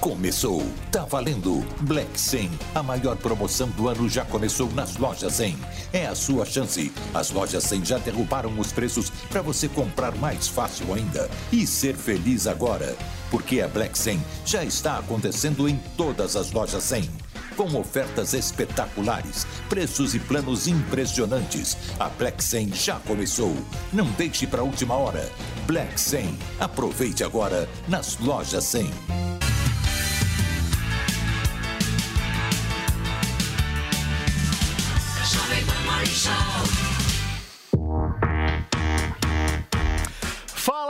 Começou, tá valendo. Black 100, a maior promoção do ano já começou nas lojas 100. É a sua chance. As lojas 100 já derrubaram os preços para você comprar mais fácil ainda e ser feliz agora, porque a Black 100 já está acontecendo em todas as lojas 100 com ofertas espetaculares, preços e planos impressionantes. A Black 100 já começou. Não deixe para a última hora. Black 100. Aproveite agora nas lojas 100.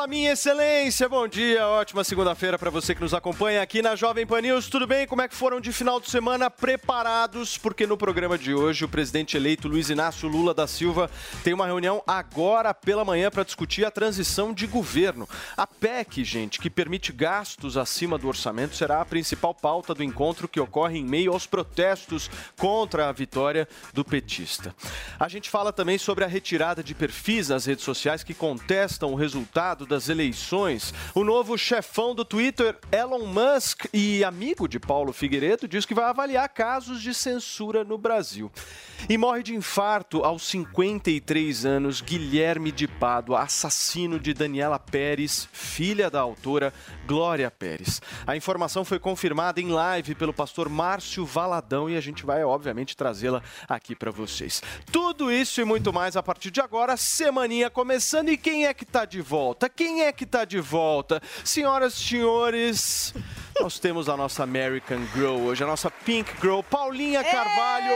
Minha excelência, bom dia, ótima segunda-feira para você que nos acompanha aqui na Jovem Pan News. Tudo bem? Como é que foram de final de semana preparados? Porque no programa de hoje o presidente eleito Luiz Inácio Lula da Silva tem uma reunião agora pela manhã para discutir a transição de governo. A PEC, gente, que permite gastos acima do orçamento, será a principal pauta do encontro que ocorre em meio aos protestos contra a vitória do petista. A gente fala também sobre a retirada de perfis nas redes sociais que contestam o resultado das eleições, o novo chefão do Twitter, Elon Musk, e amigo de Paulo Figueiredo, diz que vai avaliar casos de censura no Brasil. E morre de infarto aos 53 anos Guilherme de Pádua, assassino de Daniela Pérez, filha da autora Glória Pérez. A informação foi confirmada em live pelo pastor Márcio Valadão e a gente vai, obviamente, trazê-la aqui para vocês. Tudo isso e muito mais a partir de agora, semaninha começando. E quem é que tá de volta? Quem é que tá de volta? Senhoras e senhores, nós temos a nossa American Girl hoje, a nossa Pink Girl, Paulinha Carvalho.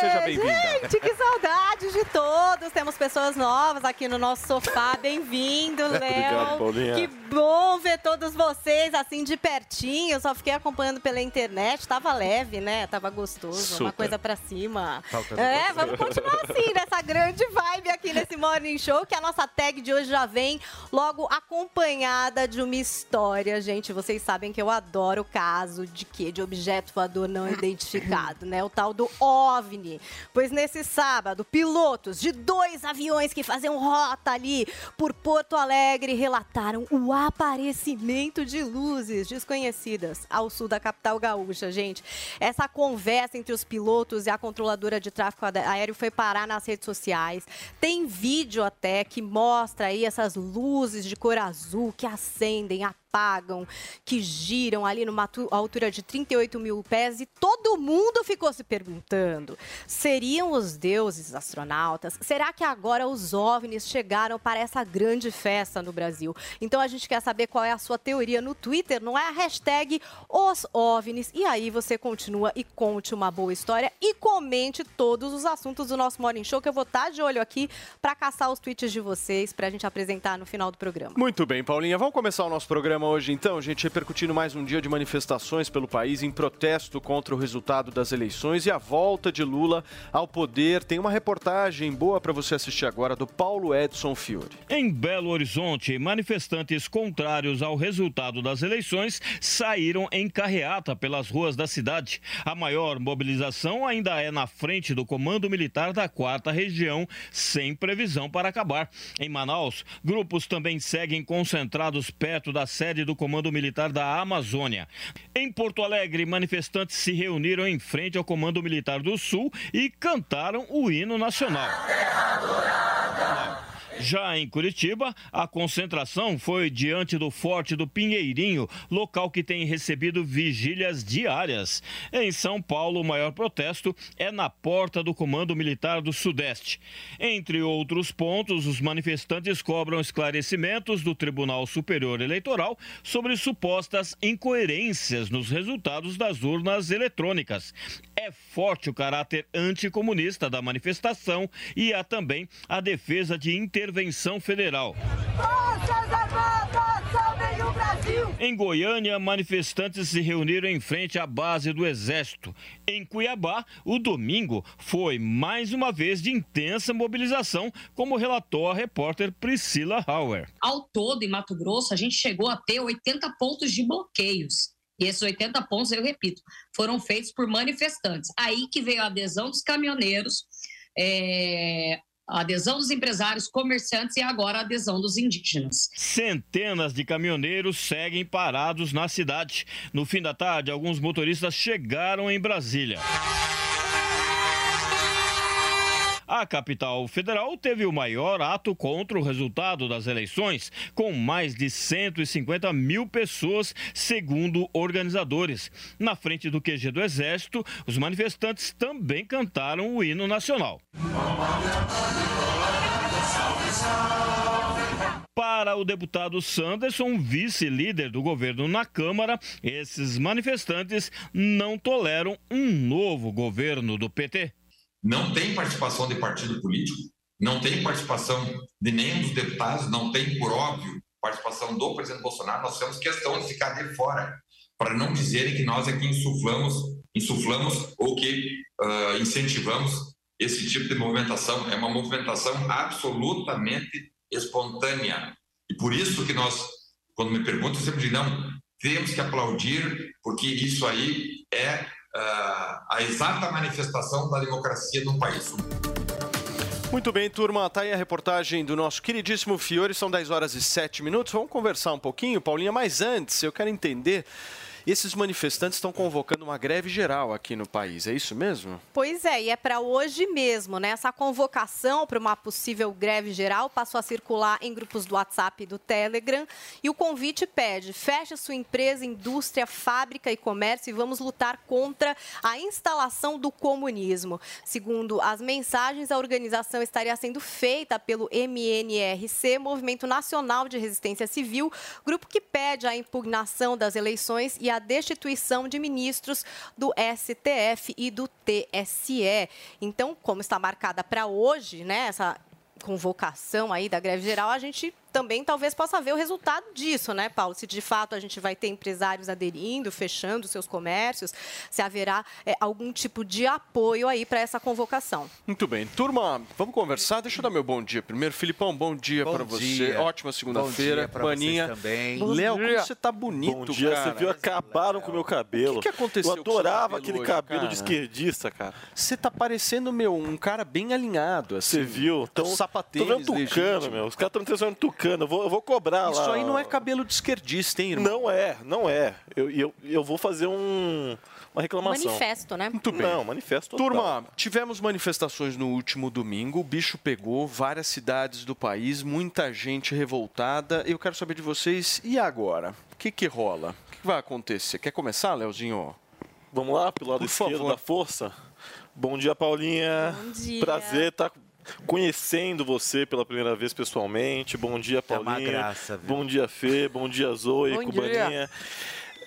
Seja bem-vinda. Gente, que saudade de todos. Temos pessoas novas aqui no nosso sofá. Bem-vindo, Léo. Obrigado, Paulinha. Que bom ver todos vocês assim de pertinho. Eu só fiquei acompanhando pela internet. Tava leve, né? Tava gostoso. Uma Super. coisa pra cima. É, vamos continuar assim, nessa grande vibe aqui nesse Morning Show, que a nossa tag de hoje já vem logo acompanhada de uma história, gente. Vocês sabem que eu adoro o caso de quê? De objeto voador não identificado, né? O tal do OVNI. Pois nesse sábado, pilotos de dois aviões que faziam rota ali por Porto Alegre relataram o aparecimento de luzes desconhecidas ao sul da capital gaúcha, gente. Essa conversa entre os pilotos e a controladora de tráfego aéreo foi parar nas redes sociais. Tem vídeo até que mostra aí essas luzes de cor azul que acendem, apagam, que giram ali numa tu- altura de 38 mil pés e todo mundo ficou se perguntando: seriam os deuses astronautas? Será que agora os OVNIs chegaram para essa grande festa no Brasil? Então a gente quer saber qual é a sua teoria no Twitter, não é a hashtag os OVNIs. E aí você continua e conte uma boa história e comente todos os assuntos do nosso Morning Show, que eu vou estar de olho aqui para caçar os tweets de vocês, para a gente apresentar no final do programa. Muito bem, Paulinha. Vamos começar o nosso programa hoje, então, gente, repercutindo mais um dia de manifestações pelo país em protesto contra o resultado das eleições e a volta de Lula ao poder. Tem uma reportagem boa para você assistir agora do Paulo Edson Fiore. Em Belo Horizonte, manifestantes contrários ao resultado das eleições saíram em carreata pelas ruas da cidade. A maior mobilização ainda é na frente do Comando Militar da Quarta Região, sem previsão para acabar. Em Manaus, grupos também seguem concentrados perto da sede do Comando Militar da Amazônia. Em Porto Alegre, manifestantes se reuniram em frente ao Comando Militar do Sul e cantaram o hino nacional. Já em Curitiba, a concentração foi diante do Forte do Pinheirinho, local que tem recebido vigílias diárias. Em São Paulo, o maior protesto é na porta do Comando Militar do Sudeste. Entre outros pontos, os manifestantes cobram esclarecimentos do Tribunal Superior Eleitoral sobre supostas incoerências nos resultados das urnas eletrônicas. É forte o caráter anticomunista da manifestação e há também a defesa de intervenção federal. Forças Armadas, salvem o Brasil! Em Goiânia, manifestantes se reuniram em frente à base do Exército. Em Cuiabá, o domingo foi mais uma vez de intensa mobilização, como relatou a repórter Priscila Hauer. Ao todo, em Mato Grosso, a gente chegou a ter 80 pontos de bloqueios. E esses 80 pontos, eu repito, foram feitos por manifestantes. Aí que veio a adesão dos caminhoneiros, é, a adesão dos empresários, comerciantes e agora a adesão dos indígenas. Centenas de caminhoneiros seguem parados na cidade. No fim da tarde, alguns motoristas chegaram em Brasília. A capital federal teve o maior ato contra o resultado das eleições, com mais de 150 mil pessoas, segundo organizadores. Na frente do QG do Exército, os manifestantes também cantaram o hino nacional. Para o deputado Sanderson, vice-líder do governo na Câmara, esses manifestantes não toleram um novo governo do PT não tem participação de partido político, não tem participação de nenhum dos deputados, não tem, por óbvio, participação do presidente Bolsonaro. Nós temos questão de ficar de fora, para não dizerem que nós aqui insuflamos, insuflamos ou que uh, incentivamos esse tipo de movimentação. É uma movimentação absolutamente espontânea. E por isso que nós, quando me perguntam, sempre digo, não, temos que aplaudir, porque isso aí é a exata manifestação da democracia no país. Muito bem, turma. Tá aí a reportagem do nosso queridíssimo Fiore. São 10 horas e 7 minutos. Vamos conversar um pouquinho, Paulinha. Mas antes, eu quero entender esses manifestantes estão convocando uma greve geral aqui no país, é isso mesmo? Pois é, e é para hoje mesmo, né? Essa convocação para uma possível greve geral passou a circular em grupos do WhatsApp e do Telegram. E o convite pede: feche sua empresa, indústria, fábrica e comércio e vamos lutar contra a instalação do comunismo. Segundo as mensagens, a organização estaria sendo feita pelo MNRC, Movimento Nacional de Resistência Civil, grupo que pede a impugnação das eleições e a a destituição de ministros do STF e do TSE. Então, como está marcada para hoje, né, essa convocação aí da greve geral, a gente também talvez possa ver o resultado disso, né, Paulo? Se de fato a gente vai ter empresários aderindo, fechando seus comércios, se haverá é, algum tipo de apoio aí para essa convocação. Muito bem. Turma, vamos conversar? Deixa eu dar meu bom dia primeiro. Filipão, bom dia para você. Ótima segunda-feira. Paninha. também. Léo, como você tá bonito, Bom dia, cara. você viu? Acabaram com o meu cabelo. O que, que aconteceu Eu adorava aquele hoje, cabelo cara? de esquerdista, cara. Você tá parecendo, meu, um cara bem alinhado, assim. Você viu? Então, sapatênis tô vendo tucano, legítimo. meu. Os caras estão me transformando em tucano. Eu vou, eu vou cobrar Isso lá. aí não é cabelo de esquerdista, hein, irmão? Não é, não é. Eu, eu, eu vou fazer um, uma reclamação. Manifesto, né? Muito bem. Não, manifesto total. Turma, tivemos manifestações no último domingo, o bicho pegou várias cidades do país, muita gente revoltada. Eu quero saber de vocês, e agora? O que que rola? O que que vai acontecer? Quer começar, Leozinho? Vamos lá, pelo lado Por esquerdo favor. da força. Bom dia, Paulinha. Bom dia. Prazer estar conhecendo você pela primeira vez pessoalmente. Bom dia, É uma Paulinha. graça, viu? Bom dia, Fê. Bom dia, Zoe, Bom Cubaninha.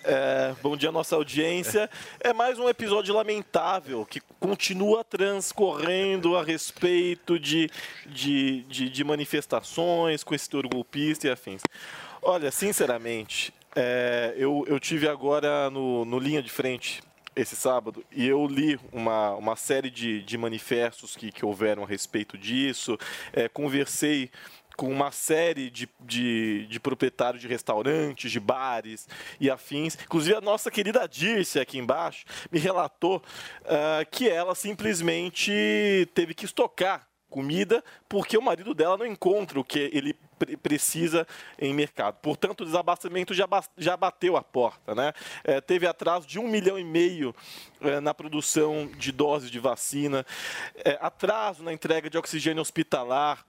É, bom dia, nossa audiência. É mais um episódio lamentável que continua transcorrendo a respeito de, de, de, de manifestações com esse golpista e afins. Olha, sinceramente, é, eu, eu tive agora no, no Linha de Frente esse sábado e eu li uma, uma série de, de manifestos que, que houveram a respeito disso, é, conversei com uma série de, de, de proprietários de restaurantes, de bares e afins. Inclusive, a nossa querida Dirce aqui embaixo me relatou ah, que ela simplesmente teve que estocar comida porque o marido dela não encontra o que ele precisa em mercado. Portanto, o desabastecimento já, já bateu a porta. Né? Eh, teve atraso de um milhão e meio eh, na produção de doses de vacina, eh, atraso na entrega de oxigênio hospitalar,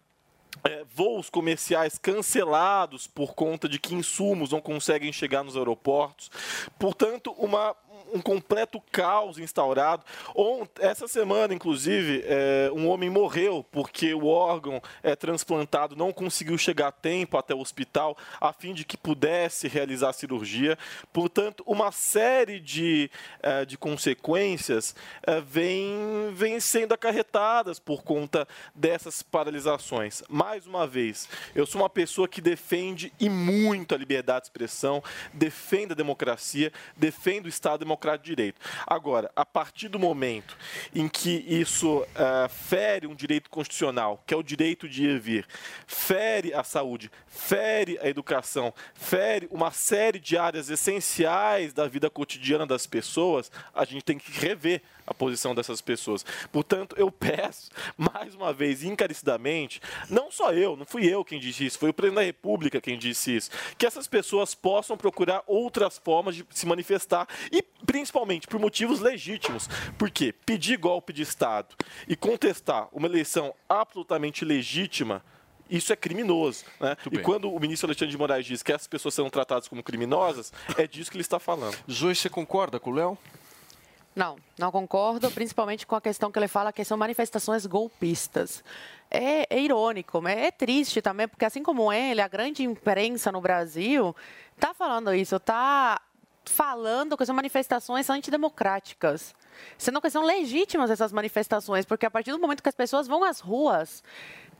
é, voos comerciais cancelados por conta de que insumos não conseguem chegar nos aeroportos. Portanto, uma, um completo caos instaurado. Ont- essa semana, inclusive, é, um homem morreu porque o órgão é, transplantado não conseguiu chegar a tempo até o hospital a fim de que pudesse realizar a cirurgia. Portanto, uma série de, eh, de consequências eh, vem, vem sendo acarretadas por conta dessas paralisações. Mais uma vez, eu sou uma pessoa que defende e muito a liberdade de expressão, defende a democracia, defende o Estado Democrático de Direito. Agora, a partir do momento em que isso eh, fere um direito constitucional, que é o direito de ir e vir, fere a saúde, fere a educação, fere uma série de áreas essenciais da vida cotidiana das pessoas, a gente tem que rever a posição dessas pessoas. Portanto, eu peço, mais uma vez, encarecidamente, não só eu, não fui eu quem disse isso, foi o presidente da República quem disse isso, que essas pessoas possam procurar outras formas de se manifestar e, principalmente, por motivos legítimos. Porque pedir golpe de Estado e contestar uma eleição absolutamente legítima isso é criminoso. Né? E bem. quando o ministro Alexandre de Moraes diz que essas pessoas são tratadas como criminosas, é disso que ele está falando. Zoe, você concorda com o Léo? Não, não concordo, principalmente com a questão que ele fala que são manifestações golpistas. É, é irônico, mas é triste também, porque assim como ele, a grande imprensa no Brasil está falando isso, está falando que são manifestações antidemocráticas. Sendo que são legítimas essas manifestações, porque a partir do momento que as pessoas vão às ruas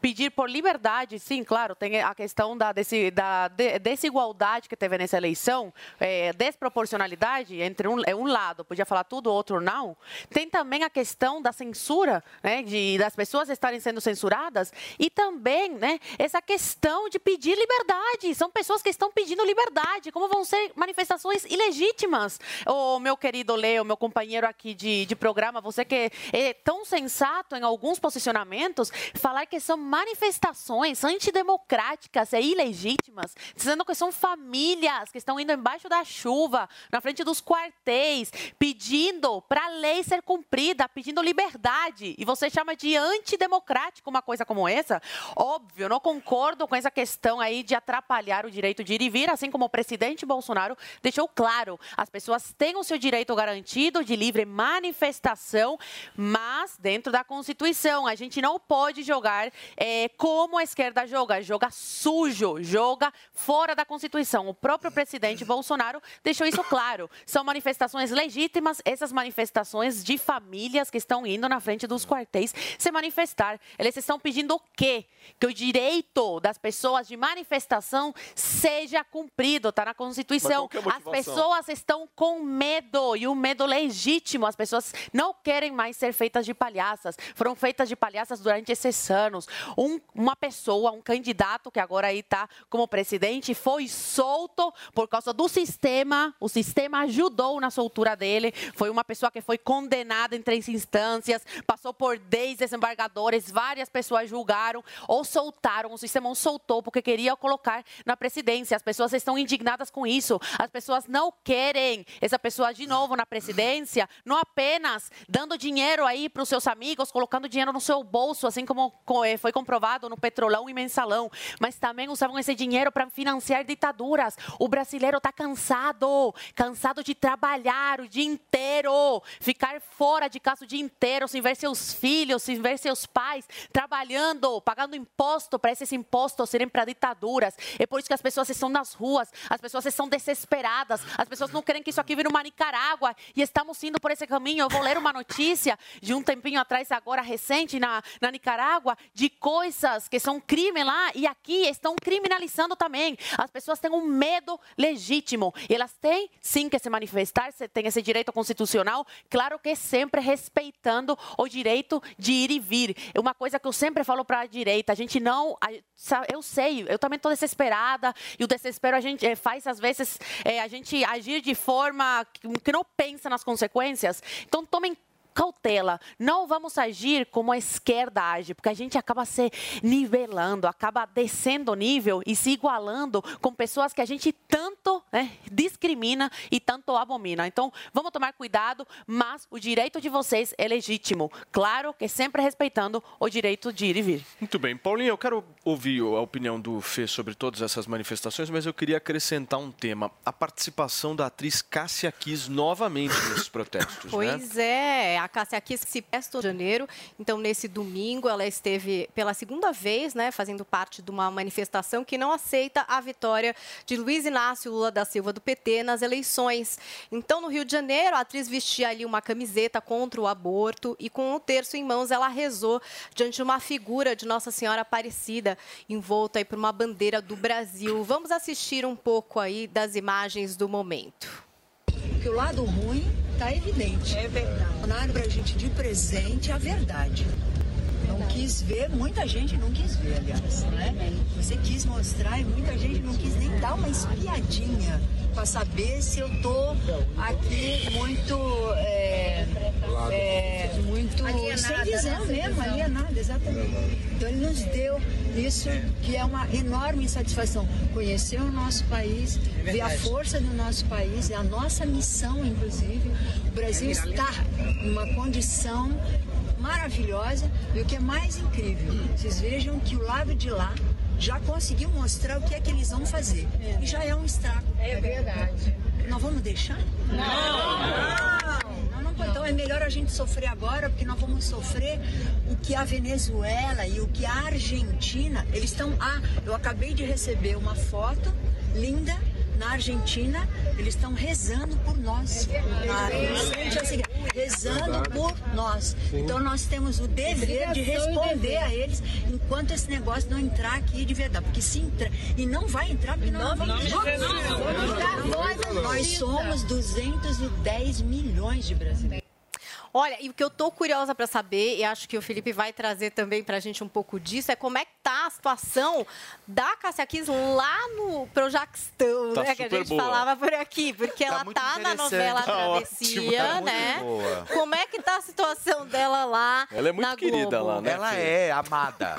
pedir por liberdade, sim, claro, tem a questão da, desse, da de- desigualdade que teve nessa eleição, é, desproporcionalidade entre um, é um lado, podia falar tudo, outro não. Tem também a questão da censura, né, de, das pessoas estarem sendo censuradas, e também né, essa questão de pedir liberdade. São pessoas que estão pedindo liberdade, como vão ser manifestações ilegítimas. O meu querido Leo, meu companheiro aqui de, de programa, você que é tão sensato em alguns posicionamentos, falar que são manifestações antidemocráticas e ilegítimas, dizendo que são famílias que estão indo embaixo da chuva, na frente dos quartéis, pedindo para a lei ser cumprida, pedindo liberdade. E você chama de antidemocrático uma coisa como essa? Óbvio, não concordo com essa questão aí de atrapalhar o direito de ir e vir, assim como o presidente Bolsonaro deixou claro. As pessoas têm o seu direito garantido de livre manifestação, mas dentro da Constituição. A gente não pode jogar eh, como a esquerda joga, joga sujo, joga fora da Constituição. O próprio presidente Bolsonaro deixou isso claro. São manifestações legítimas, essas manifestações de famílias que estão indo na frente dos quartéis se manifestar. Eles estão pedindo o quê? Que o direito das pessoas de manifestação seja cumprido, está na Constituição. É As pessoas estão com medo e o medo legítimo. As pessoas não querem mais ser feitas de palhaças. Foram feitas de palhaças durante esses anos. Um- uma pessoa, um candidato que agora aí está como presidente, foi solto por causa do sistema. O sistema ajudou na soltura dele. Foi uma pessoa que foi condenada em três instâncias, passou por 10 desembargadores, várias pessoas julgaram ou soltaram. O sistema soltou porque queria colocar na presidência. As pessoas estão indignadas com isso. As pessoas não querem essa pessoa de novo na presidência, não apenas dando dinheiro aí para os seus amigos, colocando dinheiro no seu bolso, assim como co- eh, foi comprovado no Petrolão e Mensalão, mas também usavam esse dinheiro para financiar ditaduras. O brasileiro está cansado, cansado de trabalhar o dia inteiro, ficar fora de casa o dia inteiro, sem ver seus filhos, sem ver seus pais, trabalhando, pagando imposto para esses impostos serem para ditaduras. É por isso que as pessoas estão nas ruas, as pessoas estão desesperadas, as pessoas não querem que isso aqui vire uma Nicarágua e estamos indo por esse caminho. Eu vou ler uma notícia de um tempinho atrás, agora recente, na, na Nicarágua, de coisas que são crime lá e aqui estão criminalizando também. As pessoas têm um medo legítimo. E elas têm sim que se manifestar, têm esse direito constitucional, claro que sempre respeitando o direito de ir e vir. É uma coisa que eu sempre falo para a direita, a gente não, eu sei, eu também estou desesperada e o desespero a gente eh, faz às vezes eh, a gente agir de forma que não pensa nas consequências. Então tomem cautela. Não vamos agir como a esquerda age, porque a gente acaba se nivelando, acaba descendo o nível e se igualando com pessoas que a gente tanto né, discrimina e tanto abomina. Então, vamos tomar cuidado, mas o direito de vocês é legítimo. Claro que sempre respeitando o direito de ir e vir. Muito bem. Paulinho, eu quero ouvir a opinião do Fê sobre todas essas manifestações, mas eu queria acrescentar um tema. A participação da atriz Cássia Kiss novamente nesses protestos, né? Pois é, a Cássia Kiss se prestou em janeiro, então nesse domingo ela esteve pela segunda vez, né, fazendo parte de uma manifestação que não aceita a vitória de Luiz Inácio Lula da Silva do PT nas eleições. Então no Rio de Janeiro, a atriz vestia ali uma camiseta contra o aborto e com o terço em mãos ela rezou diante de uma figura de Nossa Senhora Aparecida, envolta aí por uma bandeira do Brasil. Vamos assistir um pouco aí das imagens do momento. Porque o lado ruim está evidente. É verdade. Donaram pra gente de presente a verdade. Não quis ver, muita gente não quis ver, aliás, né? Você quis mostrar e muita gente não quis nem dar uma espiadinha para saber se eu tô aqui muito é, é, muito sem visão mesmo, alienado, exatamente. Então ele nos deu isso que é uma enorme satisfação. Conhecer o nosso país, ver a força do nosso país, é a nossa missão, inclusive. O Brasil está numa condição maravilhosa e o que é mais incrível, vocês vejam que o lado de lá já conseguiu mostrar o que é que eles vão fazer. E já é um estrago. É verdade. Nós vamos deixar? Não, não pode. Então é melhor a gente sofrer agora, porque nós vamos sofrer o que a Venezuela e o que a Argentina, eles estão. Ah, eu acabei de receber uma foto linda na Argentina, eles estão rezando por nós. Na, igreja, rezando por nós. Então nós temos o dever de responder a eles enquanto esse negócio não entrar aqui de verdade. Porque se entrar, e não vai entrar, porque nós não vamos Nós somos 210 milhões de brasileiros. Olha, e o que eu tô curiosa para saber, e acho que o Felipe vai trazer também para a gente um pouco disso, é como é que tá a situação da Cássia Kiss lá no Projaquistão, Tá né? Que a gente boa. falava por aqui, porque ela muito tá na novela Tá Travessia, ótimo, tá né? boa. Como é que tá a situação dela lá Ela é muito na querida Globo? lá, né? Ela é amada.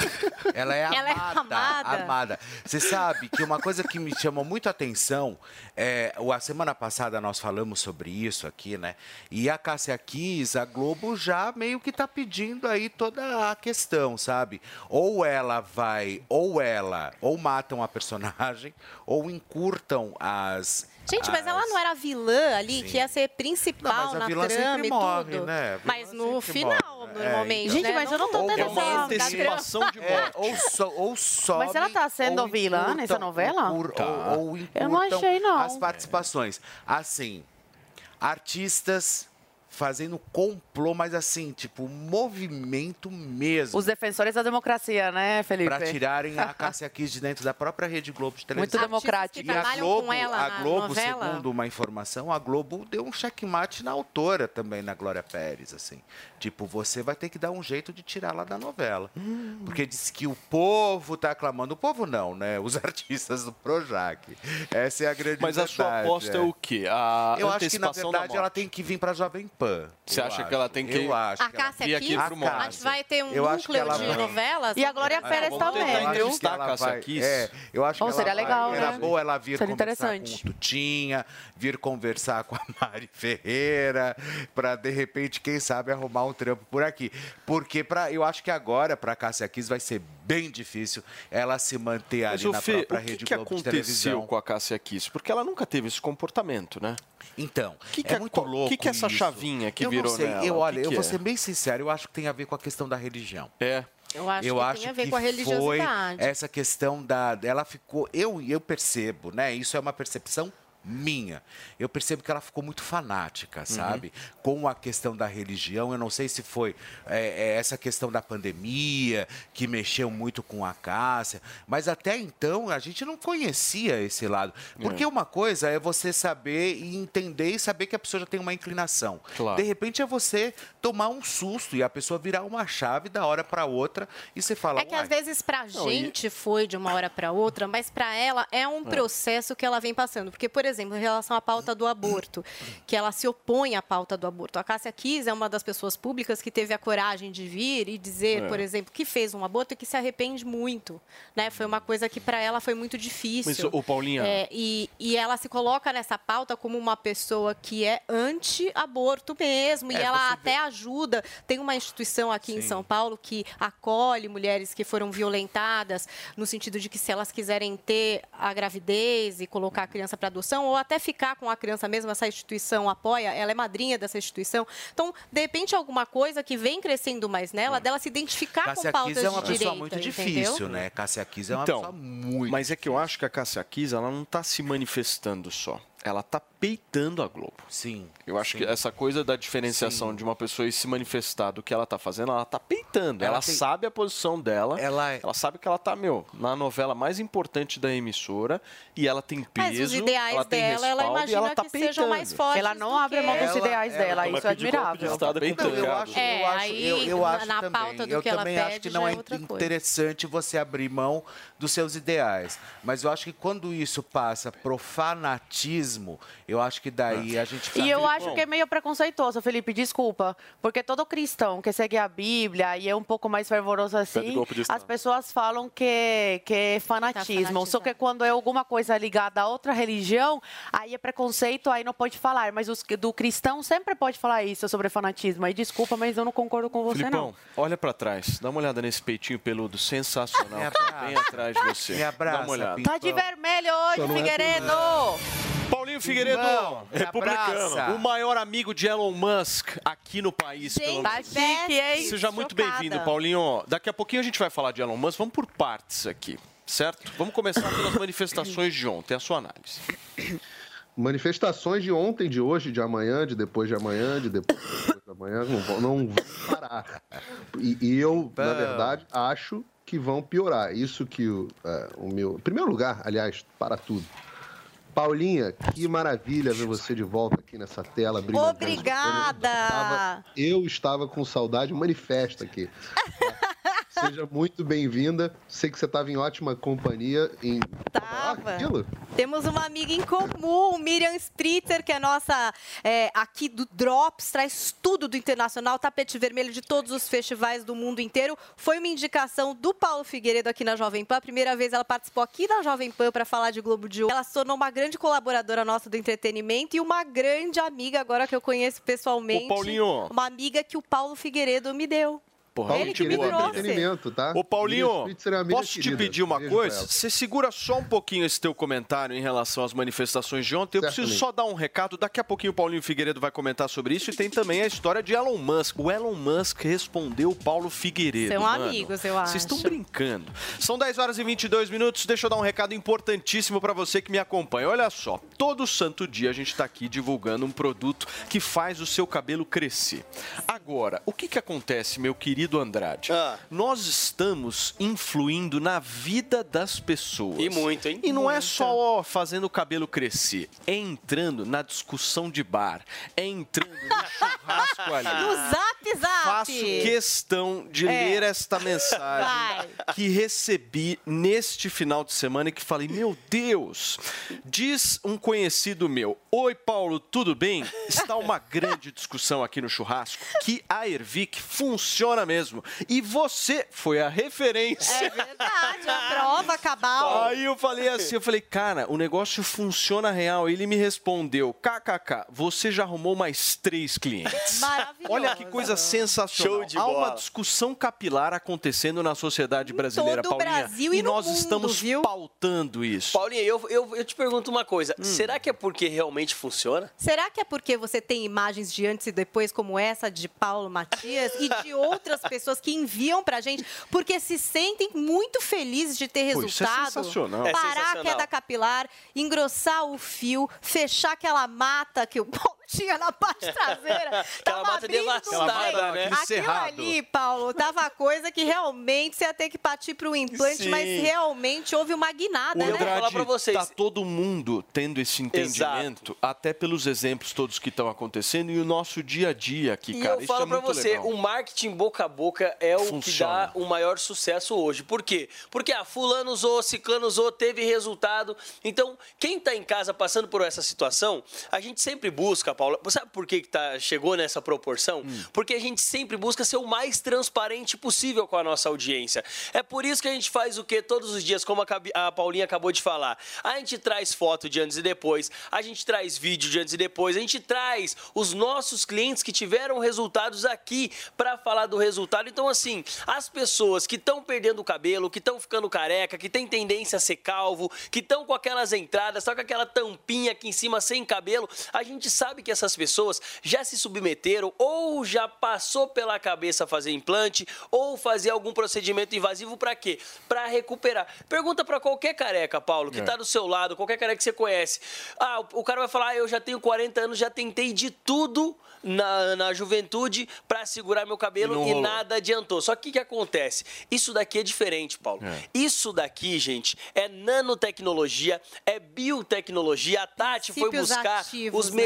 Ela é Ela é amada. amada? amada. Você sabe que uma coisa que me chamou muito a atenção, é, a semana passada nós falamos sobre isso aqui, né? E a Cássia Kiss, a Globo já meio que tá pedindo aí toda a questão, sabe? Ou ela vai, ou ela, ou matam a personagem, ou encurtam as. Gente, mas ela não era vilã ali, que ia ser Não, principal mas a na vilã trama e morre, tudo. né? Mas no final, morre. normalmente. É, Gente, né? mas eu não tô tendo É da trama. antecipação de É, morte. ou, so, ou Mas ela tá sendo vilã encurtam- nessa novela? Tá. Ou, ou Eu não encurtam achei, não. As participações. Assim, artistas fazendo complô, mas assim, tipo, movimento mesmo. Os defensores da democracia, né, Felipe? Pra tirarem a Cássia Kiss de dentro da própria Rede Globo de Muito televisão. democrático. que E a trabalham Globo, com ela a Globo segundo uma informação, a Globo deu um checkmate na autora também, na Glória Pérez, assim. Tipo, você vai ter que dar um jeito de tirar lá da novela. Hum. Porque diz que o povo tá aclamando. O povo não, né? Os artistas do Projac. Essa é a grande Mas a sua verdade, aposta é o quê? A Eu acho que, na verdade, ela tem que vir pra Jovem Pan. Você acha que acho. ela tem que- Eu acho. A que ela- Cássia vir aqui Kiss, pro A Monte. a gente vai ter um Eu que núcleo ela de vai- novelas. E a Glória É, Pérez vamos tentar também, viu? entrevistar ela a Cássia vai- Kiss. É, eu acho que Oh, ela seria vai- legal, era né? boa ela vir Seria conversar interessante. com o Tutinha, vir conversar com a Mari Ferreira, para de repente, quem sabe, arrumar um trampo por aqui. Porque pra, eu acho que agora, para Cássia Kiss, vai ser bem difícil ela se manter Mas, ali ô, na Fê, própria o que, Rede que Globo de aconteceu televisão. com a Cássia Kiss? Porque ela nunca teve esse comportamento, né? Então, Que que é é- muito louco que que é essa isso. Que eu virou não sei. nela? Eu, olha, que eu que vou é? ser bem sincero, eu acho que tem a ver com a questão da religião. É. Eu acho eu que acho tem a ver que com a foi religiosidade. essa questão da ela ficou eu eu percebo né isso é uma percepção minha. Eu percebo que ela ficou muito fanática sabe? Com a questão da religião eu não sei se foi é, é, essa questão da pandemia que mexeu muito com a Cássia mas até então a gente não conhecia esse lado. Porque uma coisa é você saber e entender e saber que a pessoa já tem uma inclinação. Claro. de repente é você tomar um susto e a pessoa virar uma chave da hora para outra e você fala É que "Uai, às vezes pra Não, e- gente foi de uma hora pra outra, mas pra ela é um processo que ela vem passando. Porque, por exemplo, em relação à pauta do aborto, que ela se opõe à pauta do aborto. A Cássia Kiss é uma das pessoas públicas que teve a coragem de vir e dizer, É. por exemplo, que fez um aborto e que se arrepende muito. Né? Foi uma coisa que pra ela foi muito difícil. Mas, ô, Paulinha- É, e, e ela se coloca nessa pauta como uma pessoa que é anti-aborto mesmo. e É, ela você até ajuda. Tem uma instituição aqui em São Paulo que acolhe mulheres que foram violentadas, no sentido de que se elas quiserem ter a gravidez e colocar a criança para adoção, ou até ficar com a criança mesmo, essa instituição apoia, ela é madrinha dessa instituição. Então, de repente, alguma coisa que vem crescendo mais nela, dela se identificar Cássia com pautas Kiss é uma de pessoa direita, muito entendeu? difícil, né? Cássia Kiss é uma Então, pessoa muito Mas é que eu acho que a Cássia Kiss, ela não tá se manifestando só. Ela tá peitando a Globo. Sim. Eu acho sim. que essa coisa da diferenciação Sim. de uma pessoa e se manifestar do que ela tá fazendo, ela tá peitando. Ela, Ela tem- sabe a posição dela. Ela é- ela sabe que ela tá, meu, na novela mais importante da emissora e ela tem peso. Mas os ideais ela tem dela, ela respaldo e imagina ela tá que sejam mais peitando. fortes. Ela não do abre mão dos Ela- ideais ela dela, isso é admirável. É Não, eu acho, É, eu acho, aí, eu, eu na- acho na também. pauta do eu que ela também acho pede, que não é é outra coisa. interessante você abrir mão dos seus ideais. Mas eu acho que quando isso passa pro fanatismo, Eu acho que daí a gente E eu acho que é meio preconceituoso, Felipe, desculpa. Porque todo cristão que segue a Bíblia e é um pouco mais fervoroso assim, as pessoas falam que, que é fanatismo. Só que quando é alguma coisa ligada a outra religião, aí é preconceito, aí não pode falar. Mas os, do cristão sempre pode falar isso sobre fanatismo. Aí desculpa, mas eu não concordo com você, Filipão, não. olha pra trás. Dá uma olhada nesse peitinho peludo sensacional. Que tá bem atrás de você. Me abraça, Dá uma olhada. Tá de vermelho hoje, é Figueiredo! Paulinho Figueiredo, Republicano, abraça. o maior amigo de Elon Musk aqui no país, pelo Gente, Tá menos. chique, hein? Seja muito bem-vindo, Paulinho. Daqui a pouquinho a gente vai falar de Elon Musk. Vamos por partes aqui, certo? Vamos começar pelas manifestações de ontem, a sua análise. Manifestações de ontem, de hoje, de amanhã, de depois de amanhã, de depois, depois de amanhã, não vão, não vão parar. E, e eu, na verdade, acho que vão piorar. Isso que o, é, o meu. Em primeiro lugar, aliás, para tudo. Paulinha, que maravilha ver você de volta aqui nessa tela. Obrigada! Eu estava, eu estava com saudade manifesta aqui. Seja muito bem-vinda. Sei que você estava em ótima companhia. Em... Ah, Tava. aquilo? Temos uma amiga em comum, Miriam Spritzer, que é nossa é, aqui do Drops, traz tudo do internacional, tapete vermelho de todos os festivais do mundo inteiro. Foi uma indicação do Paulo Figueiredo aqui na Jovem Pan. A primeira vez ela participou aqui da Jovem Pan para falar de Globo de Ouro. Ela se tornou uma grande colaboradora nossa do entretenimento e uma grande amiga agora que eu conheço pessoalmente. Ô, Paulinho. Uma amiga que o Paulo Figueiredo me deu. Porra, Ele que me trouxe. Entretenimento, tá? Ô, Paulinho, posso te pedir uma coisa? Você segura só um pouquinho esse teu comentário em relação às manifestações de ontem. Eu preciso Certamente. só dar um recado. Daqui a pouquinho o Paulinho Figueiredo vai comentar sobre isso. E tem também a história de Elon Musk. O Elon Musk respondeu o Paulo Figueiredo. São mano. amigos, eu Vocês estão acho. brincando. São 10 horas e 22 minutos. Deixa eu dar um recado importantíssimo para você que me acompanha. Olha só, todo santo dia a gente está aqui divulgando um produto que faz o seu cabelo crescer. Agora, o que, que acontece, meu querido Andrade? Ah. Nós estamos influindo na vida das pessoas. E muito, hein? E não é Muito. só ó, fazendo o cabelo crescer, é entrando na discussão de bar, é entrando no churrasco ali. No Zap Zap! Faço questão de É. ler esta mensagem Vai. que recebi neste final de semana e que falei: Meu Deus! Diz um conhecido meu: Oi, Paulo, tudo bem? Está uma grande discussão aqui no churrasco que a Ervic funciona mesmo. E você foi a referência. É verdade, a prova cabal. Aí eu falei assim, eu falei, cara, o negócio funciona real. Ele me respondeu, kkk, você já arrumou mais três clientes. Maravilhoso. Olha que coisa sensacional. Show de Há uma bola. discussão capilar acontecendo na sociedade brasileira, todo o Paulinha. Brasil e no nós mundo, estamos viu? pautando isso. Paulinha, eu, eu, eu te pergunto uma coisa. Hum. Será que é porque realmente funciona? Será que é porque você tem imagens de antes e depois, como essa de Paulo Matias, e de outras pessoas que enviam pra gente, porque se sentem muito felizes de ter Pô, isso é resultado? sensacional. É Parar a sensacional. queda capilar, engrossar o fio, fechar aquela mata que o tinha na parte traseira. Aquela Tava mata abrindo devastada, um né? Aquilo cerrado. ali, Paulo, tava coisa que realmente você ia ter que partir para o implante, Sim. mas realmente houve uma guinada, Eu né? vou falar pra vocês. tá todo mundo tendo esse entendimento, até pelos exemplos todos que estão acontecendo e o nosso dia a dia aqui, E cara. eu isso falo é pra muito você, legal. o marketing boca a boca é o Funciona. que dá o maior sucesso hoje. Por quê? Porque a fulano usou, ciclano usou, teve resultado. Então, quem tá em casa passando por essa situação, a gente sempre busca, Paula. Sabe por que, que tá, chegou nessa proporção? Hum. Porque a gente sempre busca ser o mais transparente possível com a nossa audiência. É por isso que a gente faz o quê? Todos os dias, como a, a Paulinha acabou de falar. A gente traz foto de antes e depois, a gente traz vídeo de antes e depois, a gente traz os nossos clientes que tiveram resultados aqui para falar do resultado. Então, assim, as pessoas que estão perdendo o cabelo, que estão ficando careca, que têm tendência a ser calvo, que estão com aquelas entradas, só com aquela tampinha aqui em cima sem cabelo, a gente sabe que essas pessoas já se submeteram ou já passou pela cabeça fazer implante ou fazer algum procedimento invasivo para quê? Para recuperar. Pergunta para qualquer careca, Paulo, que É. tá do seu lado, qualquer careca que você conhece. Ah, o- cara vai falar: ah, eu já tenho 40 anos, já tentei de tudo na, na juventude para segurar meu cabelo E não e, rolou. nada adiantou. Só que o que, que acontece? Isso daqui é diferente, Paulo. É. Isso daqui, gente, é nanotecnologia, é biotecnologia. A Tati foi Princípios buscar ativos, os né?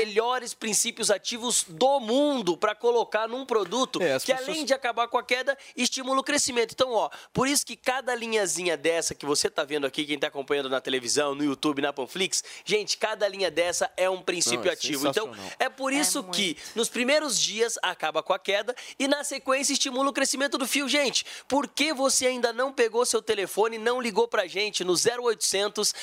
Melhores princípios ativos do mundo para colocar num produto É, que, pessoas- além de acabar com a queda, estimula o crescimento. Então, ó, por isso que cada linhazinha dessa que você tá vendo aqui, quem tá acompanhando na televisão, no YouTube, na Panflix, gente, cada linha dessa é um princípio Não, é ativo. Então, é por isso que nos primeiros dias acaba com a queda e na sequência estimula o crescimento do fio. Gente, por que você ainda não pegou seu telefone e não ligou pra gente no 0800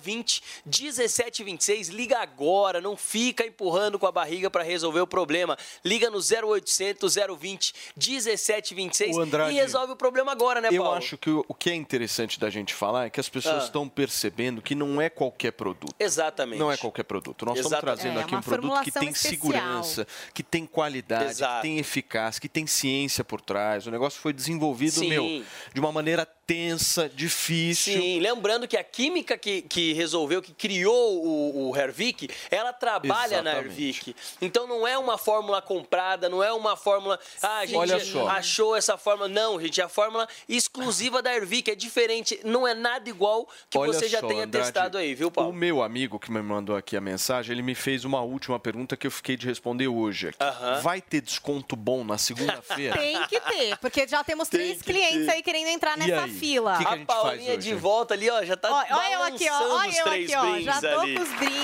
020 1726? Liga agora, não fica empurrando com a barriga pra resolver o problema. Liga no 0800 020 1726 Ô, Andrade, e resolve o problema agora, né, Eu Paulo? acho que o, que é interessante da gente falar é que as pessoas Ah. estão percebendo que não é qualquer produto. Exatamente. Não é qualquer produto. Nós estamos Exatamente. trazendo É, aqui uma um produto que tem especial. segurança, que tem qualidade, Exato. que tem eficácia, que tem ciência por trás. O negócio foi desenvolvido, Sim. meu, de uma maneira tensa, difícil. Sim, lembrando que a química que, que resolveu, que criou o, o Hervik, ela trabalha na Exatamente. Hervik. Então não é uma fórmula comprada, não é uma fórmula. Ah, a gente Olha só. achou essa fórmula. Não, gente, é a fórmula exclusiva da Hervik. É diferente, não é nada igual que Olha você já só, tenha Andrade, testado aí, viu, Paulo? O meu amigo que me mandou aqui a mensagem, ele me fez uma última pergunta que eu fiquei de responder hoje. aqui. Aham. Vai ter desconto bom na segunda-feira? Tem que ter, porque já temos três clientes aí querendo entrar E nessa aí? Fila. Que que a a gente Paulinha de volta ali, ó, já tá Olha, olha eu aqui, ó. Olha os eu três aqui, ó. brindes Já tô ali. com os brindes.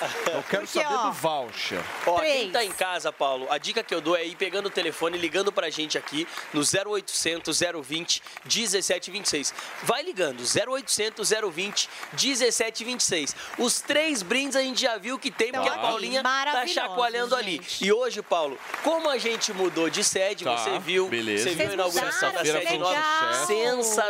Eu quero Porque, saber ó, do voucher. Ó, quem Três. tá em casa, Paulo, a dica que eu dou é ir pegando o telefone e ligando pra gente aqui no 0800 020 1726. Vai ligando, 0800 020 1726. Os três brindes a gente já viu que tem, porque Então, a Paulinha tá chacoalhando ali. E hoje, Paulo, como a gente mudou de sede, Tá, você viu, beleza. você viu a inauguração da sede nova. legal.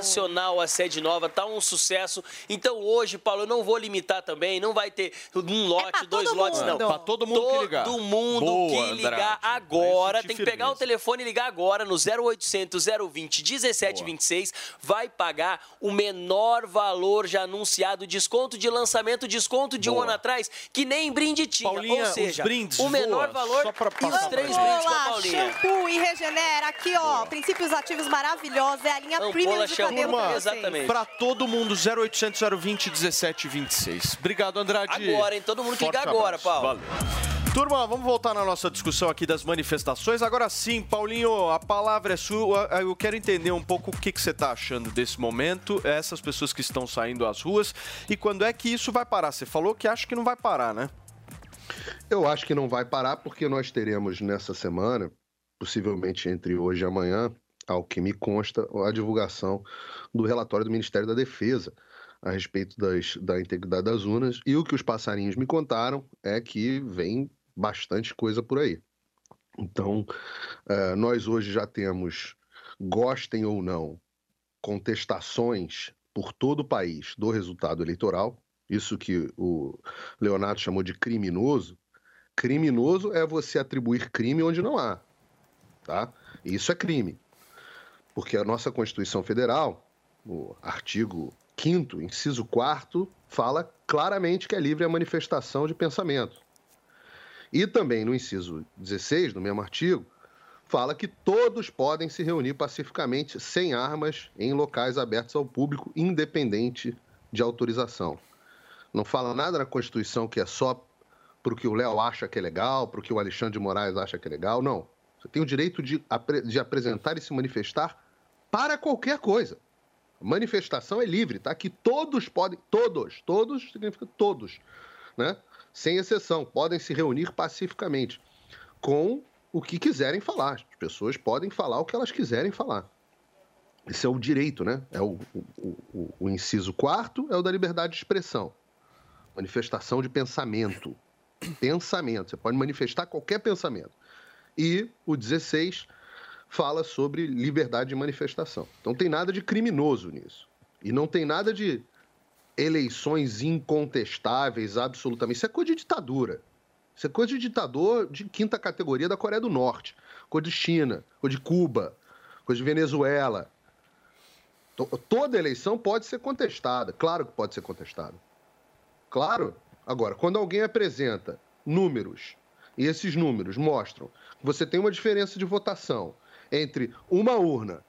Sensacional a sede nova, tá um sucesso. Então hoje, Paulo, eu não vou limitar também, não vai ter um lote, dois todo lotes, não. mundo. Pra todo mundo que ligar. Todo mundo Boa, que ligar Andrade. agora, tem que pegar o telefone e ligar agora no 0800 020 1726, vai pagar o menor valor já anunciado, desconto de lançamento, desconto de um Boa. ano atrás, que nem brinde tinha. Paulinha, Ou seja, brindes, o menor voa, valor só pra e os três gente. brindes com a Ampola, Paulinha. shampoo e regenera. Aqui, ó. Princípios ativos maravilhosos. É a linha Ampola, premium de shampoo, Turma, exatamente. Pra todo mundo, 0800 020 1726. Obrigado, Andrade. Agora, hein? Todo mundo que Forte liga agora, abraço. Paulo. Valeu. Turma, vamos voltar na nossa discussão aqui das manifestações. Agora sim, Paulinho, a palavra é sua. Eu quero entender um pouco o que, que você está achando desse momento, essas pessoas que estão saindo às ruas e quando é que isso vai parar. Você falou que acha que não vai parar, né? Eu acho que não vai parar porque nós teremos nessa semana, possivelmente entre hoje e amanhã, ao que me consta, a divulgação do relatório do Ministério da Defesa a respeito das, da integridade das urnas. E o que os passarinhos me contaram é que vem bastante coisa por aí. Então, eh, nós hoje já temos, gostem ou não, contestações por todo o país do resultado eleitoral. Isso que o Leonardo chamou de criminoso. Criminoso é você atribuir crime onde não há. Tá? Isso é crime. Porque a nossa Constituição Federal, o artigo 5, inciso 4, fala claramente que é livre a manifestação de pensamento. E também no inciso 16, do mesmo artigo, fala que todos podem se reunir pacificamente sem armas em locais abertos ao público, independente de autorização. Não fala nada na Constituição que é só para o que o Léo acha que é legal, para o que o Alexandre de Moraes acha que é legal. Não. Você tem o direito de, de apresentar e se manifestar para qualquer coisa. Manifestação é livre, tá? Que todos podem, todos, todos significa todos, né? Sem exceção, podem se reunir pacificamente com o que quiserem falar. As pessoas podem falar o que elas quiserem falar. Esse é o direito, né? É o, o, o, o inciso quarto é o da liberdade de expressão. Manifestação de pensamento. Pensamento. Você pode manifestar qualquer pensamento. E o 16 fala sobre liberdade de manifestação. Então tem nada de criminoso nisso. E não tem nada de eleições incontestáveis, absolutamente. Isso é coisa de ditadura. Isso é coisa de ditador de quinta categoria da Coreia do Norte, coisa de China, coisa de Cuba, coisa de Venezuela. To- Toda eleição pode ser contestada, claro que pode ser contestada. Claro. Agora, quando alguém apresenta números esses números mostram que você tem uma diferença de votação entre uma urna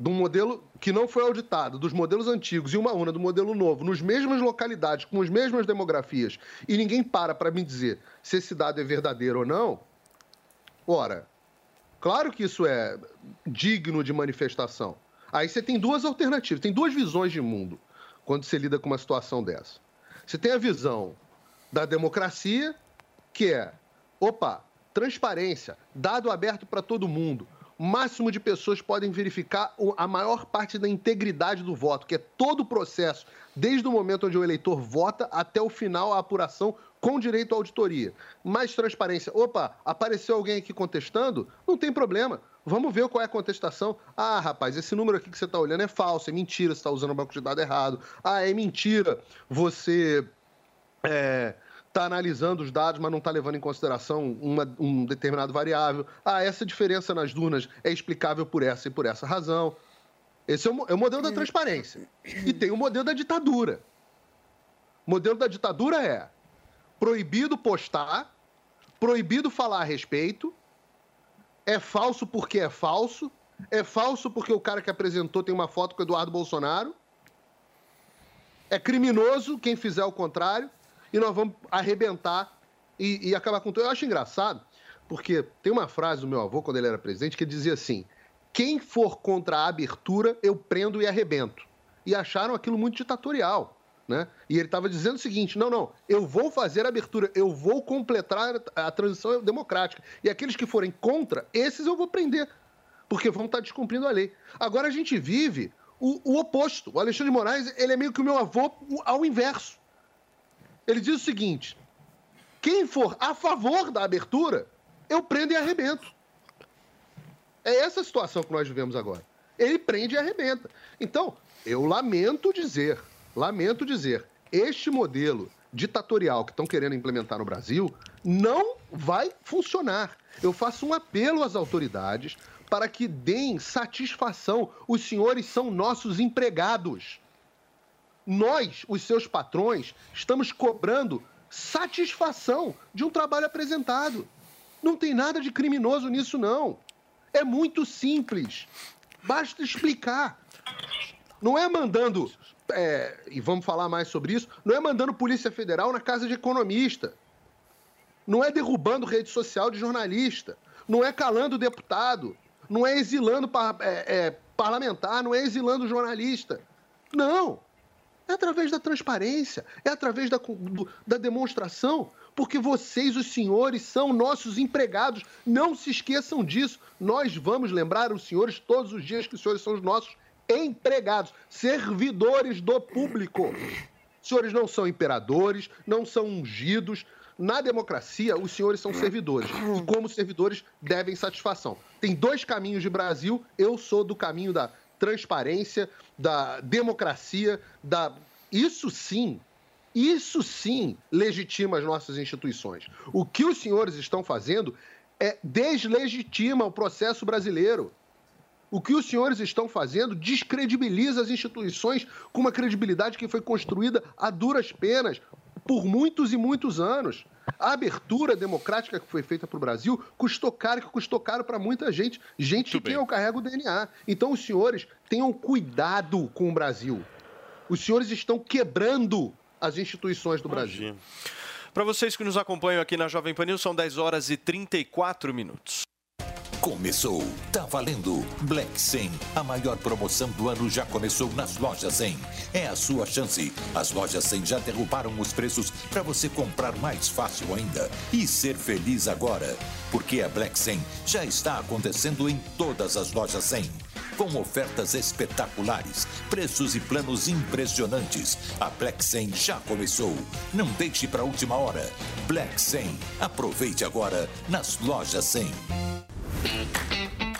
de um modelo que não foi auditado, dos modelos antigos, e uma urna do modelo novo, nos mesmas localidades, com as mesmas demografias, e ninguém para para me dizer se esse dado é verdadeiro ou não, ora, claro que isso é digno de manifestação. Aí você tem duas alternativas, tem duas visões de mundo quando você lida com uma situação dessa. Você tem a visão da democracia, que é, opa, transparência, dado aberto para todo mundo. O máximo de pessoas podem verificar a maior parte da integridade do voto, que é todo o processo, desde o momento onde o eleitor vota até o final, a apuração com direito à auditoria. Mais transparência. Opa, apareceu alguém aqui contestando? Não tem problema. Vamos ver qual é a contestação. Ah, rapaz, esse número aqui que você está olhando é falso, é mentira, você está usando o banco de dados errado. Ah, é mentira, você é, está analisando os dados, mas não está levando em consideração uma, um determinado variável. Ah, essa diferença nas dunas é explicável por essa e por essa razão. Esse é o, é o modelo da transparência. E tem o modelo da ditadura. O modelo da ditadura é proibido postar, proibido falar a respeito, é falso porque é falso, é falso porque o cara que apresentou tem uma foto com o Eduardo Bolsonaro, é criminoso quem fizer o contrário, e nós vamos arrebentar e, e acabar com tudo. Eu acho engraçado, porque tem uma frase do meu avô, quando ele era presidente, que dizia assim: quem for contra a abertura, eu prendo e arrebento. E acharam aquilo muito ditatorial. Né? E ele estava dizendo o seguinte: não, não, eu vou fazer a abertura, eu vou completar a transição democrática. E aqueles que forem contra, esses eu vou prender, porque vão estar descumprindo a lei. Agora a gente vive o, o oposto. O Alexandre de Moraes, ele é meio que o meu avô ao inverso. Ele diz o seguinte: quem for a favor da abertura, eu prendo e arrebento. É essa a situação que nós vivemos agora. Ele prende e arrebenta. Então, eu lamento dizer, lamento dizer, este modelo ditatorial que estão querendo implementar no Brasil não vai funcionar. Eu faço um apelo às autoridades para que deem satisfação. Os senhores são nossos empregados nós, os seus patrões, estamos cobrando satisfação de um trabalho apresentado. Não tem nada de criminoso nisso, não. É muito simples. Basta explicar. Não é mandando, é, e vamos falar mais sobre isso, não é mandando Polícia Federal na casa de economista. Não é derrubando rede social de jornalista. Não é calando deputado. Não é exilando é, é, parlamentar. Não é exilando jornalista. Não. É através da transparência, é através da, da demonstração, porque vocês, os senhores, são nossos empregados. Não se esqueçam disso. Nós vamos lembrar os senhores todos os dias que os senhores são os nossos empregados, servidores do público. Os senhores não são imperadores, não são ungidos. Na democracia, os senhores são servidores. E como servidores, devem satisfação. Tem dois caminhos de Brasil. Eu sou do caminho da transparência, da democracia, da isso sim, isso sim legitima as nossas instituições. O que os senhores estão fazendo é deslegitima o processo brasileiro. O que os senhores estão fazendo descredibiliza as instituições com uma credibilidade que foi construída a duras penas por muitos e muitos anos. A abertura democrática que foi feita para o Brasil custou caro, que custou caro para muita gente, gente Muito que tem carrega o DNA. Então, os senhores tenham cuidado com o Brasil. Os senhores estão quebrando as instituições do Brasil. Para vocês que nos acompanham aqui na Jovem Pan News, são 10 horas e 34 minutos. Começou, tá valendo. Black 100, a maior promoção do ano já começou nas lojas 100. É a sua chance. As lojas 100 já derrubaram os preços para você comprar mais fácil ainda e ser feliz agora, porque a Black 100 já está acontecendo em todas as lojas 100 com ofertas espetaculares, preços e planos impressionantes. A Black 100 já começou. Não deixe para a última hora. Black 100. Aproveite agora nas lojas 100.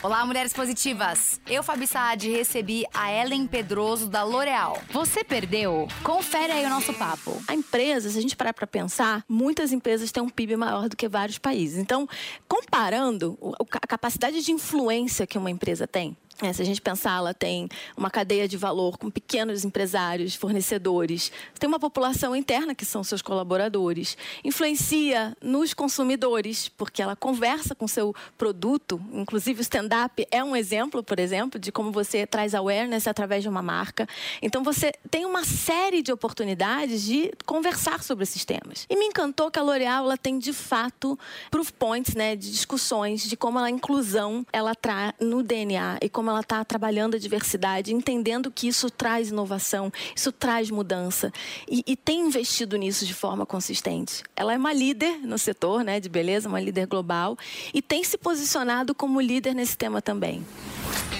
Olá, mulheres positivas. Eu, Fabi Saad, recebi a Ellen Pedroso da L'Oréal. Você perdeu? Confere aí o nosso papo. A empresa, se a gente parar para pensar, muitas empresas têm um PIB maior do que vários países. Então, comparando a capacidade de influência que uma empresa tem, É, se a gente pensar, ela tem uma cadeia de valor com pequenos empresários, fornecedores, tem uma população interna que são seus colaboradores, influencia nos consumidores, porque ela conversa com seu produto, inclusive o stand-up é um exemplo, por exemplo, de como você traz awareness através de uma marca. Então você tem uma série de oportunidades de conversar sobre esses temas. E me encantou que a L'Oréal tem de fato proof points, né, de discussões de como a inclusão ela traz no DNA e como ela está trabalhando a diversidade, entendendo que isso traz inovação, isso traz mudança e, e, tem investido nisso de forma consistente. Ela é uma líder no setor né, de beleza, uma líder global e tem se posicionado como líder nesse tema também.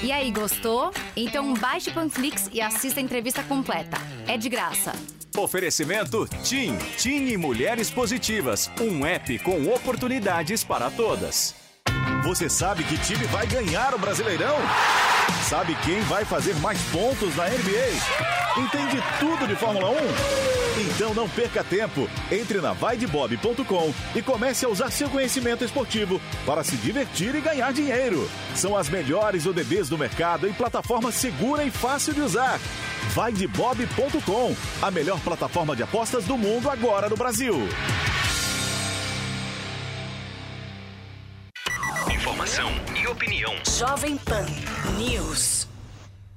E aí, gostou? Então baixe o Panflix e assista a entrevista completa. É de graça. Oferecimento TIM. TIM e Mulheres Positivas. Um app com oportunidades para todas. Você sabe que time vai ganhar o Brasileirão? Sabe quem vai fazer mais pontos na NBA? Entende tudo de Fórmula 1? Então não perca tempo. Entre na vaidebob.com e comece a usar seu conhecimento esportivo para se divertir e ganhar dinheiro. São as melhores ODBs do mercado em plataforma segura e fácil de usar. Vaidebob.com, a melhor plataforma de apostas do mundo agora no Brasil. Informação e opinião. Jovem Pan News.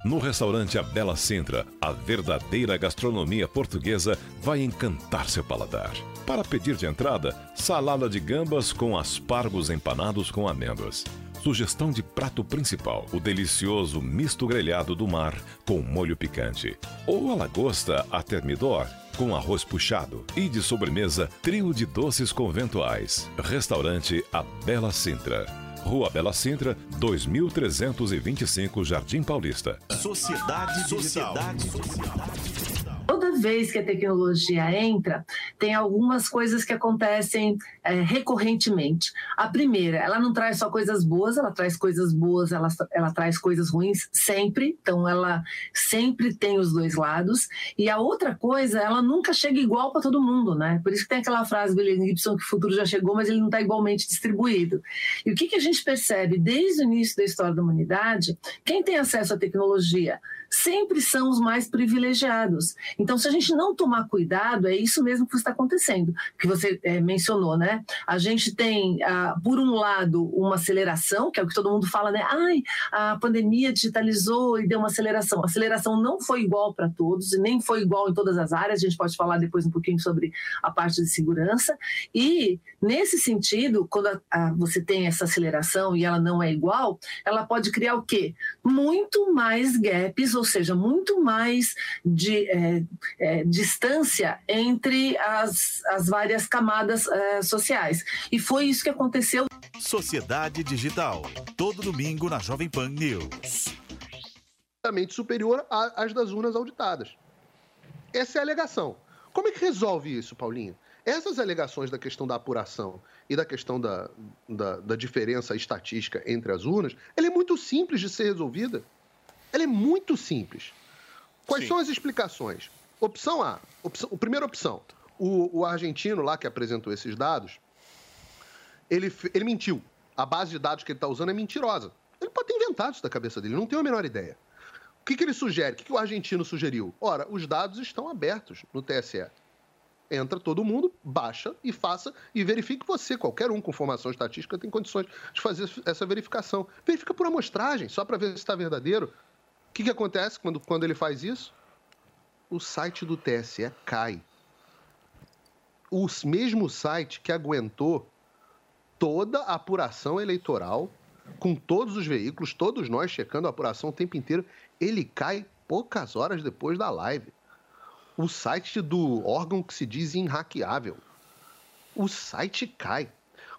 No restaurante A Bela Sintra, a verdadeira gastronomia portuguesa vai encantar seu paladar. Para pedir de entrada, salada de gambas com aspargos empanados com amêndoas. Sugestão de prato principal: o delicioso misto grelhado do mar com molho picante. Ou a lagosta a termidor com arroz puxado. E de sobremesa, trio de doces conventuais. Restaurante A Bela Sintra. Rua Bela Sintra, 2325 Jardim Paulista. Sociedade Sociedade Toda vez que a tecnologia entra, tem algumas coisas que acontecem é, recorrentemente. A primeira, ela não traz só coisas boas, ela traz coisas boas, ela, ela traz coisas ruins sempre. Então, ela sempre tem os dois lados. E a outra coisa, ela nunca chega igual para todo mundo, né? Por isso que tem aquela frase do William Gibson que o futuro já chegou, mas ele não está igualmente distribuído. E o que, que a gente percebe desde o início da história da humanidade? Quem tem acesso à tecnologia sempre são os mais privilegiados. Então, se a gente não tomar cuidado, é isso mesmo que está acontecendo, que você é, mencionou, né? A gente tem, ah, por um lado, uma aceleração, que é o que todo mundo fala, né? Ai, a pandemia digitalizou e deu uma aceleração. A aceleração não foi igual para todos e nem foi igual em todas as áreas. A gente pode falar depois um pouquinho sobre a parte de segurança. E, nesse sentido, quando a, a, você tem essa aceleração e ela não é igual, ela pode criar o quê? Muito mais gaps, ou seja, muito mais de é, é, distância entre as, as várias camadas é, sociais. E foi isso que aconteceu. Sociedade Digital, todo domingo na Jovem Pan News. Superior às das urnas auditadas. Essa é a alegação. Como é que resolve isso, Paulinho? Essas alegações da questão da apuração e da questão da, da, da diferença estatística entre as urnas, ela é muito simples de ser resolvida. Ela é muito simples. Quais Sim. são as explicações? Opção A. Opção, a primeira opção. O, o, argentino lá que apresentou esses dados, ele, ele mentiu. A base de dados que ele está usando é mentirosa. Ele pode ter inventado isso da cabeça dele, não tenho a menor ideia. O que, que ele sugere? O que, que o argentino sugeriu? Ora, os dados estão abertos no TSE. Entra todo mundo, baixa e faça e verifique você. Qualquer um com formação estatística tem condições de fazer essa verificação. Verifica por amostragem, só para ver se está verdadeiro. O que, que acontece quando, quando ele faz isso? O site do TSE cai. O mesmo site que aguentou toda a apuração eleitoral, com todos os veículos, todos nós checando a apuração o tempo inteiro, ele cai poucas horas depois da live. O site do órgão que se diz inhackeável. O site cai.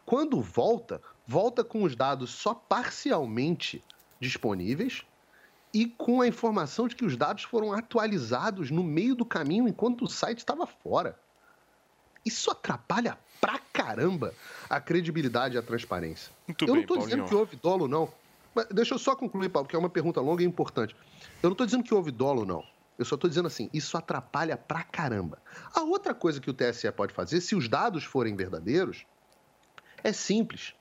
Quando volta, volta com os dados só parcialmente disponíveis e com a informação de que os dados foram atualizados no meio do caminho enquanto o site estava fora. Isso atrapalha pra caramba a credibilidade e a transparência. Muito eu bem, não estou dizendo que houve dolo, não. Mas deixa eu só concluir, Paulo, que é uma pergunta longa e importante. Eu não estou dizendo que houve dolo, não. Eu só estou dizendo assim, isso atrapalha pra caramba. A outra coisa que o TSE pode fazer, se os dados forem verdadeiros, é simples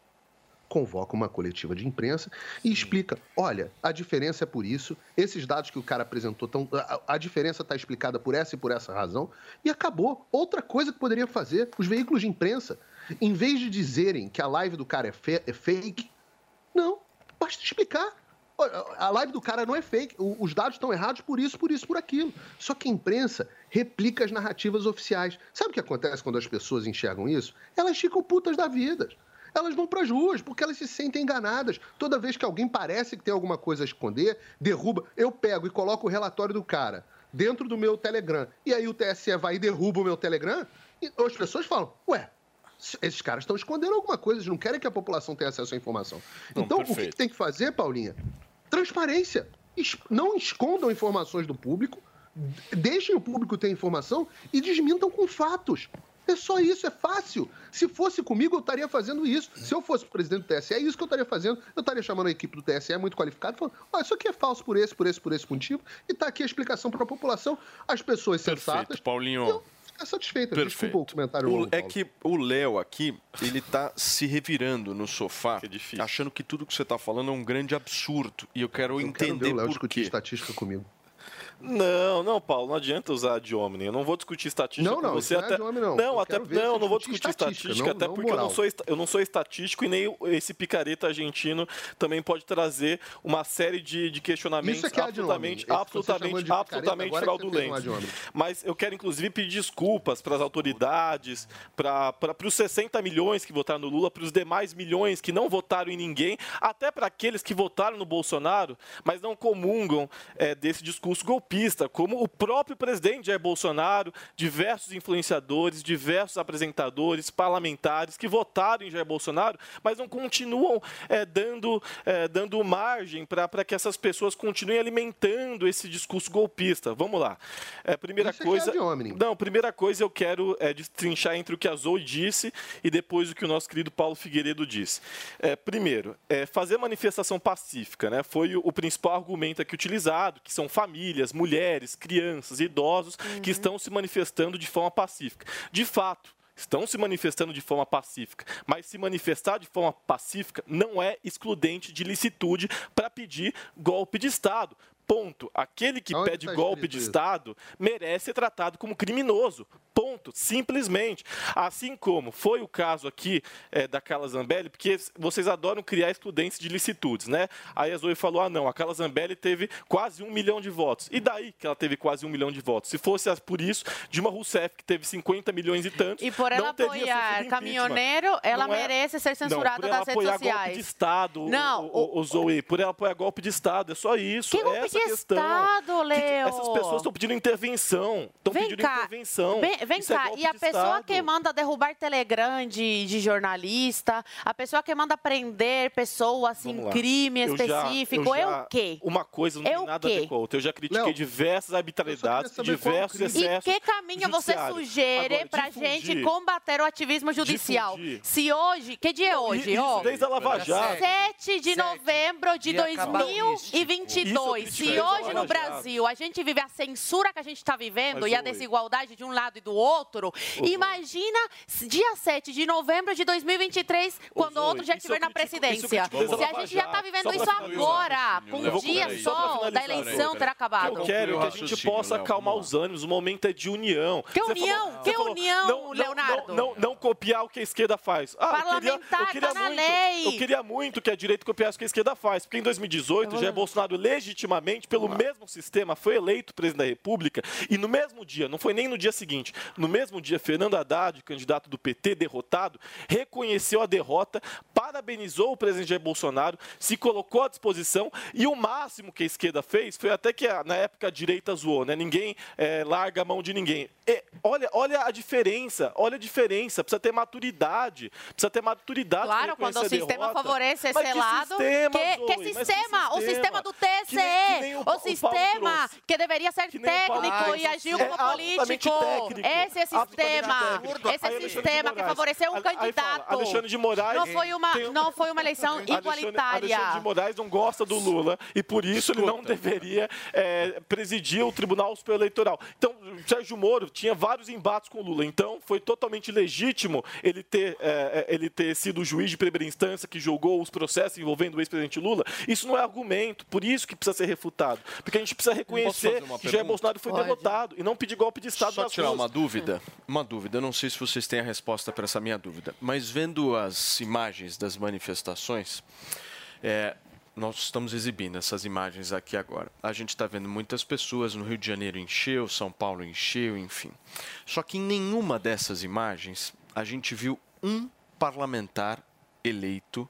convoca uma coletiva de imprensa e explica: olha, a diferença é por isso, esses dados que o cara apresentou, tão, a, a diferença está explicada por essa e por essa razão, e acabou. Outra coisa que poderia fazer, os veículos de imprensa, em vez de dizerem que a live do cara é, fe é fake, não, basta explicar. A live do cara não é fake, os dados estão errados por isso, por isso, por aquilo. Só que a imprensa replica as narrativas oficiais. Sabe o que acontece quando as pessoas enxergam isso? Elas ficam putas da vida. Elas vão para as ruas porque elas se sentem enganadas. Toda vez que alguém parece que tem alguma coisa a esconder, derruba. Eu pego e coloco o relatório do cara dentro do meu Telegram. E aí o TSE vai e derruba o meu Telegram. E as pessoas falam: Ué, esses caras estão escondendo alguma coisa, eles não querem que a população tenha acesso à informação. Não, então, o que tem que fazer, Paulinha? Transparência. Não escondam informações do público, deixem o público ter informação e desmintam com fatos. É só isso, é fácil. Se fosse comigo, eu estaria fazendo isso. Se eu fosse presidente do TSE, é isso que eu estaria fazendo. Eu estaria chamando a equipe do TSE muito qualificada, falando: olha, isso aqui é falso por esse, por esse, por esse motivo, e está aqui a explicação para a população. As pessoas sensatas. Perfeito, Paulinho. Ficar satisfeitas. Perfeito. Desculpa o comentário O- longo, é que o Léo aqui, ele tá se revirando no sofá, achando que tudo que você tá falando é um grande absurdo. E eu quero Eu quero ver entender o Léo por discutir quê. estatística comigo. Não, não, Paulo, não adianta usar de homem. Eu não vou discutir estatística Não, não, você não é até homem, não. Não, Eu até não, não vou discutir estatística, estatística, não- até não porque eu não sou eu não sou estatístico e nem esse picareta argentino também pode trazer uma série de, de questionamentos Isso é que é hominem. absolutamente, chamou absolutamente, absolutamente um ad fraudulentos. hominem. Mas eu quero inclusive pedir desculpas para as autoridades, para os 60 milhões que votaram no Lula, para os demais milhões que não votaram em ninguém, até para aqueles que votaram no Bolsonaro, mas não comungam eh, desse discurso golpista, como o próprio presidente Jair Bolsonaro, diversos influenciadores, diversos apresentadores, parlamentares que votaram em Jair Bolsonaro, mas não continuam eh, dando, eh, dando margem para que essas pessoas continuem alimentando esse discurso golpista. Vamos lá. Eh, primeira Isso é é coisa. ad hominem. Não, primeira coisa eu quero é, destrinchar entre o que a Zoe disse e depois o que o nosso querido Paulo Figueiredo disse. É, primeiro, é, fazer manifestação pacífica né, foi o, o principal argumento aqui utilizado, que são famílias, mulheres, crianças, idosos que estão se manifestando de forma pacífica. De fato, estão se manifestando de forma pacífica, mas se manifestar de forma pacífica não é excludente de licitude para pedir golpe de Estado. Ponto. Aquele que Onde pede tá golpe de isso? Estado merece ser tratado como criminoso. Ponto. Simplesmente. Assim como foi o caso aqui é, da Carla Zambelli, porque vocês adoram criar excludentes de licitudes, né? Aí a Zoe falou: ah, não, a Carla Zambelli teve quase um milhão de votos. E daí que ela teve quase um milhão de votos? Se fosse por isso, Dilma Rousseff, que teve 50 milhões e tantos. E por ela não teria apoiar caminhoneiro, ela Não é- merece ser Não, censurada ela das redes apoiar golpe sociais. de Estado, Não, o, o, o Zoe, por ela apoiar golpe de Estado, é só isso. Que golpe essa questão. Estado, Leo? Essas pessoas estão pedindo intervenção. Estão Vem pedindo cá, intervenção. Vem, vem é cá, golpe e a pessoa Estado. que manda derrubar Telegram de, de jornalista, a pessoa que manda prender pessoa assim, em crime Eu já- específico, eu é já- o quê? Uma coisa não É tem o nada a quê? ver com a outra. Eu já critiquei Léo, diversas arbitrariedades, diversos crime. E excessos. que caminho você judiciários. sugere Agora, pra difundir- gente combater o ativismo judicial? Difundir. Se hoje, que dia é hoje? Isso Ó, desde a Lava Jato. 7 de novembro de cabalístico. 2022. Se hoje no. Brasil a gente vive a censura que a gente está vivendo Mas, e a desigualdade de um lado e do outro, imagina s- dia 7 de novembro de 2023, quando Zoe, outro já estiver na presidência. Se a gente já está vivendo isso agora, com um dia só da eleição ter acabado. Eu quero que a gente possa Léo, acalmar os ânimos. O momento é de união. Que união? Que união, Leonardo? Não, não, copiar o que a esquerda faz. Ah, eu queria, Parlamentar, eu queria tá na muito, lei. Eu queria muito que a direita copiasse o que a esquerda faz. Porque em 2018, Jair Bolsonaro legitimamente, pelo mesmo sistema, foi eleito presidente da República. E no mesmo dia, não foi nem no dia seguinte, no mesmo dia, Fernando Haddad, candidato do PT, derrotado, reconheceu a derrota, parabenizou o presidente Jair Bolsonaro, se colocou à disposição e o máximo que a esquerda fez foi até que a- na época a direita zoou, né? Ninguém eh, larga a mão de ninguém. E olha, olha a diferença, olha a diferença. Precisa ter maturidade, precisa ter maturidade. Claro, quando o sistema derrota. favorece Mas esse que lado. sistema, que, Zoe? que sistema? O sistema do TSE. Que, que nem o o, sistema trouxe. que deveria ser Paulo técnico e agir É como altamente político. técnico. Esse é sistema, esse é sistema que favoreceu um fala, candidato. Alexandre de Moraes Não foi uma, tem- um não foi uma eleição igualitária. Alexandre de Moraes não gosta do Lula e por isso ele não deveria é, presidir o Tribunal Superior Eleitoral. Então, Sérgio Moro tinha vários embates com o Lula. Então, foi totalmente legítimo ele ter, é, é, ele ter sido o juiz de primeira instância que julgou os processos envolvendo o ex-presidente Lula. Isso não é argumento, por isso que precisa ser refutado. Porque a gente precisa reconhecer que Jair? Bolsonaro foi Pode. derrotado e não pedir golpe de Estado Só nas tirar ruas. uma dúvida, uma dúvida. Eu não sei se vocês têm a resposta para essa minha dúvida, mas vendo as imagens das manifestações, é, nós estamos exibindo essas imagens aqui agora. A gente está vendo muitas pessoas no Rio de Janeiro encheu, São Paulo encheu, enfim. Só que em nenhuma dessas imagens a gente viu um parlamentar eleito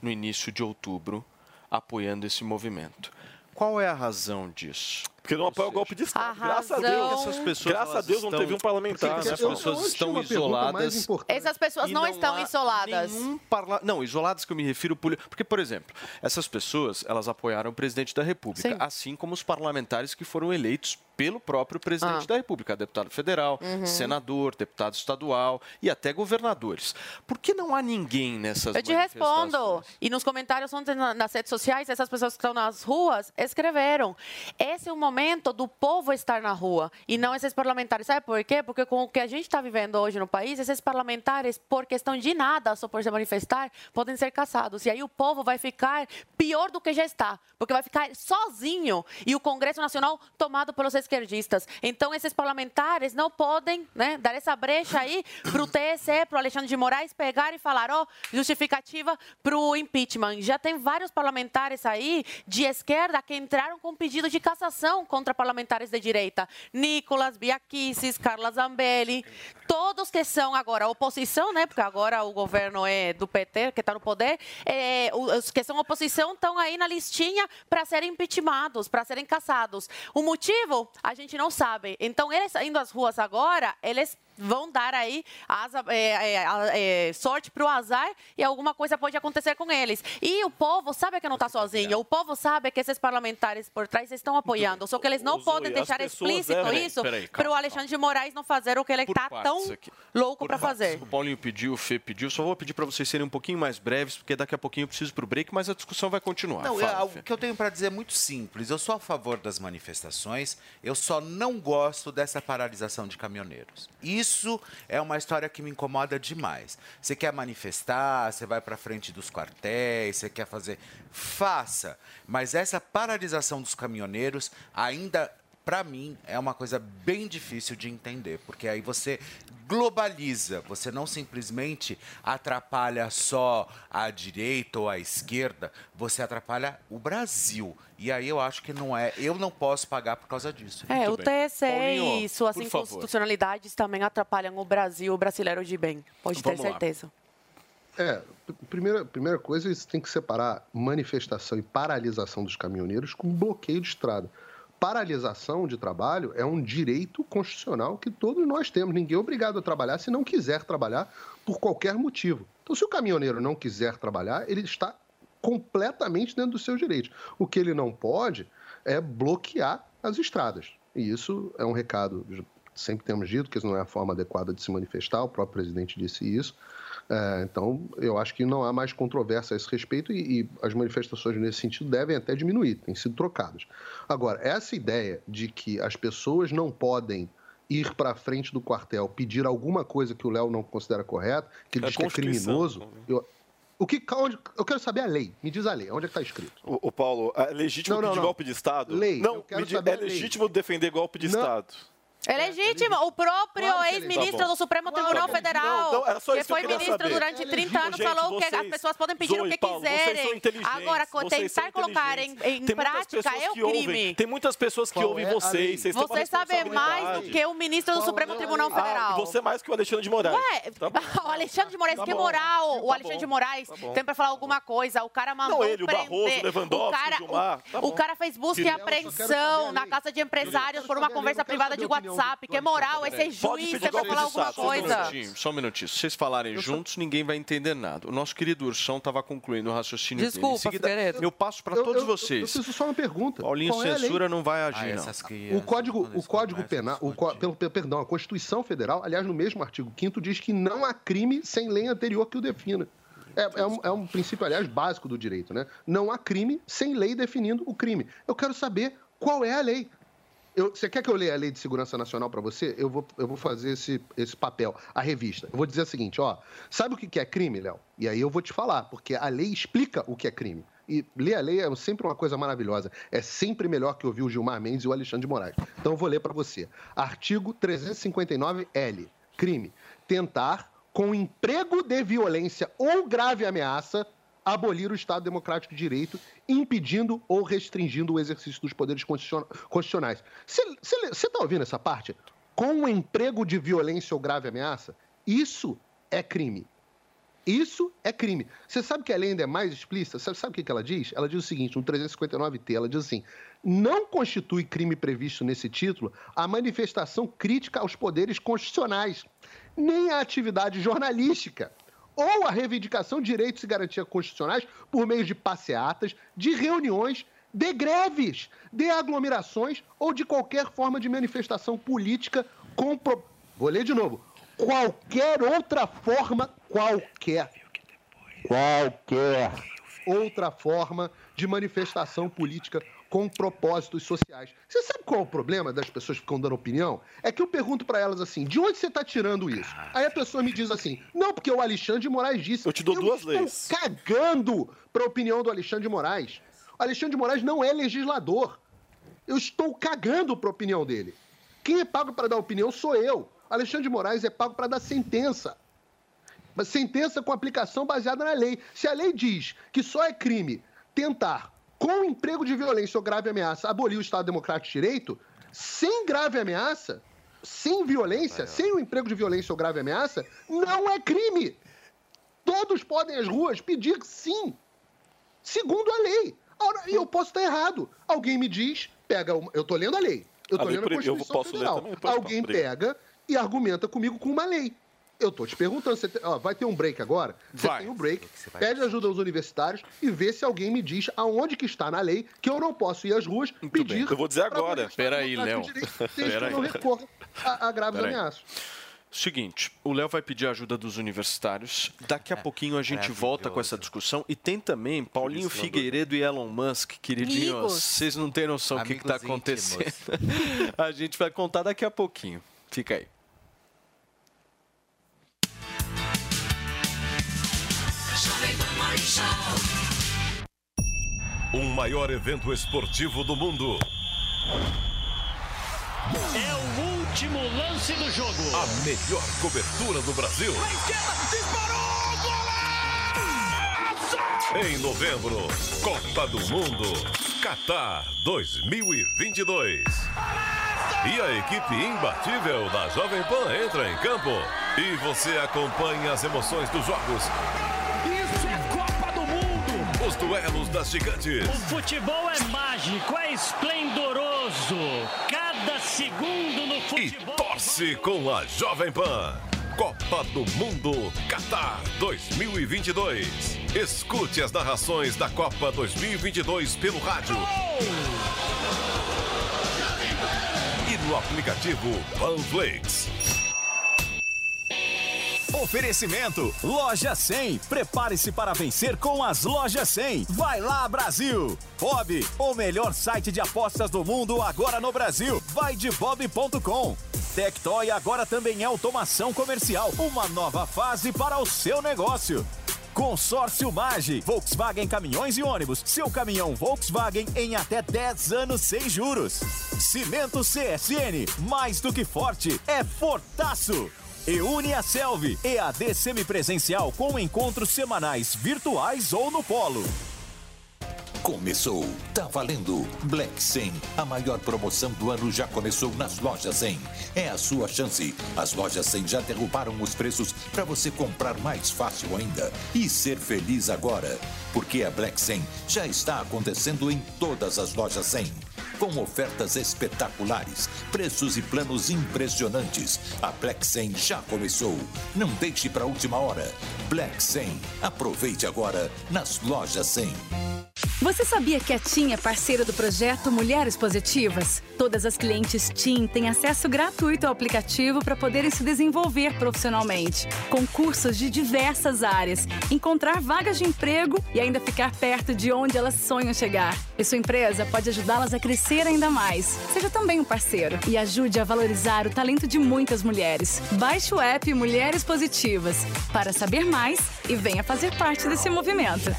no início de outubro apoiando esse movimento. Qual é a razão disso? Porque não apoia o golpe de Estado. A Graças a razão- Deus. Essas pessoas, Graças a Deus não estão- teve um parlamentar. Porque né, essas pessoas estão isoladas. Essas pessoas não, não estão isoladas. nenhum parla... Não, isoladas que eu me refiro... poli- Porque, por exemplo, essas pessoas, elas apoiaram o presidente da República, Sim. assim como os parlamentares que foram eleitos pelo próprio presidente Ah. da República, deputado federal, Uhum. senador, deputado estadual e até governadores. Por que não há ninguém nessas Eu te respondo. E nos comentários ontem na- nas redes sociais, essas pessoas que estão nas ruas escreveram. Esse é o momento do povo estar na rua e não esses parlamentares. Sabe por quê? Porque com o que a gente está vivendo hoje no país, esses parlamentares, por questão de nada, só por se manifestar, podem ser caçados. E aí o povo vai ficar pior do que já está, porque vai ficar sozinho e o Congresso Nacional tomado pelos esquerdistas. Então esses parlamentares não podem né, dar essa brecha aí para o TSE, para o Alexandre de Moraes pegar e falar, ó, justificativa para o impeachment. Já tem vários parlamentares aí de esquerda que entraram com pedido de cassação contra parlamentares de direita. Nicolas Biaquices, Carla Zambelli, todos que são agora oposição, né? Porque agora o governo é do PT, que está no poder, é, os que são oposição estão aí na listinha para serem impeachmentados, para serem cassados. O motivo a gente não sabe. Então, eles indo às ruas agora, eles vão dar aí asa- é, é, é, sorte para o azar e alguma coisa pode acontecer com eles. E o povo sabe que não está sozinho. O povo sabe que esses parlamentares por trás estão apoiando. Só que eles não podem deixar explícito devem- isso para o calma, Alexandre de Moraes não fazer o que ele está tão aqui. louco para fazer. O Paulinho pediu, o Fê pediu. Só vou pedir para vocês serem um pouquinho mais breves, porque daqui a pouquinho eu preciso para o break, mas a discussão vai continuar. Não, Fala, é, o que eu tenho para dizer é muito simples. Eu sou a favor das manifestações, eu só não gosto dessa paralisação de caminhoneiros. Isso é uma história que me incomoda demais. Você quer manifestar, você vai para frente dos quartéis, você quer fazer. Faça. Mas essa paralisação dos caminhoneiros ainda. Para mim, é uma coisa bem difícil de entender, porque aí você globaliza, você não simplesmente atrapalha só a direita ou a esquerda, você atrapalha o Brasil. E aí eu acho que não é, eu não posso pagar por causa disso. É, o TSE Paulinho, e suas por favor. inconstitucionalidades também atrapalham o Brasil, o brasileiro de bem. Pode ter Vamos lá. certeza. É, p- primeira, primeira coisa, isso tem que separar manifestação e paralisação dos caminhoneiros com bloqueio de estrada. Paralisação de trabalho é um direito constitucional que todos nós temos. Ninguém é obrigado a trabalhar se não quiser trabalhar por qualquer motivo. Então, se o caminhoneiro não quiser trabalhar, ele está completamente dentro dos seus direitos. O que ele não pode é bloquear as estradas. E isso é um recado, sempre temos dito que isso não é a forma adequada de se manifestar, o próprio presidente disse isso. É, então, eu acho que não há mais controvérsia a esse respeito e, e as manifestações nesse sentido devem até diminuir, têm sido trocadas. Agora, essa ideia de que as pessoas não podem ir para frente do quartel pedir alguma coisa que o Léo não considera correta, que ele É diz que é criminoso, eu, o que, onde, eu quero saber a lei. Me diz a lei, onde é que está escrito? O, o Paulo, é legítimo Não, não, pedir não. golpe de Estado? Lei, Não, eu quero me é a lei. legítimo defender golpe de Não. Estado. É legítimo. O próprio Claro é ex-ministro legítimo. do Supremo Claro Tribunal é. Federal, Não, não, era só que foi ministro saber. durante É 30 legítimo. anos, Gente, falou que as vocês- pessoas podem pedir Zoe, o que Paulo, vocês são quiserem. Agora, vocês tentar colocar em, em prática é o que ouvem- crime. Tem muitas pessoas que Qual ouvem é vocês. Vocês Você sabe mais do que o ministro do Supremo Tribunal Federal. Ah, você mais que o Alexandre de Moraes. Ué, Tá o Alexandre de Moraes, Tá que bom. moral. O Tá Alexandre bom. de Moraes Tá tem pra falar alguma coisa. O cara mandou Não, ele, o prender. Barroso, o Lewandowski, o cara, o Gilmar. Tá o, o cara fez busca e apreensão na casa de empresários por uma conversa privada de opinião WhatsApp, que é moral, é ser juiz, você vai falar alguma Só um coisa. minutinho, só um minutinho. Se vocês falarem juntos, ninguém vai entender nada. O nosso querido Ursão estava concluindo o raciocínio dele. Desculpa, seguida, Figueiredo. Eu passo para Eu- todos eu- vocês. Eu preciso só uma pergunta. Paulinho Qual é censura não vai Ah, agir, não. O código, o código penal, o pelo- perdão, a Constituição Federal, aliás, no mesmo artigo 5 diz que não há crime sem lei anterior que o defina. É, é um, é um princípio, aliás, básico do direito, né? Não há crime sem lei definindo o crime. Eu quero saber qual é a lei. Eu- você quer que eu leia a Lei de Segurança Nacional para você? Eu vou, eu vou fazer esse, esse papel, a revista. Eu vou dizer o seguinte, ó. Sabe o que é crime, Léo? E aí eu vou te falar, porque a lei explica o que é crime. E ler a lei é sempre uma coisa maravilhosa. É sempre melhor que ouvir o Gilmar Mendes e o Alexandre de Moraes. Então eu vou ler para você. Artigo 359L. Crime. Tentar, com emprego de violência ou grave ameaça, abolir o Estado Democrático de Direito, impedindo ou restringindo o exercício dos poderes constitucion- constitucionais. Você está ouvindo essa parte? Com o emprego de violência ou grave ameaça, isso é crime. Isso é crime. Você sabe que a lei ainda é mais explícita? Sabe, sabe o que ela diz? Ela diz o seguinte, no 359T, ela diz assim, não constitui crime previsto nesse título a manifestação crítica aos poderes constitucionais, nem a atividade jornalística, ou a reivindicação de direitos e garantias constitucionais por meio de passeatas, de reuniões, de greves, de aglomerações ou de qualquer forma de manifestação política com... pro- Vou ler de novo. Qualquer outra forma, qualquer, qualquer outra forma de manifestação política com propósitos sociais. Você sabe qual é o problema das pessoas que ficam dando opinião? É que eu pergunto pra elas assim, de onde você tá tirando isso? Aí a pessoa me diz assim, não, porque o Alexandre de Moraes disse. Eu te dou duas leis. cagando pra opinião do Alexandre de Moraes. O Alexandre de Moraes não é legislador. Eu estou cagando pra opinião dele. Quem é pago para dar opinião sou eu. Alexandre de Moraes é pago para dar sentença. Mas sentença com aplicação baseada na lei. Se a lei diz que só é crime tentar, com emprego de violência ou grave ameaça, abolir o Estado Democrático de Direito, sem grave ameaça, sem violência, sem o emprego de violência ou grave ameaça, não é crime. Todos podem às ruas pedir sim, segundo a lei. Ora, e eu posso estar errado. Alguém me diz, pega. uma- Eu estou lendo a lei. Eu estou lendo a Constituição Federal. também? Alguém pega e argumenta comigo com uma lei. Eu tô te perguntando, você tem- ó, vai ter um break agora? Você tem um break, pede ajuda aos universitários e vê se alguém me diz aonde que está na lei que eu não posso ir às ruas pedir... Eu vou dizer agora. Peraí, Léo. Peraí. eu não recorra a, a graves Peraí. ameaças. Seguinte, o Léo vai pedir ajuda dos universitários. Daqui a É, pouquinho a gente volta com essa discussão. E tem também Paulinho Figueiredo e Elon Musk, queridinhos. Amigos. Vocês não têm noção o que está acontecendo. a gente vai contar daqui a pouquinho. Fica aí. O maior evento esportivo do mundo. É o último lance do jogo. A melhor cobertura do Brasil. Em novembro, Copa do Mundo, Qatar 2022. E a equipe imbatível da Jovem Pan entra em campo. E você acompanha as emoções dos jogos. Os duelos das gigantes. O futebol é mágico, é esplendoroso. Cada segundo no futebol. Torce com a Jovem Pan. Copa do Mundo Qatar 2022. Escute as narrações da Copa 2022 pelo rádio. E no aplicativo Panflix. Oferecimento Loja 100. Prepare-se para vencer com as Lojas 100. Vai lá, Brasil! Bob, o melhor site de apostas do mundo agora no Brasil. Vai de bob.com. Tectoy agora também é automação comercial. Uma nova fase para o seu negócio. Consórcio Mage, Volkswagen Caminhões e Ônibus. Seu caminhão Volkswagen em até 10 anos sem juros. Cimento CSN, mais do que forte, é fortaço. E une a Selvi, EAD semipresencial com encontros semanais virtuais ou no polo. Começou, tá valendo. Black 100, a maior promoção do ano já começou nas lojas 100. É a sua chance. As lojas 100 já derrubaram os preços para você comprar mais fácil ainda e ser feliz agora, porque a Black 100 já está acontecendo em todas as lojas 100. Com ofertas espetaculares, preços e planos impressionantes. A Black 100 já começou. Não deixe para a última hora. Black 100. Aproveite agora nas lojas 100. Você sabia que a TIM é parceira do projeto Mulheres Positivas? Todas as clientes TIM têm acesso gratuito ao aplicativo para poderem se desenvolver profissionalmente, com cursos de diversas áreas, encontrar vagas de emprego e ainda ficar perto de onde elas sonham chegar. E sua empresa pode ajudá-las a ainda mais. Seja também um parceiro e ajude a valorizar o talento de muitas mulheres. Baixe o app Mulheres Positivas para saber mais e venha fazer parte desse movimento.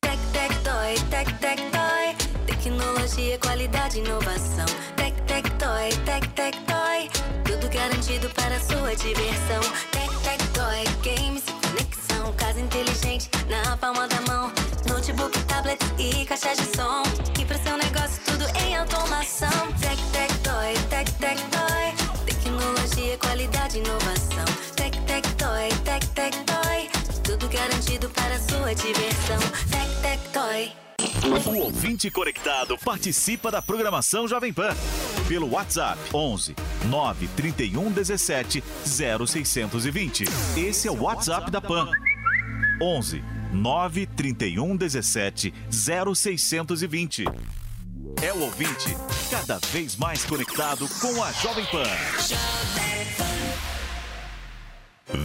Tec, tec, toy, tec, tec, toy. Tecnologia, qualidade, inovação. Tec, tec, toy, tec, tec, toy. Tudo garantido para sua diversão. Tec, tec, toy, games conexão. Casa inteligente na palma da mão. Notebook, tablet e caixa de som. E para seu negócio, tudo em automação. Tec, tec, toy, tec, tec, toy. Tecnologia, qualidade, inovação. Tec, tec, toy, tec, tec, toy. Tudo garantido para sua diversão. Tec, tec, toy. O ouvinte conectado participa da programação Jovem Pan pelo WhatsApp 11 931 17 0620. Esse é o WhatsApp da Pan. 11 931 17 0620. É o ouvinte cada vez mais conectado com a Jovem Pan.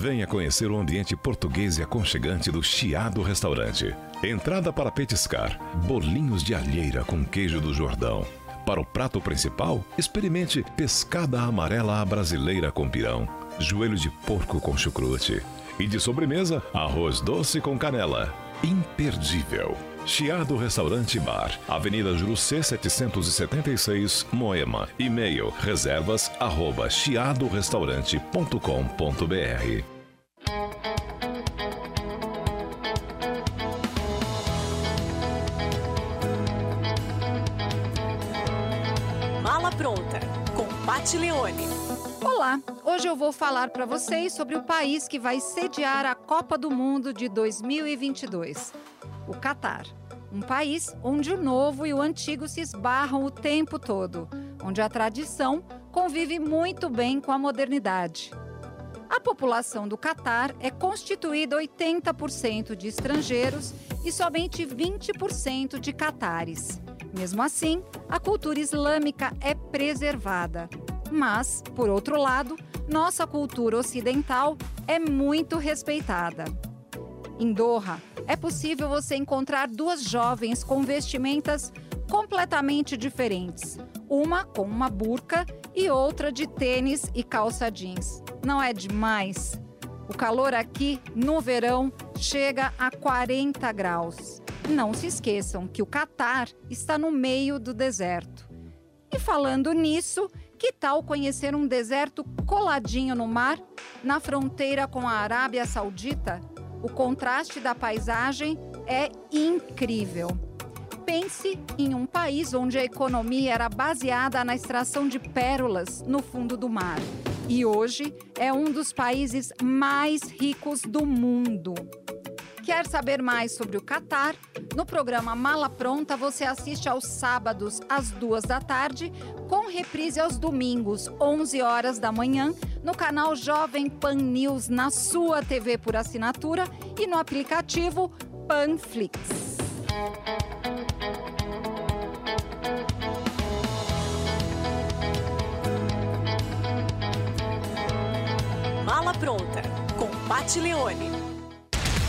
Venha conhecer o ambiente português e aconchegante do Chiado Restaurante. Entrada para petiscar, bolinhos de alheira com queijo do Jordão. Para o prato principal, experimente pescada amarela à brasileira com pirão, joelho de porco com chucrute. E de sobremesa, arroz doce com canela. Imperdível. Chiado Restaurante Bar, Avenida Jurucê 776, Moema. E-mail reservas arroba chiadorestaurante.com.br. Mala pronta com Pat Leone. Olá, hoje eu vou falar para vocês sobre o país que vai sediar a Copa do Mundo de 2022, o Catar. Um país onde o novo e o antigo se esbarram o tempo todo, onde a tradição convive muito bem com a modernidade. A população do Catar é constituída 80% de estrangeiros e somente 20% de catares. Mesmo assim, a cultura islâmica é preservada. Mas, por outro lado, nossa cultura ocidental é muito respeitada. Em Doha, é possível você encontrar duas jovens com vestimentas completamente diferentes. Uma com uma burca e outra de tênis e calça jeans. Não é demais? O calor aqui, no verão, chega a 40 graus. Não se esqueçam que o Catar está no meio do deserto. E falando nisso, que tal conhecer um deserto coladinho no mar, na fronteira com a Arábia Saudita? O contraste da paisagem é incrível. Pense em um país onde a economia era baseada na extração de pérolas no fundo do mar. E hoje é um dos países mais ricos do mundo. Quer saber mais sobre o Catar? No programa Mala Pronta você assiste aos sábados às duas da tarde, com reprise aos domingos, 11 horas da manhã, no canal Jovem Pan News na sua TV por assinatura e no aplicativo Panflix. Mala pronta com Pat Leone.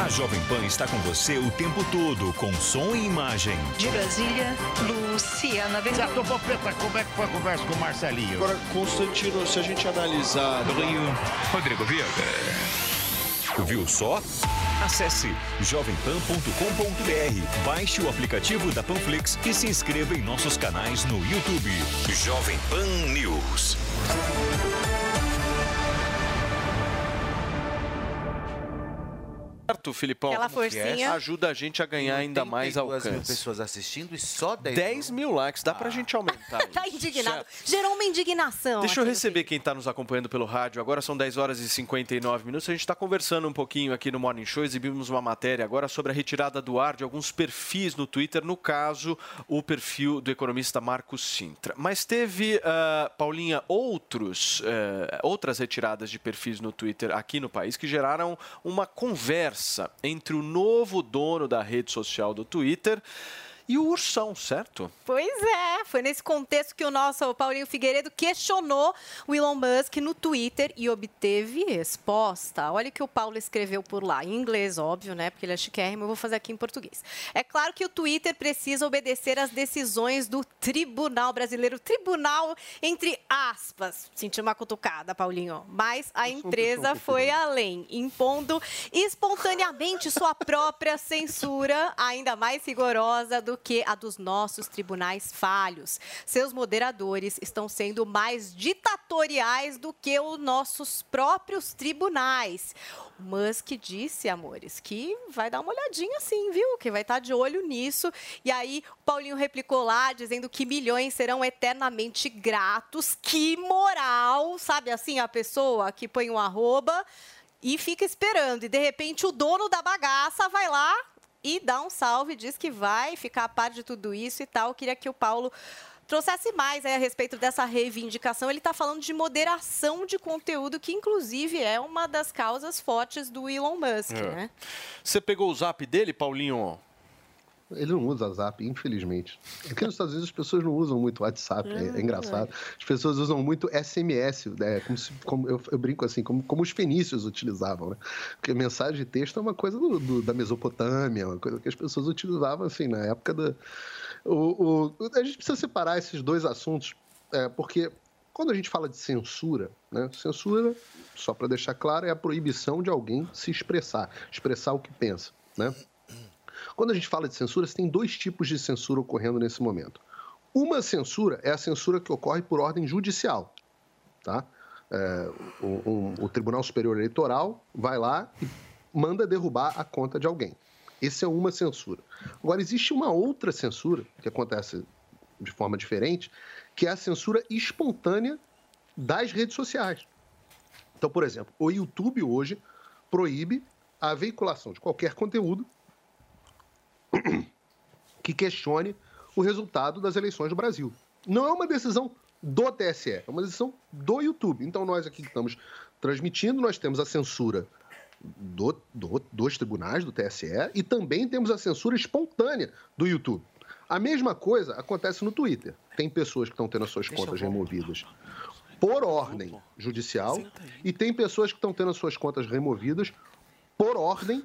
A Jovem Pan está com você o tempo todo, com som e imagem. De Brasília, Luciana Ventura. Certo, Popeta, como é que foi a conversa com o Marcelinho? Agora, Constantino, se a gente analisar... Do Rio, Rodrigo Viega. Viu só? Acesse jovempan.com.br, baixe o aplicativo da Panflix e se inscreva em nossos canais no YouTube. Jovem Pan News. Certo, Filipão? Aquela é? forcinha. Ajuda a gente a ganhar ainda mais 82 mil alcance. pessoas assistindo e só 10, 10 mil likes, dá pra gente aumentar. Tá indignado. Certo. Gerou uma indignação. Deixa eu receber quem está nos acompanhando pelo rádio. Agora são 10 horas e 59 minutos. A gente está conversando um pouquinho aqui no Morning Show. Exibimos uma matéria agora sobre a retirada do ar de alguns perfis no Twitter. No caso, o perfil do economista Marcos Sintra. Mas teve, ah, Paulinha, outros, eh, outras retiradas de perfis no Twitter aqui no país que geraram uma conversa entre o novo dono da rede social do Twitter e o Ursão, certo? Pois é, foi nesse contexto que o nosso Paulinho Figueiredo questionou o Elon Musk no Twitter e obteve resposta. Olha o que o Paulo escreveu por lá, em inglês, óbvio, né? Porque ele é chiquérrimo, eu vou fazer aqui em português. É claro que o Twitter precisa obedecer às decisões do Tribunal Brasileiro. Tribunal, entre aspas. Senti uma cutucada, Paulinho. Mas a empresa foi além, impondo espontaneamente sua própria censura, ainda mais rigorosa do que a dos nossos tribunais falhos. Seus moderadores estão sendo mais ditatoriais do que os nossos próprios tribunais. Musk disse, amores, que vai dar uma olhadinha sim, viu? Que vai estar de olho nisso. E aí, Paulinho replicou lá, dizendo que milhões serão eternamente gratos. Que moral, sabe assim, a pessoa que põe um arroba e fica esperando. E de repente o dono da bagaça vai lá e dá um salve, diz que vai ficar a par de tudo isso e tal. Eu queria que o Paulo trouxesse mais aí a respeito dessa reivindicação. Ele está falando de moderação de conteúdo, que inclusive é uma das causas fortes do Elon Musk, É. né? Você pegou o zap dele, Paulinho? Ele não usa Zap, infelizmente. Aqui nos Estados Unidos as pessoas não usam muito WhatsApp, é, é engraçado. As pessoas usam muito SMS, né? como se, como eu, eu brinco assim, como, como os fenícios utilizavam, né? Porque mensagem de texto é uma coisa do- do- da Mesopotâmia, uma coisa que as pessoas utilizavam assim na época da. O, o- a gente precisa separar esses dois assuntos, é, porque quando a gente fala de censura, né? Censura, só para deixar claro, é a proibição de alguém se expressar, expressar o que pensa, né? Quando a gente fala de censura, você tem dois tipos de censura ocorrendo nesse momento. Uma censura é a censura que ocorre por ordem judicial. Tá? É, o, um- o Tribunal Superior Eleitoral vai lá e manda derrubar a conta de alguém. Essa é uma censura. Agora, existe uma outra censura que acontece de forma diferente, que é a censura espontânea das redes sociais. Então, por exemplo, o YouTube hoje proíbe a veiculação de qualquer conteúdo que questione o resultado das eleições do Brasil. Não é uma decisão do TSE, é uma decisão do YouTube. Então, nós aqui que estamos transmitindo, nós temos a censura do- do- dos tribunais, do TSE, e também temos a censura espontânea do YouTube. A mesma coisa acontece no Twitter. Tem pessoas que estão tendo as suas contas removidas por ordem judicial e tem pessoas que estão tendo as suas contas removidas por ordem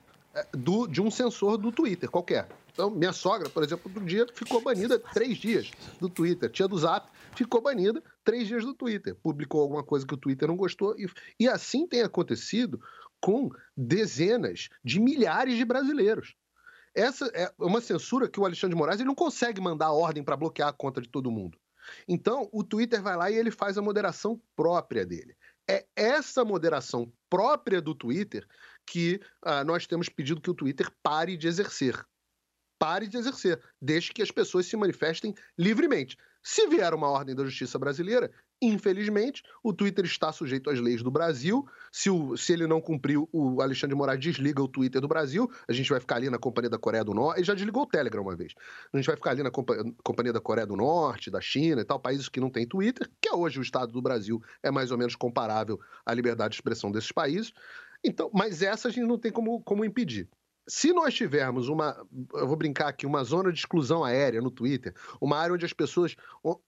do- de um censor do Twitter, qualquer. Então, minha sogra, por exemplo, outro dia ficou banida três dias do Twitter. Tia do Zap ficou banida três dias do Twitter. Publicou alguma coisa que o Twitter não gostou. E, e assim tem acontecido com dezenas de milhares de brasileiros. Essa é uma censura que o Alexandre de Moraes ele não consegue mandar ordem para bloquear a conta de todo mundo. Então, o Twitter vai lá e ele faz a moderação própria dele. É essa moderação própria do Twitter que ah, nós temos pedido que o Twitter pare de exercer. Pare de exercer, desde que as pessoas se manifestem livremente. Se vier uma ordem da justiça brasileira, infelizmente, o Twitter está sujeito às leis do Brasil. Se, o- se ele não cumpriu, o Alexandre de Moraes desliga o Twitter do Brasil. A gente vai ficar ali na Companhia da Coreia do Norte. Ele já desligou o Telegram uma vez. A gente vai ficar ali na Compa- Companhia da Coreia do Norte, da China e tal, países que não têm Twitter, que é hoje o Estado do Brasil é mais ou menos comparável à liberdade de expressão desses países. Então, mas essa a gente não tem como, como impedir. Se nós tivermos uma, eu vou brincar aqui, uma zona de exclusão aérea no Twitter, uma área onde as pessoas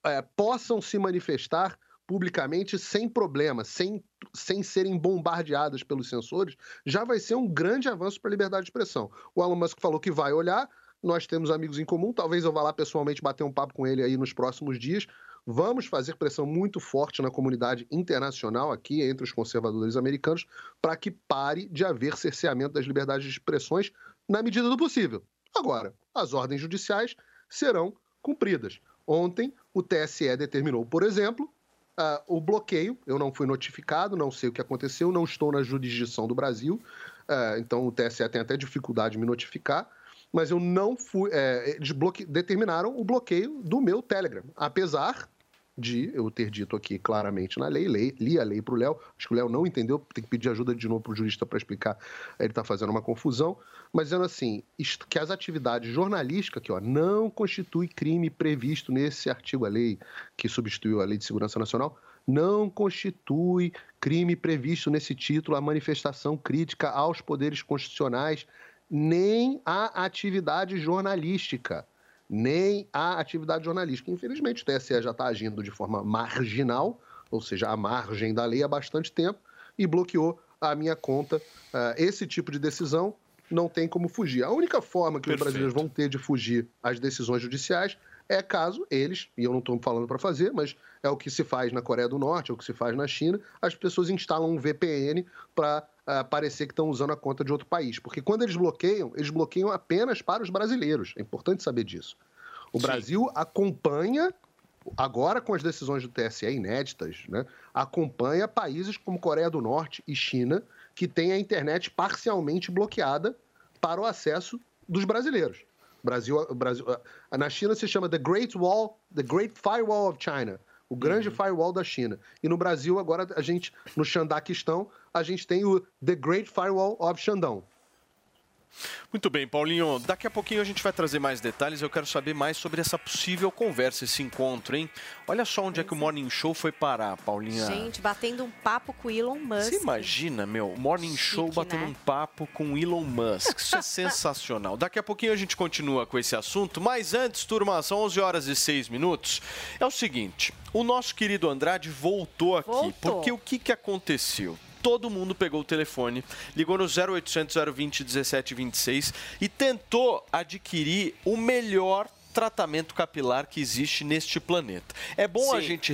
é, possam se manifestar publicamente sem problema, sem, sem serem bombardeadas pelos censores, já vai ser um grande avanço para a liberdade de expressão. O Elon Musk falou que vai olhar, nós temos amigos em comum, talvez eu vá lá pessoalmente bater um papo com ele aí nos próximos dias. Vamos fazer pressão muito forte na comunidade internacional aqui, entre os conservadores americanos, para que pare de haver cerceamento das liberdades de expressões na medida do possível. Agora, as ordens judiciais serão cumpridas. Ontem, o TSE determinou, por exemplo, uh, o bloqueio. Eu não fui notificado, não sei o que aconteceu, não estou na jurisdição do Brasil, uh, então o TSE tem até dificuldade de me notificar. Mas eu não fui. É, determinaram o bloqueio do meu Telegram. Apesar de eu ter dito aqui claramente na lei, lei li a lei para o Léo, acho que o Léo não entendeu, tem que pedir ajuda de novo para o jurista para explicar, ele está fazendo uma confusão, mas dizendo assim, que as atividades jornalísticas aqui, ó, não constitui crime previsto nesse artigo da lei que substituiu a Lei de Segurança Nacional, não constitui crime previsto nesse título a manifestação crítica aos poderes constitucionais nem a atividade jornalística nem a atividade jornalística. Infelizmente, o TSE já está agindo de forma marginal, ou seja, à margem da lei há bastante tempo, e bloqueou a minha conta. Uh, esse tipo de decisão não tem como fugir. A única forma que Perfeito. os brasileiros vão ter de fugir às decisões judiciais é caso eles, e eu não estou falando para fazer, mas é o que se faz na Coreia do Norte, é o que se faz na China, as pessoas instalam um VPN para uh, parecer que estão usando a conta de outro país. Porque quando eles bloqueiam, eles bloqueiam apenas para os brasileiros. É importante saber disso. O Sim. Brasil acompanha, agora com as decisões do TSE inéditas, né, acompanha países como Coreia do Norte e China, que têm a internet parcialmente bloqueada para o acesso dos brasileiros. Brasil, Brasil, na China se chama The Great Wall, The Great Firewall of China, o grande uhum. firewall da China. E no Brasil agora a gente, no Xandaquistão, a gente tem o The Great Firewall of Xandão. Muito bem, Paulinho. Daqui a pouquinho a gente vai trazer mais detalhes. Eu quero saber mais sobre essa possível conversa, esse encontro, hein? Olha só onde é que o Morning Show foi parar, Paulinha. Gente, batendo um papo com o Elon Musk. Você imagina, meu, Morning Chique, Show batendo né? um papo com o Elon Musk. Isso é sensacional. Daqui a pouquinho a gente continua com esse assunto, mas antes, turma, são 11 horas e 6 minutos. É o seguinte, o nosso querido Andrade voltou aqui, voltou. porque o que, que aconteceu? Todo mundo pegou o telefone, ligou no 0800 020 1726 e tentou adquirir o melhor tratamento capilar que existe neste planeta. É bom Sim. a gente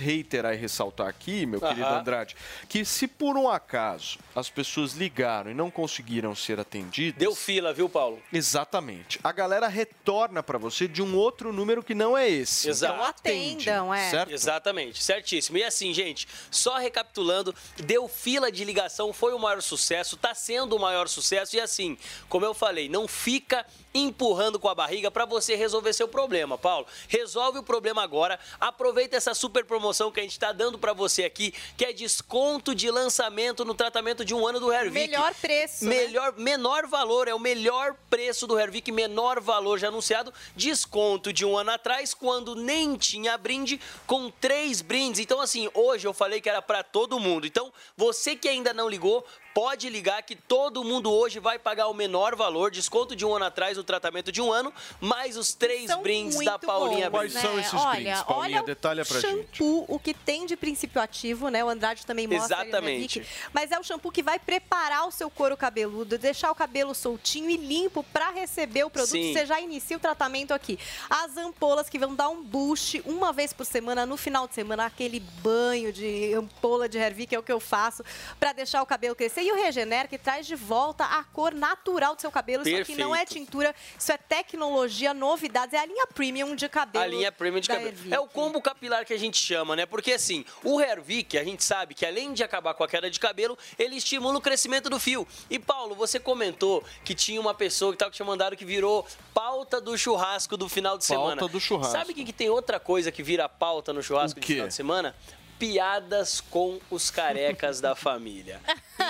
reiterar e ressaltar aqui, meu querido Andrade, que se por um acaso as pessoas ligaram e não conseguiram ser atendidas. Deu fila, viu, Paulo? Exatamente. A galera retorna para você de um outro número que não é esse. Exato. Então atendam, é. Certo? Exatamente, certíssimo. E assim, gente, só recapitulando, deu fila de ligação, foi o maior sucesso, está sendo o maior sucesso. E assim, como eu falei, não fica empurrando com a barriga para você resolver seu problema, Paulo. Resolve o problema agora. Aproveita essa super promoção que a gente está dando para você aqui, que é desconto de lançamento no tratamento de um ano do Hervik. Melhor preço. Né? Melhor, né? menor valor, é o melhor preço do Hervik, menor valor já anunciado. Desconto de um ano atrás, quando nem tinha brinde, com três brindes. Então, assim, hoje eu falei que era para todo mundo. Então, você que ainda não ligou, pode ligar que todo mundo hoje vai pagar o menor valor, desconto de um ano atrás, o tratamento de um ano, mais os três são brindes da Paulinha bons, Quais né? são esses olha, brindes, Paulinha? Olha Detalha pra shampoo, gente. o que tem de princípio ativo, né? O Andrade também mostra. Exatamente. mas é o shampoo que vai preparar o seu couro cabeludo, deixar o cabelo soltinho e limpo para receber o produto. Sim. Você já inicia o tratamento aqui. As ampolas que vão dar um boost uma vez por semana, no final de semana, aquele banho de ampola de Hervik, é o que eu faço, para deixar o cabelo crescer. E o Regener que traz de volta a cor natural do seu cabelo. Perfeito. Isso aqui não é tintura, isso é tecnologia, novidades. É a linha premium de cabelo. A linha premium de cabelo. É o combo capilar que a gente chama, né? Porque assim, o Hervik, a gente sabe que além de acabar com a queda de cabelo, ele estimula o crescimento do fio. E Paulo, você comentou que tinha uma pessoa que estava te mandando que virou pauta do churrasco do final de pauta semana. Pauta do churrasco. Sabe o que, que tem outra coisa que vira pauta no churrasco de final de semana? Piadas com os carecas da família.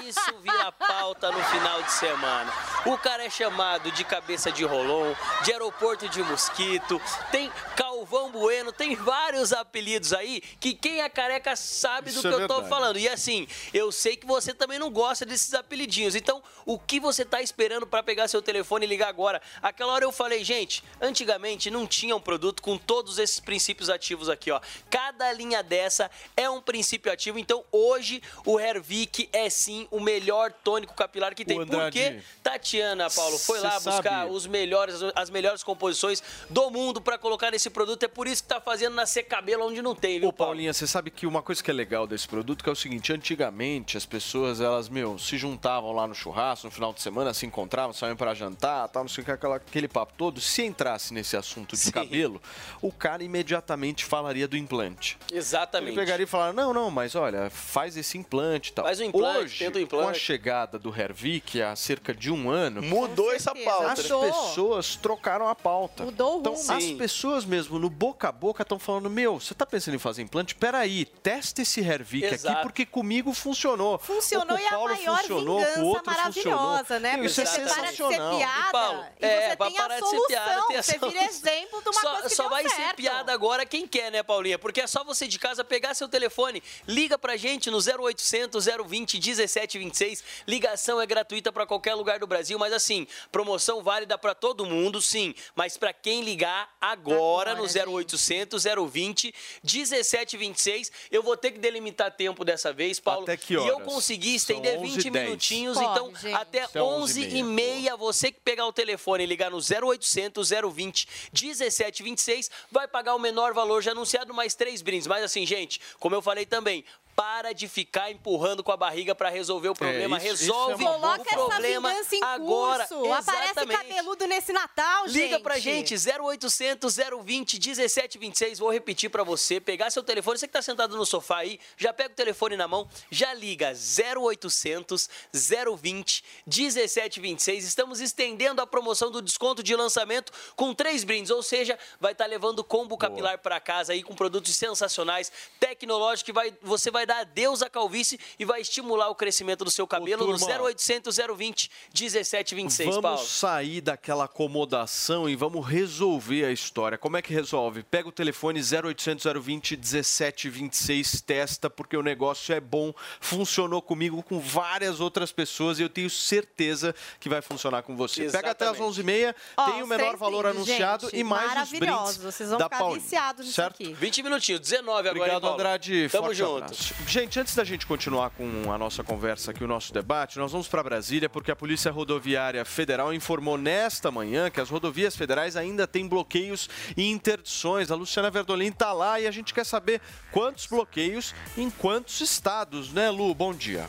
Isso vira pauta no final de semana. O cara é chamado de cabeça de rolon, de aeroporto de mosquito, tem Calvão Bueno, tem vários apelidos aí que quem é careca sabe Isso do que é eu tô falando. E assim, eu sei que você também não gosta desses apelidinhos. Então, o que você tá esperando para pegar seu telefone e ligar agora? Aquela hora eu falei, gente, antigamente não tinha um produto com todos esses princípios ativos aqui, ó. Cada linha dessa é um princípio ativo. Então, hoje, o Hervik é sim o melhor tônico capilar que tem. Porque Tatiana, Paulo, foi lá buscar sabe... os melhores, as melhores composições do mundo para colocar nesse produto produto. É por isso que tá fazendo nascer cabelo onde não tem, viu, Ô, Paulinha, você sabe que uma coisa que é legal desse produto que é o seguinte, antigamente as pessoas, elas, meu, se juntavam lá no churrasco no final de semana, se encontravam, saíam para jantar, tal, não sei o que, aquela- aquele papo todo. Se entrasse nesse assunto de cabelo, o cara imediatamente falaria do implante. Exatamente. Ele pegaria e falaria, não, não, mas olha, faz esse implante e tal. Faz o implante, Hoje, tenta o implante. com a chegada do Hervik há cerca de um ano... Mudou essa pauta. As pessoas trocaram a pauta. Mudou o Então, rumo. as Sim. pessoas mesmo, no boca a boca, estão falando, meu, você tá pensando em fazer implante? Peraí, testa esse Hervik aqui, Exato. porque comigo funcionou. Funcionou o e a Paulo maior funcionou, com o vingança outro maravilhosa, funcionou. né? Meu, Isso é Porque você para de ser sensacional. piada E, Paulo, e é, você tem a parar de ser solução. piada, tem a você vira exemplo de uma só, coisa que só deu vai certo. ser piada agora quem quer, né, Paulinha? Porque é só você de casa pegar seu telefone, liga pra gente no 0800 020 1726. Ligação é gratuita pra qualquer lugar do Brasil, mas assim, promoção válida pra todo mundo, sim. Mas pra quem ligar agora, no 0800 020 1726, eu vou ter que delimitar tempo dessa vez, Paulo. Até que E eu horas? consegui estender 11 20 e 10. minutinhos, Pode, então gente. até 11 11 e meia, você que pegar o telefone e ligar no 0800 020 1726, vai pagar o menor valor já anunciado mais três brindes. Mas assim, gente, como eu falei também, para de ficar empurrando com a barriga para resolver o problema. isso- isso Resolve é uma boa o Coloca problema essa vingança em agora. curso. Aparece cabeludo nesse Natal, gente. Liga pra gente, 0800 020 1726. Vou repetir pra você, pegar seu telefone, você que tá sentado no sofá aí, já pega o telefone na mão, já liga 0800 020 1726. Estamos estendendo a promoção do desconto de lançamento com três brindes, ou seja, vai estar levando combo capilar pra casa aí com produtos sensacionais, tecnológicos que vai, você vai dar adeus à calvície e vai estimular o crescimento do seu cabelo no turma, 0800 020 1726, Vamos Paulo. sair daquela acomodação e vamos resolver a história. Como é que resolve? Pega o telefone 0800 020 1726, testa, porque o negócio é bom, funcionou comigo, com várias outras pessoas e eu tenho certeza que vai funcionar com você. Pega até as Exatamente. 11h30, Ó, tem o menor valor brindes, anunciado gente, e mais os brindes Vocês vão da ficar Paulinha. viciados nisso certo? aqui. 20 minutinhos, 19 agora, Obrigado, Paulo? Andrade. Tamo Forte junto. abraço. Gente, antes da gente continuar com a nossa conversa aqui, o nosso debate, nós vamos para Brasília porque a Polícia Rodoviária Federal informou nesta manhã que as rodovias federais ainda têm bloqueios e interdições. A Luciana Verdolim está lá e a gente quer saber quantos bloqueios em quantos estados, né, Lu? Bom dia.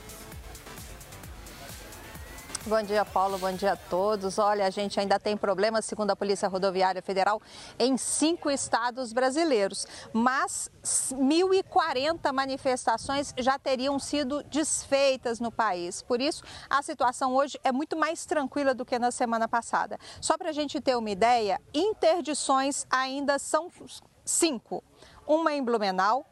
Bom dia, Paulo. Bom dia a todos. Olha, a gente ainda tem problemas, segundo a Polícia Rodoviária Federal, em cinco estados brasileiros. Mas 1.040 manifestações já teriam sido desfeitas no país. Por isso, a situação hoje é muito mais tranquila do que na semana passada. Só para a gente ter uma ideia, interdições ainda são cinco. Uma em Blumenau,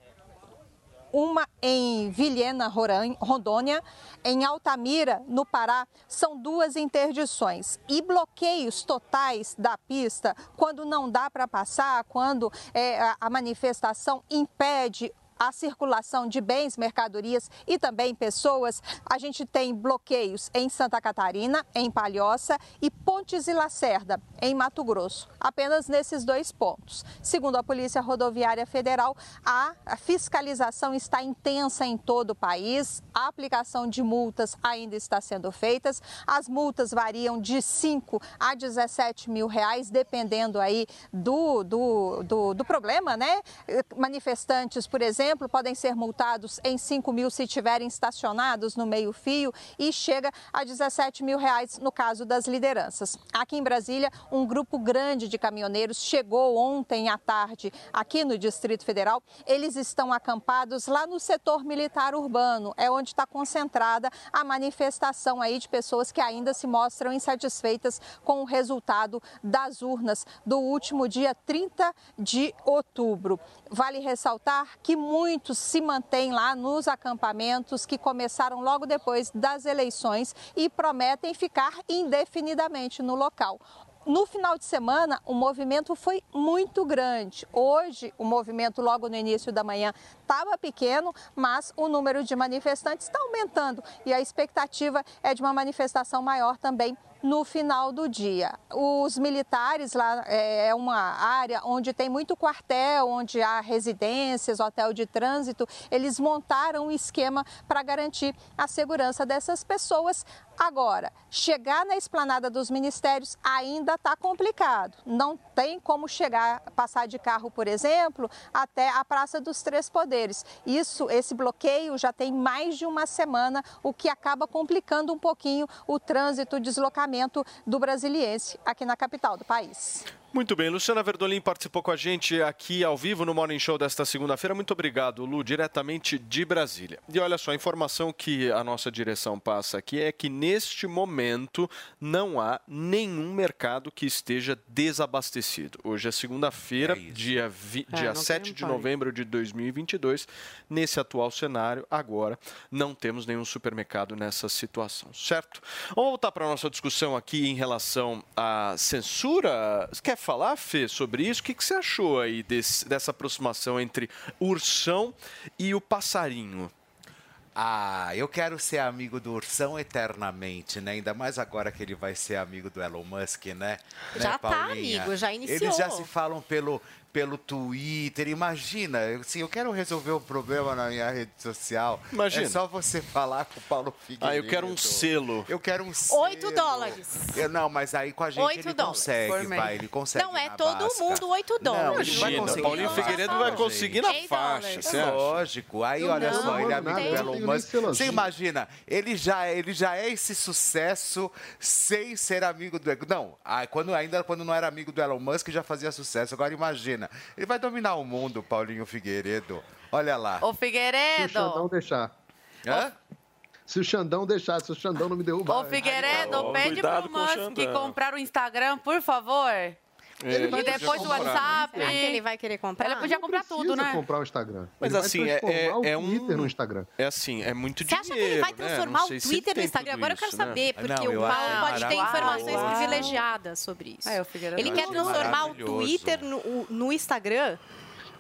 uma em Vilhena, Rondônia, em Altamira, no Pará, são duas interdições. E bloqueios totais da pista, quando não dá para passar, quando é, a manifestação impede a circulação de bens, mercadorias e também pessoas. A gente tem bloqueios em Santa Catarina, em Palhoça e Pontes e Lacerda, em Mato Grosso. Apenas nesses dois pontos. Segundo a Polícia Rodoviária Federal, a fiscalização está intensa em todo o país. A aplicação de multas ainda está sendo feitas. As multas variam de 5 a 17 mil reais, dependendo aí do, do, do, do problema, né? Manifestantes, por exemplo, podem ser multados em 5 mil se estiverem estacionados no meio-fio e chega a 17 mil reais no caso das lideranças. Aqui em Brasília, um grupo grande de caminhoneiros chegou ontem à tarde aqui no Distrito Federal. Eles estão acampados lá no setor militar urbano, é onde está concentrada a manifestação aí de pessoas que ainda se mostram insatisfeitas com o resultado das urnas do último dia 30 de outubro. Vale ressaltar que muitos se mantêm lá nos acampamentos que começaram logo depois das eleições e prometem ficar indefinidamente no local. No final de semana, o movimento foi muito grande. Hoje, o movimento, logo no início da manhã, estava pequeno, mas o número de manifestantes está aumentando e a expectativa é de uma manifestação maior também no final do dia. Os militares lá é uma área onde tem muito quartel, onde há residências, hotel de trânsito. Eles montaram um esquema para garantir a segurança dessas pessoas. Agora, chegar na esplanada dos ministérios ainda está complicado. Não tem como chegar, passar de carro, por exemplo, até a Praça dos Três Poderes. Isso, esse bloqueio já tem mais de uma semana, o que acaba complicando um pouquinho o trânsito, o deslocamento do brasiliense aqui na capital do país. Muito bem, Luciana Verdolim participou com a gente aqui ao vivo no Morning Show desta segunda-feira. Muito obrigado, Lu, diretamente de Brasília. E olha só, a informação que a nossa direção passa aqui é que neste momento não há nenhum mercado que esteja desabastecido. Hoje é segunda-feira, dia, vi, É, dia não 7 tem de novembro de 2022. Nesse atual cenário, agora, não temos nenhum supermercado nessa situação, certo? Vamos voltar para a nossa discussão aqui em relação à censura. Você quer falar, Fê, sobre isso? O que, que você achou aí desse- dessa aproximação entre ursão e o passarinho? Ah, eu quero ser amigo do Ursão eternamente, né? Ainda mais agora que ele vai ser amigo do Elon Musk, né? Já né, tá, amigo, já iniciou. Eles já se falam pelo, pelo Twitter. Imagina, eu- assim, eu quero resolver o problema na minha rede social. Imagina. É só você falar com o Paulo Figueiredo. Ah, eu quero um selo. Eu quero um selo. 8 dólares. Eu, não, mas aí com a gente Oito ele dólares consegue, vai, ele consegue Não, é todo basca. mundo 8 Não, dólares. ele vai Imagina, conseguir Paulinho Figueiredo vai gente. conseguir na faixa, É lógico. Aí, Eu olha não, só, ele é não amigo do Elon Musk. Você imagina, ele já, ele já é esse sucesso sem ser amigo do... Não, quando, ainda quando não era amigo do Elon Musk já fazia sucesso. Agora imagina, ele vai dominar o mundo, Paulinho Figueiredo. Olha lá. Ô, Se o Xandão Figueiredo. deixar. Hã? Se o Xandão deixar, se o Xandão não me derrubar. Ô, Figueiredo, Ó, pede cuidado pro Musk comprar o Instagram, por favor. Ele e vai depois o comprar. WhatsApp. Que ele vai querer comprar? Ele podia comprar tudo, né? comprar o Instagram. Mas Ele vai assim, é- transformar é- é o um- Twitter no Instagram. É assim, é muito Você acha dinheiro, que ele vai né? transformar Não o Twitter no Instagram? Agora eu quero isso, né? saber, porque Não, o acho Paulo pode ter informações Uau. privilegiadas sobre isso. É, o Figueiredo Ele quer transformar o. Twitter no, no Instagram?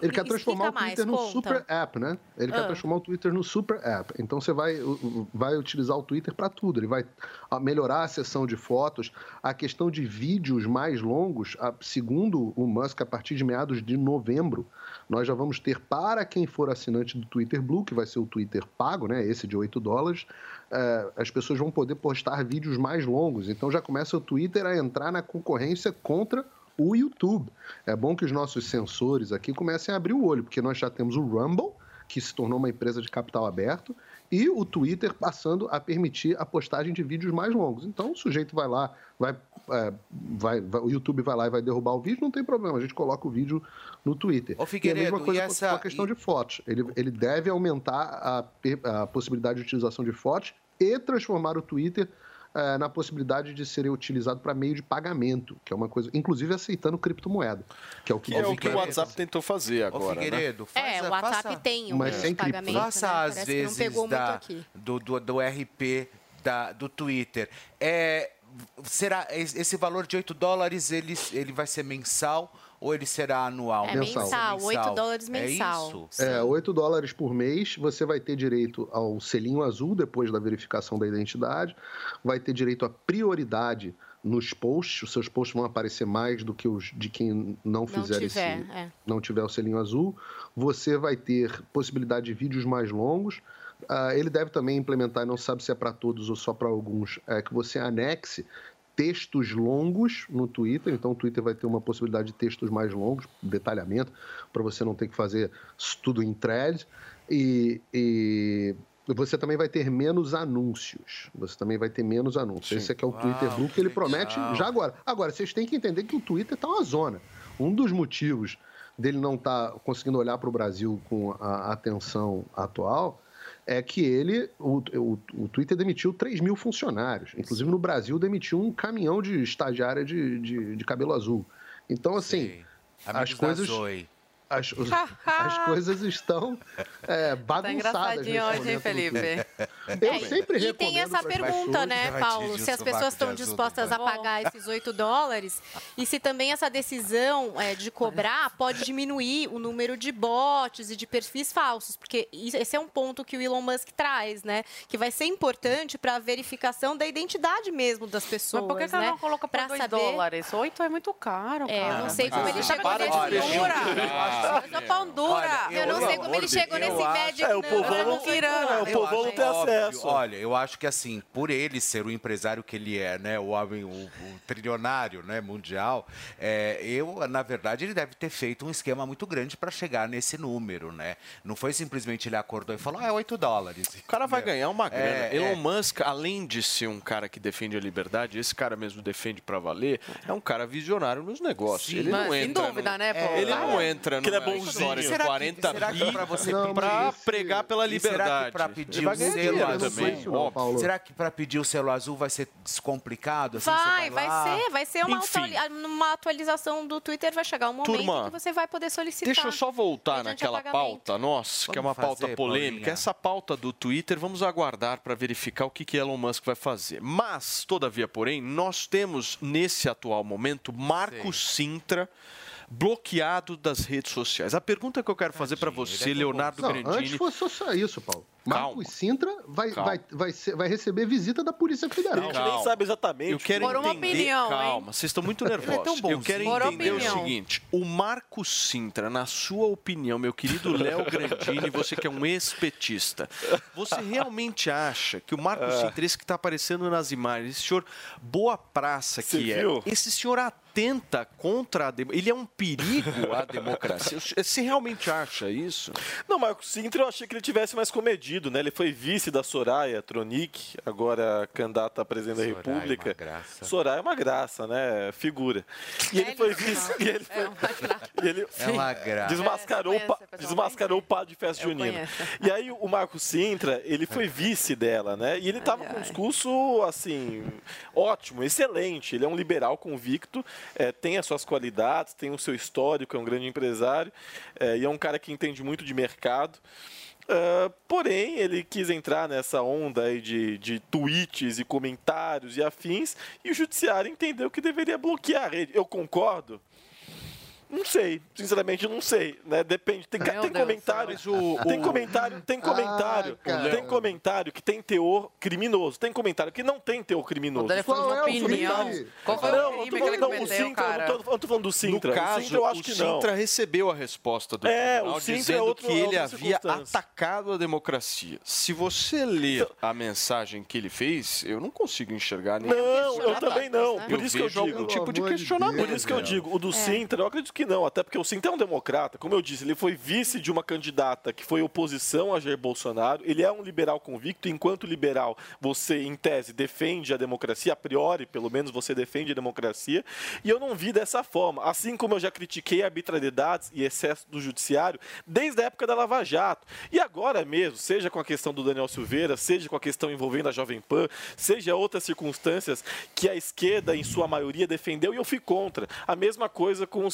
Ele quer Explica transformar o mais, Twitter no conta. super app, né? Ele quer Ah. transformar o Twitter no super app. Então você vai, vai utilizar o Twitter para tudo. Ele vai ah, melhorar a sessão de fotos, a questão de vídeos mais longos. ah, Segundo o Musk, a partir de meados de novembro, nós já vamos ter para quem for assinante do Twitter Blue, que vai ser o Twitter pago, né? Esse de 8 dólares, eh, as pessoas vão poder postar vídeos mais longos. Então já começa o Twitter a entrar na concorrência contra o YouTube. É bom que os nossos sensores aqui comecem a abrir o olho, porque nós já temos o Rumble, que se tornou uma empresa de capital aberto, e o Twitter passando a permitir a postagem de vídeos mais longos. Então o sujeito vai lá, vai, é, vai- vai- o YouTube vai lá e vai derrubar o vídeo, não tem problema, a gente coloca o vídeo no Twitter. Ô, e a Figueiredo, mesma coisa essa- com a questão e- de fotos. Ele, ele deve aumentar a, a possibilidade de utilização de fotos e transformar o Twitter eh, na possibilidade de ser utilizado para meio de pagamento, que é uma coisa, inclusive aceitando criptomoeda, que é o que, Que é o que o Figueiredo- WhatsApp tentou fazer Ô, agora, né? Figueiredo, faz, É, o WhatsApp faça, tem um Mas meio sem pagamento, faça né? às Parece vezes não pegou da- muito aqui. do, do, do RP da, do Twitter. É, será esse esse valor de 8 dólares ele, ele vai ser mensal ou ele será anual? É Mensal. mensal, 8 dólares É mensal. isso? É, 8 dólares por mês, você vai ter direito ao selinho azul depois da verificação da identidade, vai ter direito à prioridade nos posts, os seus posts vão aparecer mais do que os de quem não Não fizer tiver, esse, é. não tiver o selinho azul. Você vai ter possibilidade de vídeos mais longos. Ah, ele deve também implementar, não sabe se é para todos ou só para alguns, é, que você anexe textos longos no Twitter. Então, o Twitter vai ter uma possibilidade de textos mais longos, detalhamento, para você não ter que fazer tudo em thread. E, e você também vai ter menos anúncios. Você também vai ter menos anúncios. Sim. Esse aqui é o Uau, Twitter Blue que ele legal. promete já agora. Agora, vocês têm que entender que o Twitter está uma zona. Um dos motivos dele não estar conseguindo olhar para o Brasil com a atenção atual é que ele, o, o, o Twitter demitiu 3 mil funcionários. Inclusive no Brasil demitiu um caminhão de estagiária de, de, de cabelo azul. Então, assim, Amigos as coisas. da Zoe. As, os- as coisas estão é, bagunçadas. engraçadinho nesse hoje, hein, Felipe? Eu É, sempre e tem recomendo essa pergunta, né, Paulo? Se as pessoas estão dispostas a pagar esses 8 dólares e se também essa decisão é, de cobrar pode diminuir o número de bots e de perfis falsos, porque esse é um ponto que o Elon Musk traz, né? Que vai ser importante para a verificação da identidade mesmo das pessoas. Mas por que, né? ela não coloca por Pra 2 saber- dólares? 8 é muito caro, É, eu cara. não sei como ele chegou nesse é número. Mas é pão dura. Eu não sei como ele chegou nesse médico. É, o povão não, Irã. é, o Eu povão não tem óbvio. acesso. Olha, eu acho que assim, por ele ser o empresário que ele é, né, o homem, o, o trilionário, né, mundial, é, eu, na verdade, ele deve ter feito um esquema muito grande para chegar nesse número, né? Não foi simplesmente ele acordou e falou, ah, é 8 dólares. O cara vai ganhar uma grana. É, Elon é. Musk, além de ser um cara que defende a liberdade, esse cara mesmo defende pra valer, é um cara visionário nos negócios. Sim, ele mas não sem entra. dúvida, no- né, Paulo? Ele não É. entra Que ele é bonzinho. de Será que- 40 será que pra você pra pedir esse- pregar pela E será que liberdade. pra pedir o vai selo dinheiro azul, também, óbvio. será que para pedir o selo azul vai ser descomplicado? Assim, Vai, você vai lá? ser, vai ser uma, uma atualização do Twitter, vai chegar um momento Turma, que você vai poder solicitar. Deixa eu só voltar naquela pauta nossa, que é uma Vamos pauta fazer, polêmica. Paulinha. Essa pauta do Twitter, vamos aguardar para verificar o que, que Elon Musk vai fazer. Mas, todavia, porém, nós temos nesse atual momento Marco Sintra bloqueado das redes sociais. A pergunta que eu quero fazer para você, Leonardo Não, Grandini, antes fosse só isso, Paulo. Calma. Marcos Sintra vai, Calma. vai, vai, ser- vai receber visita da Polícia Federal. A gente nem sabe exatamente. Eu quero Por uma entender. opinião, hein? calma, vocês estão muito nervosos. Ele é tão eu quero. Por entender o seguinte: o Marco Sintra, na sua opinião, meu querido Léo Grandini, você que é um ex-petista, você realmente acha que o Marco Ah. Sintra, esse que está aparecendo nas imagens, esse senhor Boa Praça Você que viu? é, esse senhor atenta contra a democracia, ele é um perigo à democracia. Você realmente acha isso? Não, Marcos Sintra, eu achei que ele tivesse mais comedido, né? Ele foi vice da Soraya Tronic, agora candidata a presidente da Soraya é uma República. graça. Soraya é uma graça, né? Figura. E ele foi vice. E ele foi. e ele É uma graça. Desmascarou, É, o pa- conhece desmascarou o padre de festa Eu junina. conheço. E aí o Marco Sintra, ele foi vice dela, né? E ele tava com um discurso, assim, ótimo, excelente. Ele é um liberal convicto, é, tem as suas qualidades, tem o seu histórico, é um grande empresário, é, e é um cara que entende muito de mercado. Ah, porém, ele quis entrar nessa onda aí de, de tweets e comentários e afins, e o judiciário entendeu que deveria bloquear a rede. Eu concordo? Não sei, sinceramente eu não sei, né? Depende. Tem, tem comentário, o- tem comentário, tem comentário, cara. tem comentário que tem teor criminoso, tem comentário que não tem teor criminoso. Qual é opinião. Qual foi Não, o eu crime que ele não, o cometeu, Sintra, eu cara? não tô, eu tô falando do Sintra. no caso, o Sintra eu acho o que não. Sintra recebeu a resposta do É, tribunal o Sintra é dizendo outro- que é ele havia atacado a democracia. Se você ler a mensagem que ele fez, eu não consigo enxergar nenhum. Não, eu também não. Por Eu isso que eu digo. algum tipo de questionamento. Por isso que eu digo, o do Sintra, eu acredito que não, até porque o Sintra é um democrata. Como eu disse, ele foi vice de uma candidata que foi oposição a Jair Bolsonaro. Ele é um liberal convicto. Enquanto liberal, você, em tese, defende a democracia, a priori, pelo menos, você defende a democracia. E eu não vi dessa forma. Assim como eu já critiquei arbitrariedades e excesso do judiciário desde a época da Lava Jato. E agora mesmo, seja com a questão do Daniel Silveira, seja com a questão envolvendo a Jovem Pan, seja outras circunstâncias que a esquerda, em sua maioria, defendeu e eu fui contra. A mesma coisa com o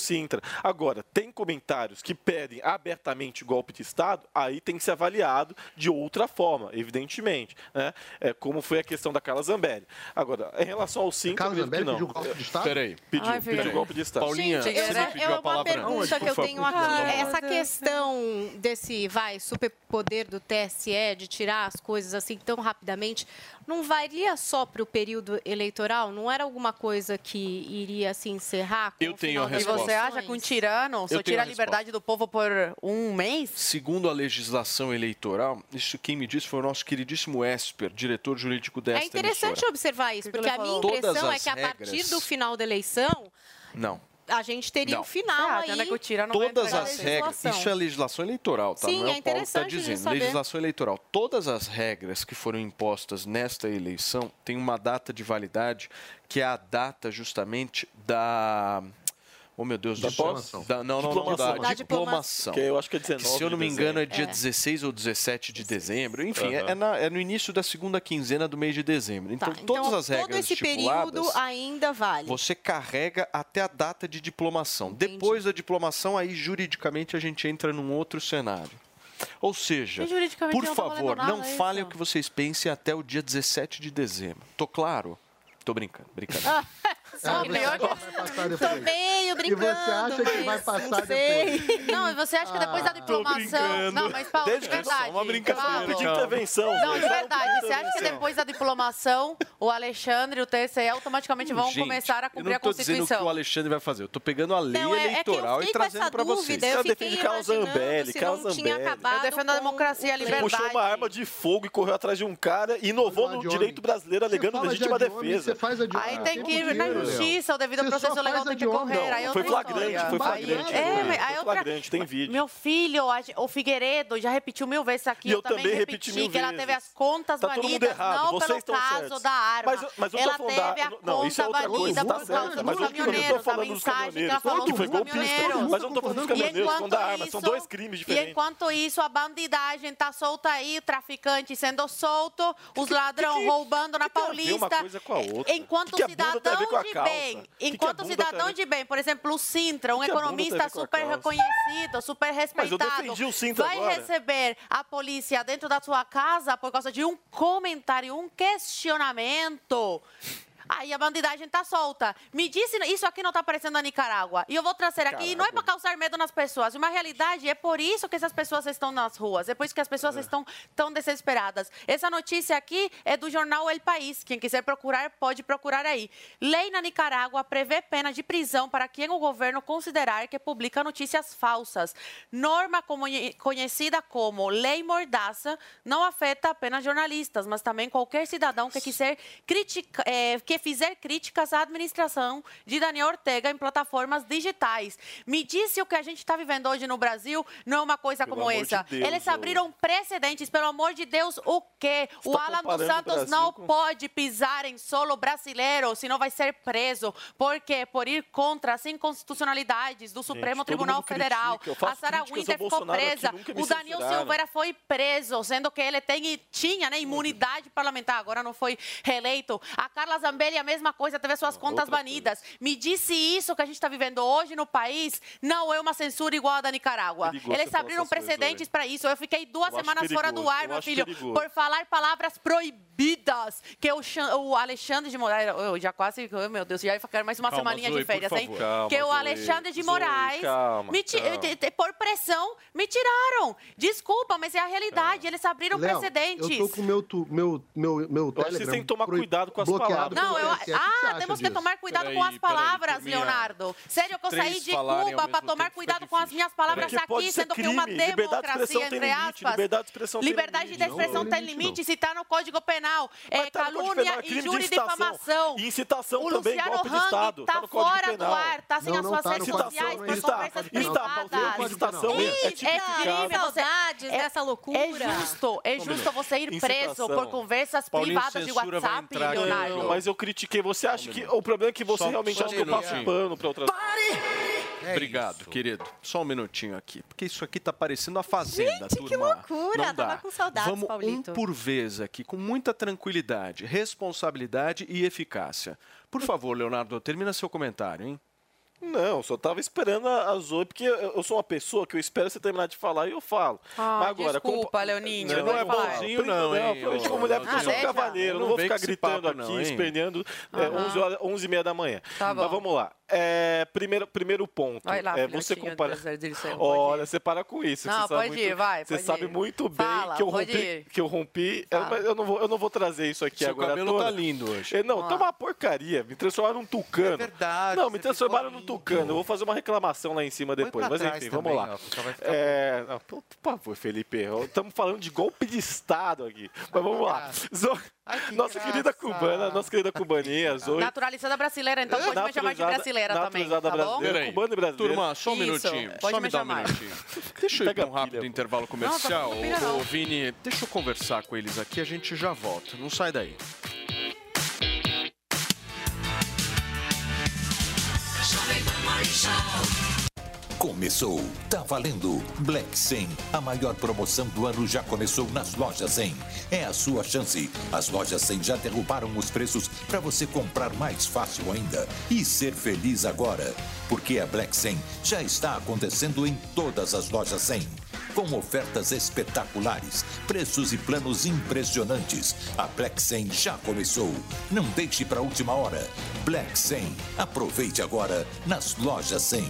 Agora, tem comentários que pedem abertamente golpe de Estado, aí tem que ser avaliado de outra forma, evidentemente. Né? É, como foi a questão da Carla Zambelli. Agora, em relação ao Sintra, Carla Zambelli não. pediu golpe de Estado? Peraí. Pediu, Ai, pediu golpe de Estado. Paulinha, Gente, pediu é a uma palavra pergunta que eu tenho aqui. Ai, Essa questão desse, vai, superpoder do TSE de tirar as coisas assim tão rapidamente, não valia só para o período eleitoral? Não era alguma coisa que iria se encerrar com Eu o tenho final a das E você resposta. acha que um tirano só tira a a liberdade do povo por um mês? Segundo a legislação eleitoral, isso quem me disse foi o nosso queridíssimo Esper, diretor jurídico desta É interessante emissora. observar isso, que porque a minha impressão é que a partir do final da eleição, Não. a gente teria Não. um final Ah, aí. que o tirano vai Todas as regras, isso é legislação eleitoral, tá? Sim, Não é, é o Paulo que está dizendo. Legislação eleitoral. Todas as regras que foram impostas nesta eleição têm uma data de validade, que é a data justamente da Oh, meu Deus do céu. Da, não, não, não, da, da diplomação. Que eu acho que é 19 que, Se eu não me engano, é dia é. 16 ou 17 de dezembro. Enfim, uhum. é, é, na, é, no início da segunda quinzena do mês de dezembro. Tá, então, tá, todas então, as regras todo esse período ainda vale. Você carrega até a data de diplomação. Entendi. Depois da diplomação, aí juridicamente a gente entra num outro cenário. Ou seja, por não favor, nada, não falem o que vocês pensem até o dia 17 de dezembro. Tô claro? Tô brincando, brincadeira. Só pior que... Tô meio brincando. E você acha que vai passar sei. depois. Não, você acha que depois da diplomação... Não, mas, Paulo, Desde de verdade. Uma brincadeira. Paulo, pedi intervenção. Não, de verdade. Você acha que depois da diplomação, o Alexandre e o TCE automaticamente vão Gente, começar a cumprir a Constituição? eu não tô dizendo o que o Alexandre vai fazer. Eu tô pegando a lei não, é, é eleitoral é e trazendo para vocês. Eu defendo Carlos Zambelli, Carlos Zambelli. Eu defendo a democracia e a liberdade. Puxou uma arma de fogo e correu atrás de um cara e inovou no direito brasileiro alegando legítima defesa. Você faz a Aí tem que ir na justiça, o devido processo legal tem que correr. É foi flagrante, foi flagrante. É, foi flagrante, tem vídeo. Meu filho, o Figueiredo, já repetiu mil vezes aqui. Eu também repeti mil vezes. Que ela teve as contas tá banidas, não pelo caso da arma. Mas eu tô falando da... Não, isso é outra coisa, tá certo. Mas eu estou falando dos caminhoneiros, que foi golpista. Mas eu não tô falando dos caminhoneiros, falando da arma. São dois crimes diferentes. E enquanto isso, a bandidagem tá solta aí, o traficante sendo solto, os ladrões roubando na Paulista. Enquanto cidadão de bem, enquanto que cidadão de bem, por exemplo, o Sintra, um que economista super reconhecido, super respeitado, vai agora. receber a polícia dentro da sua casa por causa de um comentário, um questionamento. Aí a bandidagem tá solta. Me disse, isso aqui não tá aparecendo na Nicarágua. E eu vou trazer aqui, e não é para causar medo nas pessoas. Uma realidade é por isso que essas pessoas estão nas ruas, é por isso que as pessoas é. estão tão desesperadas. Essa notícia aqui é do jornal El País. Quem quiser procurar, pode procurar aí. Lei na Nicarágua prevê pena de prisão para quem o governo considerar que publica notícias falsas. Norma conhecida como Lei Mordaça não afeta apenas jornalistas, mas também qualquer cidadão que quiser criticar. É, eh, que fizer críticas à administração de Daniel Ortega em plataformas digitais. Me disse o que a gente está vivendo hoje no Brasil não é uma coisa pelo como essa. De Deus, Eles abriram eu... precedentes, pelo amor de Deus, o quê? Você o tá Alan dos Santos não com... pode pisar em solo brasileiro, senão vai ser preso. Por quê? Por ir contra as inconstitucionalidades do Supremo gente, Tribunal Federal. A Sara Winter ficou presa. O Daniel censuraram. Silveira foi preso, sendo que ele tem, tinha né, imunidade parlamentar, agora não foi reeleito. A Carla Zambelli vermelha é a mesma coisa, teve as suas contas Outra banidas. Coisa. Me disse isso que a gente está vivendo hoje no país não é uma censura igual a da Nicarágua. Perigoso Eles abriram precedentes para isso. Eu fiquei duas eu semanas fora do ar, meu filho, perigoso. por falar palavras proibidas. Que o, o Alexandre de Moraes. Eu já quase. Meu Deus, já ia ficar mais uma calma, semaninha de férias, hein? Calma, que o Alexandre de Moraes. Calma, me Por pressão, me tiraram. Desculpa, mas é a realidade. Eles abriram precedentes. Eu tô com meu, meu, meu, meu Telegram. Eu acho que vocês têm que tomar cuidado com as palavras. Não, não, eu... Ah, temos que tomar cuidado com as palavras, Leonardo. Sério, eu saí de Cuba para tomar cuidado com as minhas palavras aqui, sendo que uma democracia, entre aspas. Liberdade de expressão tem limite. Liberdade de expressão tem limite, se está no Código Penal. É calúnia, injúria e difamação. E incitação também, golpe de Estado. está fora do ar, tá tá está sem as suas redes sociais, por conversas privadas. Incitação é, é crime. Saudades dessa loucura. É justo, é justo você ir preso por conversas privadas de WhatsApp, Leonardo. Mas eu critiquei. Você acha um que o problema é que você só, realmente só acha um que eu passo pano para outras Pare! É Obrigado, isso. querido. Só um minutinho aqui, porque isso aqui tá parecendo a fazenda, Gente, turma. que loucura. Não dá. Tava com saudades, Vamos Paulito. um por vez aqui, com muita tranquilidade, responsabilidade e eficácia. Por favor, Leonardo, termina seu comentário, hein? Não, só tava esperando a, oito Zoe, porque eu, sou uma pessoa que eu espero você terminar de falar e eu falo. Ah, mas agora, desculpa, como... Leoninho. Não, não é bonzinho, não, não, hein? Eu, como mulher, porque eu sou um cavaleiro, não, não vou ficar gritando aqui, não, esperneando tá é, 11, horas, 11 e meia da manhã. Tá mas vamos lá é, primeiro, primeiro ponto. Olha lá, é, você compara. Olha, você para com isso. Não, você pode ir, vai. Você sabe ir. muito bem Fala, que eu rompi. Que eu rompi. Eu, eu não, vou, eu não vou trazer isso aqui Seu agora. O cabelo tá toda. tá lindo hoje. É, não, tá uma porcaria. Me transformaram num tucano. É verdade. Não, me transformaram num tucano. Eu vou fazer uma reclamação lá em cima depois. Mas enfim, vamos lá. Ó, é, não, por favor, Felipe. Estamos falando de golpe de Estado aqui. Mas vamos lá. Ah. Nossa graça. querida cubana, nossa querida cubaninha, Zoe. Naturalizada brasileira, então pode me chamar de brasileira também, Naturalizada tá brasileira, Brasileira, cubana e brasileira. Turma, só um minutinho, Isso, só me, me dá um minutinho. Deixa eu ir para um rápido intervalo comercial. Não, o, o Vini, deixa eu conversar com eles aqui, a gente já volta. Não sai daí. Jovem Pan Show. Começou, tá valendo. Black 100, a maior promoção do ano já começou nas lojas 100. É a sua chance. As lojas 100 já derrubaram os preços para você comprar mais fácil ainda e ser feliz agora, porque a Black 100 já está acontecendo em todas as lojas 100. Com ofertas espetaculares, preços e planos impressionantes. A Black 100 já começou. Não deixe para a última hora. Black 100. Aproveite agora nas lojas 100.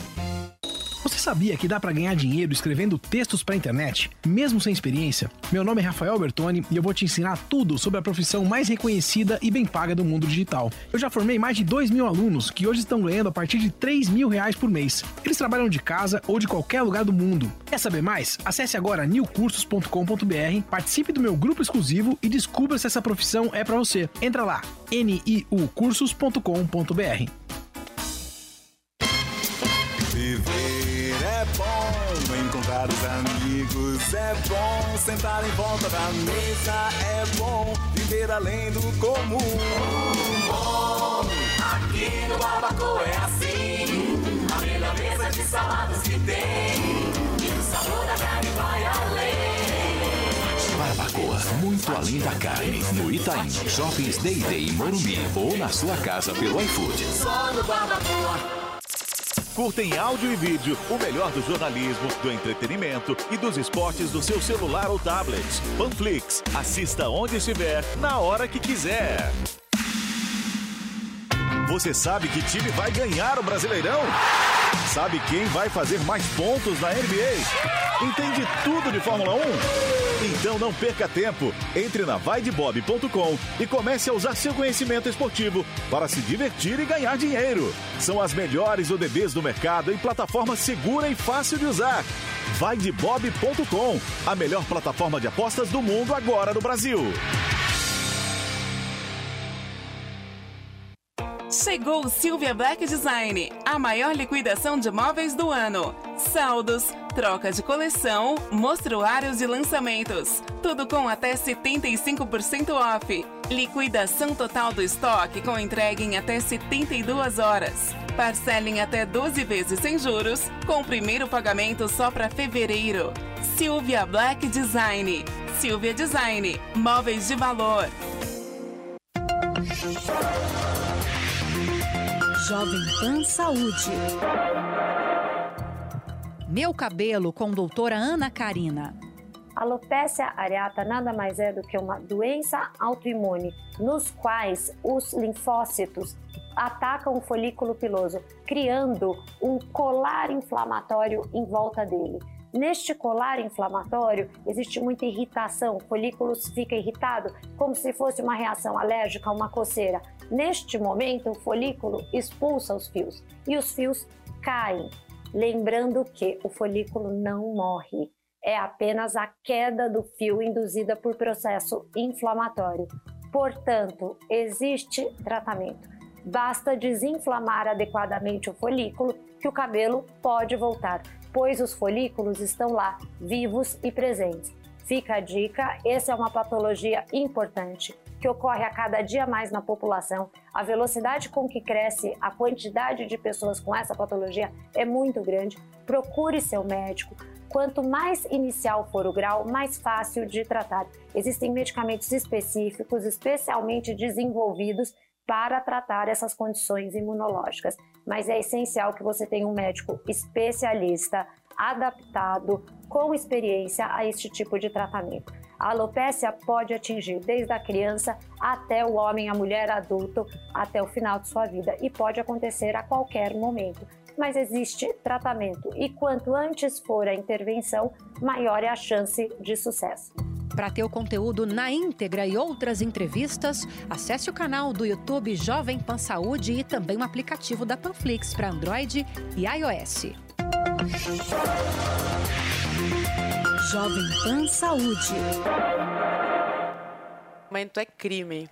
Você sabia que dá para ganhar dinheiro escrevendo textos para internet, mesmo sem experiência? Meu nome é Rafael Bertoni e eu vou te ensinar tudo sobre a profissão mais reconhecida e bem paga do mundo digital. Eu já formei mais de 2 mil alunos que hoje estão ganhando a partir de 3 mil reais por mês. Eles trabalham de casa ou de qualquer lugar do mundo. Quer saber mais? Acesse agora newcursos.com.br, participe do meu grupo exclusivo e descubra se essa profissão é para você. Entra lá, niucursos.com.br. bom, encontrar os amigos é bom, sentar em volta da mesa é bom, viver além do comum. Bom, aqui no Barbacoa é assim, a melhor mesa de saladas que tem, e o sabor da carne vai além. Barbacoa, muito além da carne. No Itaim, Shoppings Day Day em Morumbi ou na sua casa pelo iFood. Só no Barbacoa. Curta em áudio e vídeo o melhor do jornalismo, do entretenimento e dos esportes do seu celular ou tablet. Panflix. Assista onde estiver, na hora que quiser. Você sabe que time vai ganhar o Brasileirão? Sabe quem vai fazer mais pontos na NBA? Entende tudo de Fórmula 1? Então não perca tempo. Entre na vaidebob.com e comece a usar seu conhecimento esportivo para se divertir e ganhar dinheiro. São as melhores ODBs do mercado em plataforma segura e fácil de usar. Vaidebob.com, a melhor plataforma de apostas do mundo agora no Brasil. Chegou o Silvia Black Design, a maior liquidação de móveis do ano. Saldos, troca de coleção, mostruários e lançamentos. Tudo com até 75% off. Liquidação total do estoque com entrega em até 72 horas. Parcela em até 12 vezes sem juros, com primeiro pagamento só para fevereiro. Silvia Black Design. Silvia Design, móveis de valor. Jovem Pan Saúde. Meu cabelo com doutora Ana Karina. Alopecia areata nada mais é do que uma doença autoimune, nos quais os linfócitos atacam o folículo piloso, criando um colar inflamatório em volta dele. Neste colar inflamatório existe muita irritação, o folículo fica irritado, como se fosse uma reação alérgica, uma coceira. Neste momento, o folículo expulsa os fios e os fios caem. Lembrando que o folículo não morre, é apenas a queda do fio induzida por processo inflamatório. Portanto, existe tratamento. Basta desinflamar adequadamente o folículo que o cabelo pode voltar, pois os folículos estão lá, vivos e presentes. Fica a dica, essa é uma patologia importante que ocorre a cada dia mais na população. A velocidade com que cresce a quantidade de pessoas com essa patologia é muito grande. Procure seu médico. Quanto mais inicial for o grau, mais fácil de tratar. Existem medicamentos específicos, especialmente desenvolvidos para tratar essas condições imunológicas. Mas é essencial que você tenha um médico especialista, adaptado, com experiência a este tipo de tratamento. A alopécia pode atingir desde a criança até o homem, a mulher adulto, até o final de sua vida e pode acontecer a qualquer momento. Mas existe tratamento e quanto antes for a intervenção, maior é a chance de sucesso. Para ter o conteúdo na íntegra e outras entrevistas, acesse o canal do YouTube Jovem Pan Saúde e também o aplicativo da Panflix para Android e iOS. Jovem Pan Saúde. O momento é crime.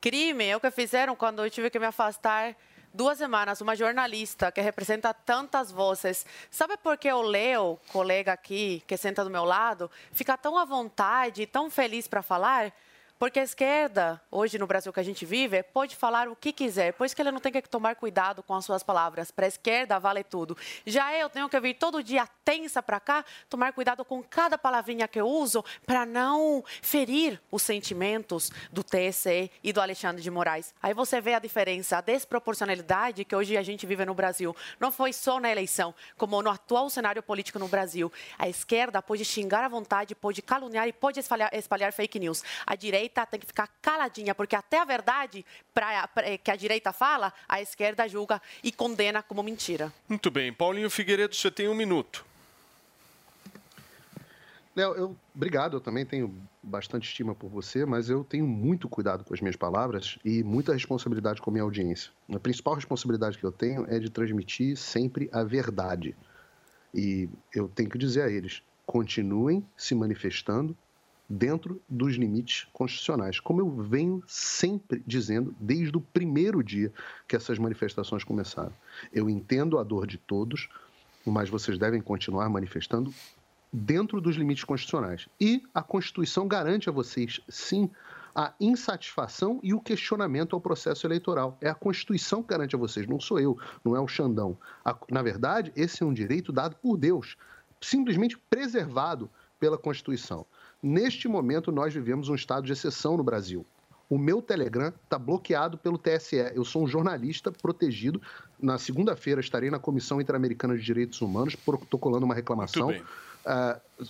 Crime é o que fizeram quando eu tive que me afastar duas semanas, uma jornalista que representa tantas vozes. Sabe por que o Leo, colega aqui, que senta do meu lado, fica tão à vontade, tão feliz para falar? Porque a esquerda, hoje no Brasil que a gente vive, pode falar o que quiser, pois que ela não tem que tomar cuidado com as suas palavras. Para a esquerda vale tudo. Já eu tenho que vir todo dia tensa para cá, tomar cuidado com cada palavrinha que eu uso para não ferir os sentimentos do TSE e do Alexandre de Moraes. Aí você vê a diferença, a desproporcionalidade que hoje a gente vive no Brasil. Não foi só na eleição, como no atual cenário político no Brasil. A esquerda pode xingar à vontade, pode caluniar e pode espalhar, espalhar fake news. A direita tem que ficar caladinha, porque até a verdade pra, pra, que a direita fala, a esquerda julga e condena como mentira. Muito bem. Paulinho Figueiredo, você tem um minuto. Léo, eu, obrigado, eu também tenho bastante estima por você, mas eu tenho muito cuidado com as minhas palavras e muita responsabilidade com a minha audiência. A principal responsabilidade que eu tenho é de transmitir sempre a verdade. E eu tenho que dizer a eles: continuem se manifestando dentro dos limites constitucionais, como eu venho sempre dizendo desde o primeiro dia que essas manifestações começaram. Eu entendo a dor de todos, mas vocês devem continuar manifestando dentro dos limites constitucionais. E a Constituição garante a vocês, sim, a insatisfação e o questionamento ao processo eleitoral. É a Constituição que garante a vocês, não sou eu, não é o Xandão. Na verdade, esse é um direito dado por Deus, simplesmente preservado pela Constituição. Neste momento, nós vivemos um estado de exceção no Brasil. O meu Telegram está bloqueado pelo TSE. Eu sou um jornalista protegido. Na segunda-feira estarei na Comissão Interamericana de Direitos Humanos protocolando uma reclamação. Uh,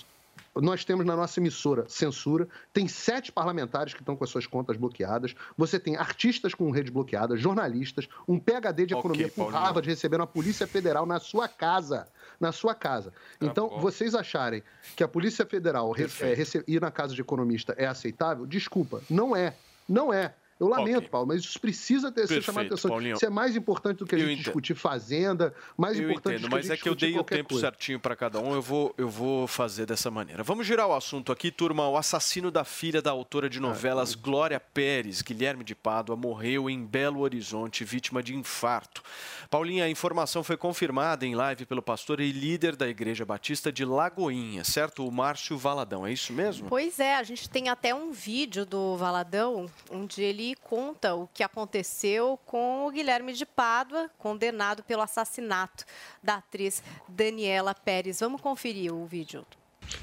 nós temos na nossa emissora censura, tem sete parlamentares que estão com as suas contas bloqueadas, você tem artistas com rede bloqueada, jornalistas, um PhD de okay, economia com Paulinho. Harvard recebendo a Polícia Federal na sua casa. Na sua casa. Tá então, vocês acharem que a Polícia Federal é, ir na casa de economista é aceitável? Desculpa, não é. Não é. Eu lamento, okay. Paulo, mas isso precisa ter Perfeito, ser chamado atenção. Paulinho. Isso é mais importante do que a gente discutir fazenda, mais eu importante entendo, do que mas é que eu dei o tempo coisa. certinho para cada um, eu vou, eu vou fazer dessa maneira. Vamos girar o assunto aqui, turma. O assassino da filha da autora de novelas ah, Glória Pérez, Guilherme de Pádua, morreu em Belo Horizonte, vítima de infarto. Paulinha, a informação foi confirmada em live pelo pastor e líder da Igreja Batista de Lagoinha, certo? O Márcio Valadão, é isso mesmo? Pois é, a gente tem até um vídeo do Valadão, onde ele conta o que aconteceu com o Guilherme de Pádua, condenado pelo assassinato da atriz Daniela Pérez. Vamos conferir o vídeo.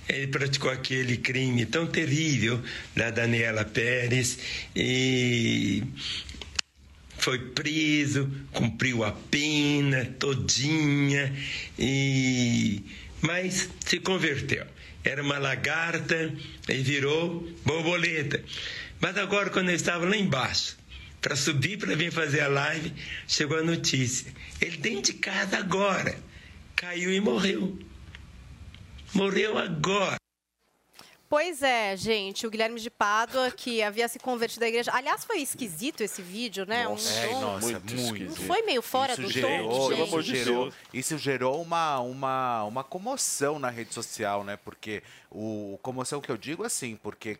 Ele praticou aquele crime tão terrível da Daniela Pérez e foi preso, cumpriu a pena todinha e mas se converteu. Era uma lagarta e virou borboleta. Mas agora, quando eu estava lá embaixo, para subir para vir fazer a live, chegou a notícia. Ele dentro de casa agora. Caiu e morreu. Morreu agora. Pois é, gente, o Guilherme de Pádua, que havia se convertido à igreja. Aliás, foi esquisito esse vídeo, né? Nossa, um é, tom... nossa muito, muito Foi meio fora isso do gerou, tom, isso gerou, isso gerou uma, uma, uma comoção na rede social, né? Porque o comoção que eu digo assim, porque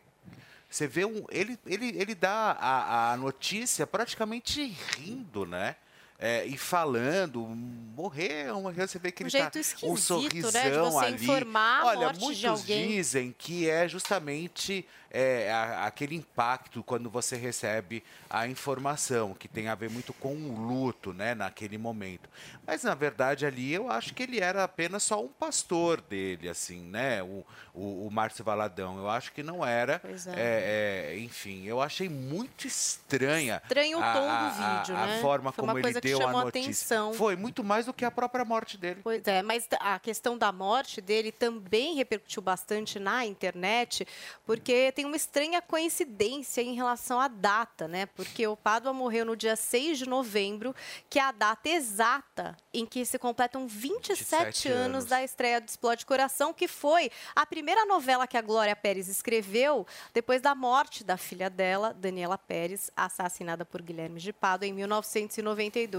você vê um. Ele, ele, ele dá a, a notícia praticamente rindo, né? É, e falando, morreu, morreu, você vê que um ele jeito tá um sorrisão né? de você ali. Informar Olha, muitos dizem que é justamente é, a, aquele impacto quando você recebe a informação, que tem a ver muito com o luto, né, naquele momento. Mas na verdade ali eu acho que ele era apenas só um pastor dele, assim, né, o, o, o Márcio Valadão. Eu acho que não era. é. É, enfim, eu achei muito estranha. Estranho o tom a, do vídeo, a, né? A forma Foi como ele que deu a chamou notícia. atenção. Foi muito mais do que a própria morte dele. Pois é, mas a questão da morte dele também repercutiu bastante na internet, porque tem uma estranha coincidência em relação à data, né? Porque o Pádua morreu no dia 6 de novembro, que é a data exata em que se completam 27, 27 anos. anos. da estreia do Explode Coração, que foi a primeira novela que a Glória Pérez escreveu depois da morte da filha dela, Daniela Pérez, assassinada por Guilherme de Pádua em 1992.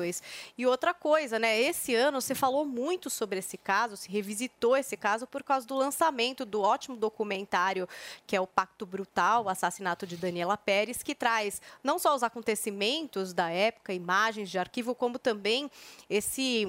E outra coisa, né? Esse ano se falou muito sobre esse caso, se revisitou esse caso por causa do lançamento do ótimo documentário que é o Pacto Brutal, o assassinato de Daniela Pérez, que traz não só os acontecimentos da época, imagens de arquivo, como também esse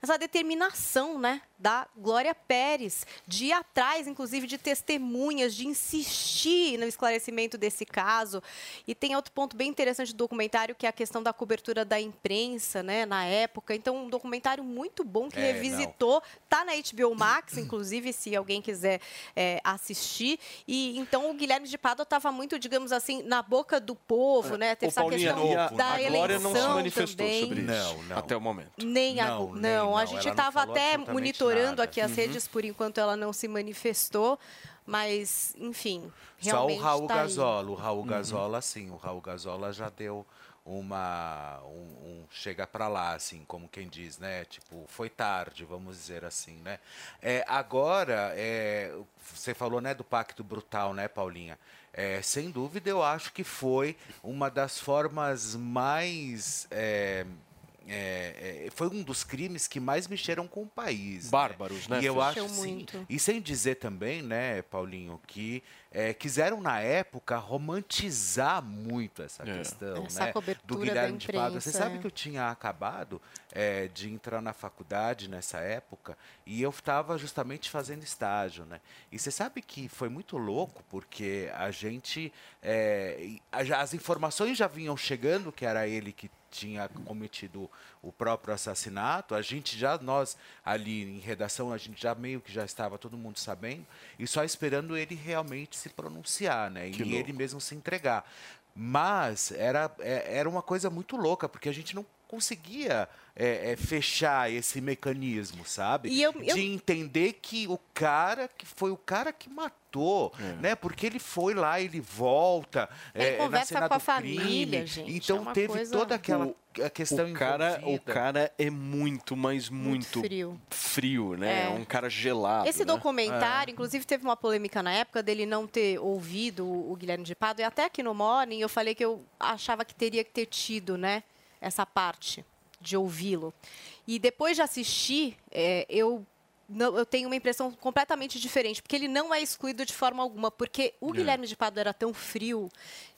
essa determinação, né, da Glória Pérez, de ir atrás, inclusive, de testemunhas, de insistir no esclarecimento desse caso. E tem outro ponto bem interessante do documentário, que é a questão da cobertura da imprensa, né, na época. Então, um documentário muito bom que É, revisitou, tá na HBO Max, inclusive, se alguém quiser é, assistir. E então o Guilherme de Pádua estava muito, digamos assim, na boca do povo, né? Teve essa Paulinha, questão a, da a eleição Glória não se manifestou também. sobre isso Não, não. até o momento. Nem a, Não, não, nem não. a gente estava até absolutamente monitorando nada. aqui as Uhum. redes por enquanto ela não se manifestou, mas enfim, Só realmente o Raul tá. Gazola. O Raul Uhum. Gazola, sim. O Raul Gazola já deu uma. Um, um chega pra lá, assim, como quem diz, né? Tipo, foi tarde, vamos dizer assim, né? É, agora, é, você falou, né, do pacto brutal, né, Paulinha? É, sem dúvida, eu acho que foi uma das formas mais. É, é, foi um dos crimes que mais mexeram com o país. Bárbaros, né, E eu acho Mexeu sim. muito. E sem dizer também, né, Paulinho, que é, quiseram na época romantizar muito essa questão, Essa né? do da Guilherme de Pádua. Você sabe é. que eu tinha acabado é, de entrar na faculdade nessa época e eu estava justamente fazendo estágio, né? E você sabe que foi muito louco porque a gente, é, as informações já vinham chegando que era ele que tinha cometido o próprio assassinato, a gente já, nós ali em redação, a gente já meio que já estava todo mundo sabendo, e só esperando ele realmente se pronunciar, né? Que e louco. ele mesmo se entregar. Mas era, é- era uma coisa muito louca, porque a gente não conseguia é, é, fechar esse mecanismo, sabe? E eu- eu- De entender que o cara que foi o cara que matou, É. né? Porque ele foi lá, ele volta, Ele é, na conversa cena com a do família, crime. gente, Então é teve coisa- toda aquela O- a questão o cara, o cara é muito, mas muito, frio. frio, né? É. Um cara gelado. Esse né? documentário, inclusive, teve uma polêmica na época dele não ter ouvido o Guilherme de Pádua. E até aqui no Morning eu falei que eu achava que teria que ter tido, né? Essa parte de ouvi-lo. E depois de assistir, é, eu não- eu tenho uma impressão completamente diferente, porque ele não é excluído de forma alguma, porque o É. Guilherme de Pádua era tão frio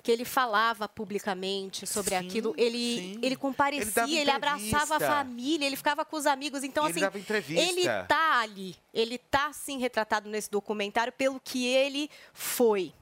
que ele falava publicamente sobre aquilo, ele, ele comparecia, Ele ele, abraçava a família, ele ficava com os amigos, então Ele assim, ele tá ali, ele tá sim retratado nesse documentário pelo que ele foi.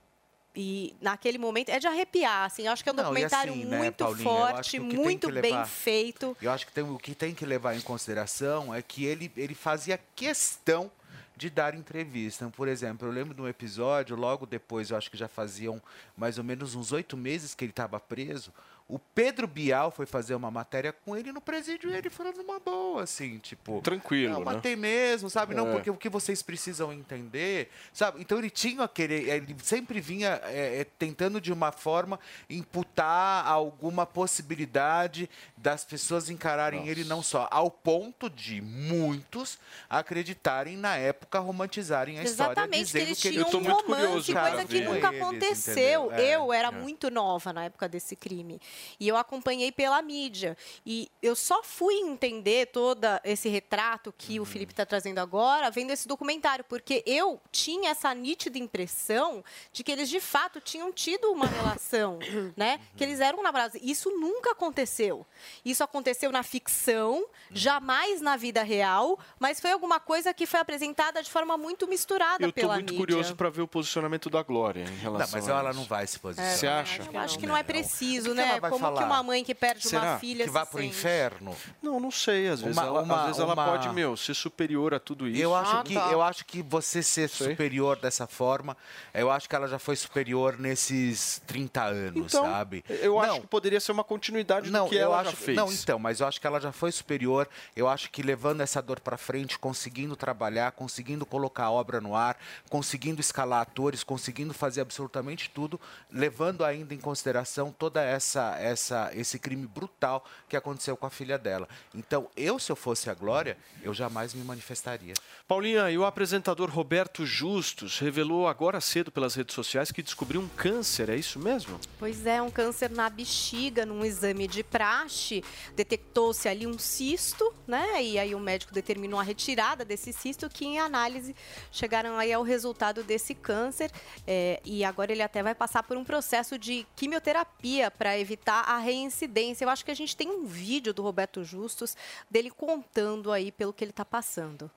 E naquele momento é de arrepiar, assim, eu acho que é um Não, documentário assim, né, muito acho forte, muito que bem levar- feito. Eu acho que tem, o que tem que levar em consideração é que ele, ele fazia questão de dar entrevista. Por exemplo, eu lembro de um episódio, logo depois, eu acho que já faziam mais ou menos uns oito meses que ele estava preso. O Pedro Bial foi fazer uma matéria com ele no presídio e ele falando uma boa, assim, tipo. Tranquilo, Não, né? matei mesmo, sabe? Não, É. porque o que vocês precisam entender, sabe? Então ele tinha aquele. Ele sempre vinha é, é, tentando de uma forma imputar alguma possibilidade das pessoas encararem ele não só ao ponto de muitos acreditarem na época, romantizarem a história, Exatamente, que ele tinham um tinha romance, cara coisa que nunca eles, aconteceu. entendeu? É, eu era é. muito nova na época desse crime. E eu acompanhei pela mídia. E eu só fui entender todo esse retrato que Uhum. o Felipe está trazendo agora, vendo esse documentário, porque eu tinha essa nítida impressão de que eles de fato tinham tido uma relação, né? Que eles eram namorados. Isso nunca aconteceu. Isso aconteceu na ficção, jamais na vida real, mas foi alguma coisa que foi apresentada de forma muito misturada Eu tô pela muito mídia. curioso para ver o posicionamento da Glória em relação Não, mas a ela isso. não vai se posicionar. Você acha? Eu acho que não é preciso, O que que né? Ela vai Como que falar? uma mãe que perde uma Será? filha que se vá pro sente? inferno? Não, não sei. Às vezes, Uma- ela, uma- às vezes ela uma- pode, meu, ser superior a tudo isso. Eu acho, Ah, que, tá. eu acho que você ser superior dessa forma, eu acho que ela já foi superior nesses 30 anos, Então, sabe? eu acho Não, que poderia ser uma continuidade não, do que eu ela acho, já fez. Não, então, mas eu acho que ela já foi superior. Eu acho que levando essa dor pra frente, conseguindo trabalhar, conseguindo colocar a obra no ar, conseguindo escalar atores, conseguindo fazer absolutamente tudo, levando ainda em consideração toda essa essa esse crime brutal que aconteceu com a filha dela. Então, eu se eu fosse a Glória, eu jamais me manifestaria. Paulinha, e o apresentador Roberto Justus revelou agora cedo pelas redes sociais que descobriu um câncer, é isso mesmo? Pois é, um câncer na bexiga, num exame de praxe, detectou-se ali um cisto, né? E aí o médico determinou a retirada desse cisto, que em análise chegaram aí ao resultado desse câncer. é, e agora ele até vai passar por um processo de quimioterapia para evitar a reincidência. Eu acho que a gente tem um vídeo do Roberto Justus dele contando aí pelo que ele está passando.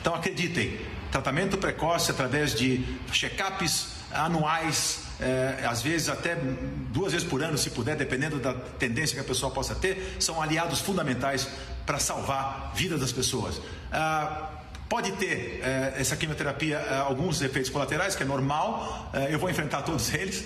Então acreditem, tratamento precoce através de check-ups anuais, é, às vezes até duas vezes por ano, se puder, dependendo da tendência que a pessoa possa ter, são aliados fundamentais para salvar a vida das pessoas. Ah, Pode ter eh, essa quimioterapia eh, alguns efeitos colaterais, que é normal, eh, eu vou enfrentar todos eles.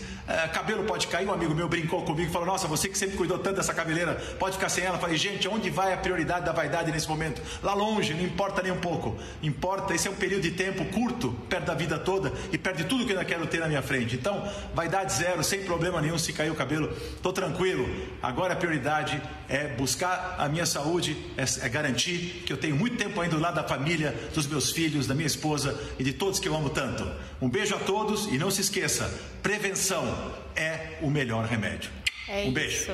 Cabelo pode cair, um amigo meu brincou comigo e falou: Nossa, você que sempre cuidou tanto dessa cabeleira, pode ficar sem ela. Eu falei: Gente, onde vai a prioridade da vaidade nesse momento? Lá longe, não importa nem um pouco. Importa, esse é um período de tempo curto, perto da vida toda, e perto de tudo que eu ainda quero ter na minha frente. Então, vaidade zero, sem problema nenhum se cair o cabelo, estou tranquilo. Agora a prioridade é buscar a minha saúde, é, é garantir que eu tenho muito tempo ainda lado da família, dos meus filhos, da minha esposa e de todos que eu amo tanto. Um beijo a todos e não se esqueça: prevenção é o melhor remédio. É um beijo. isso.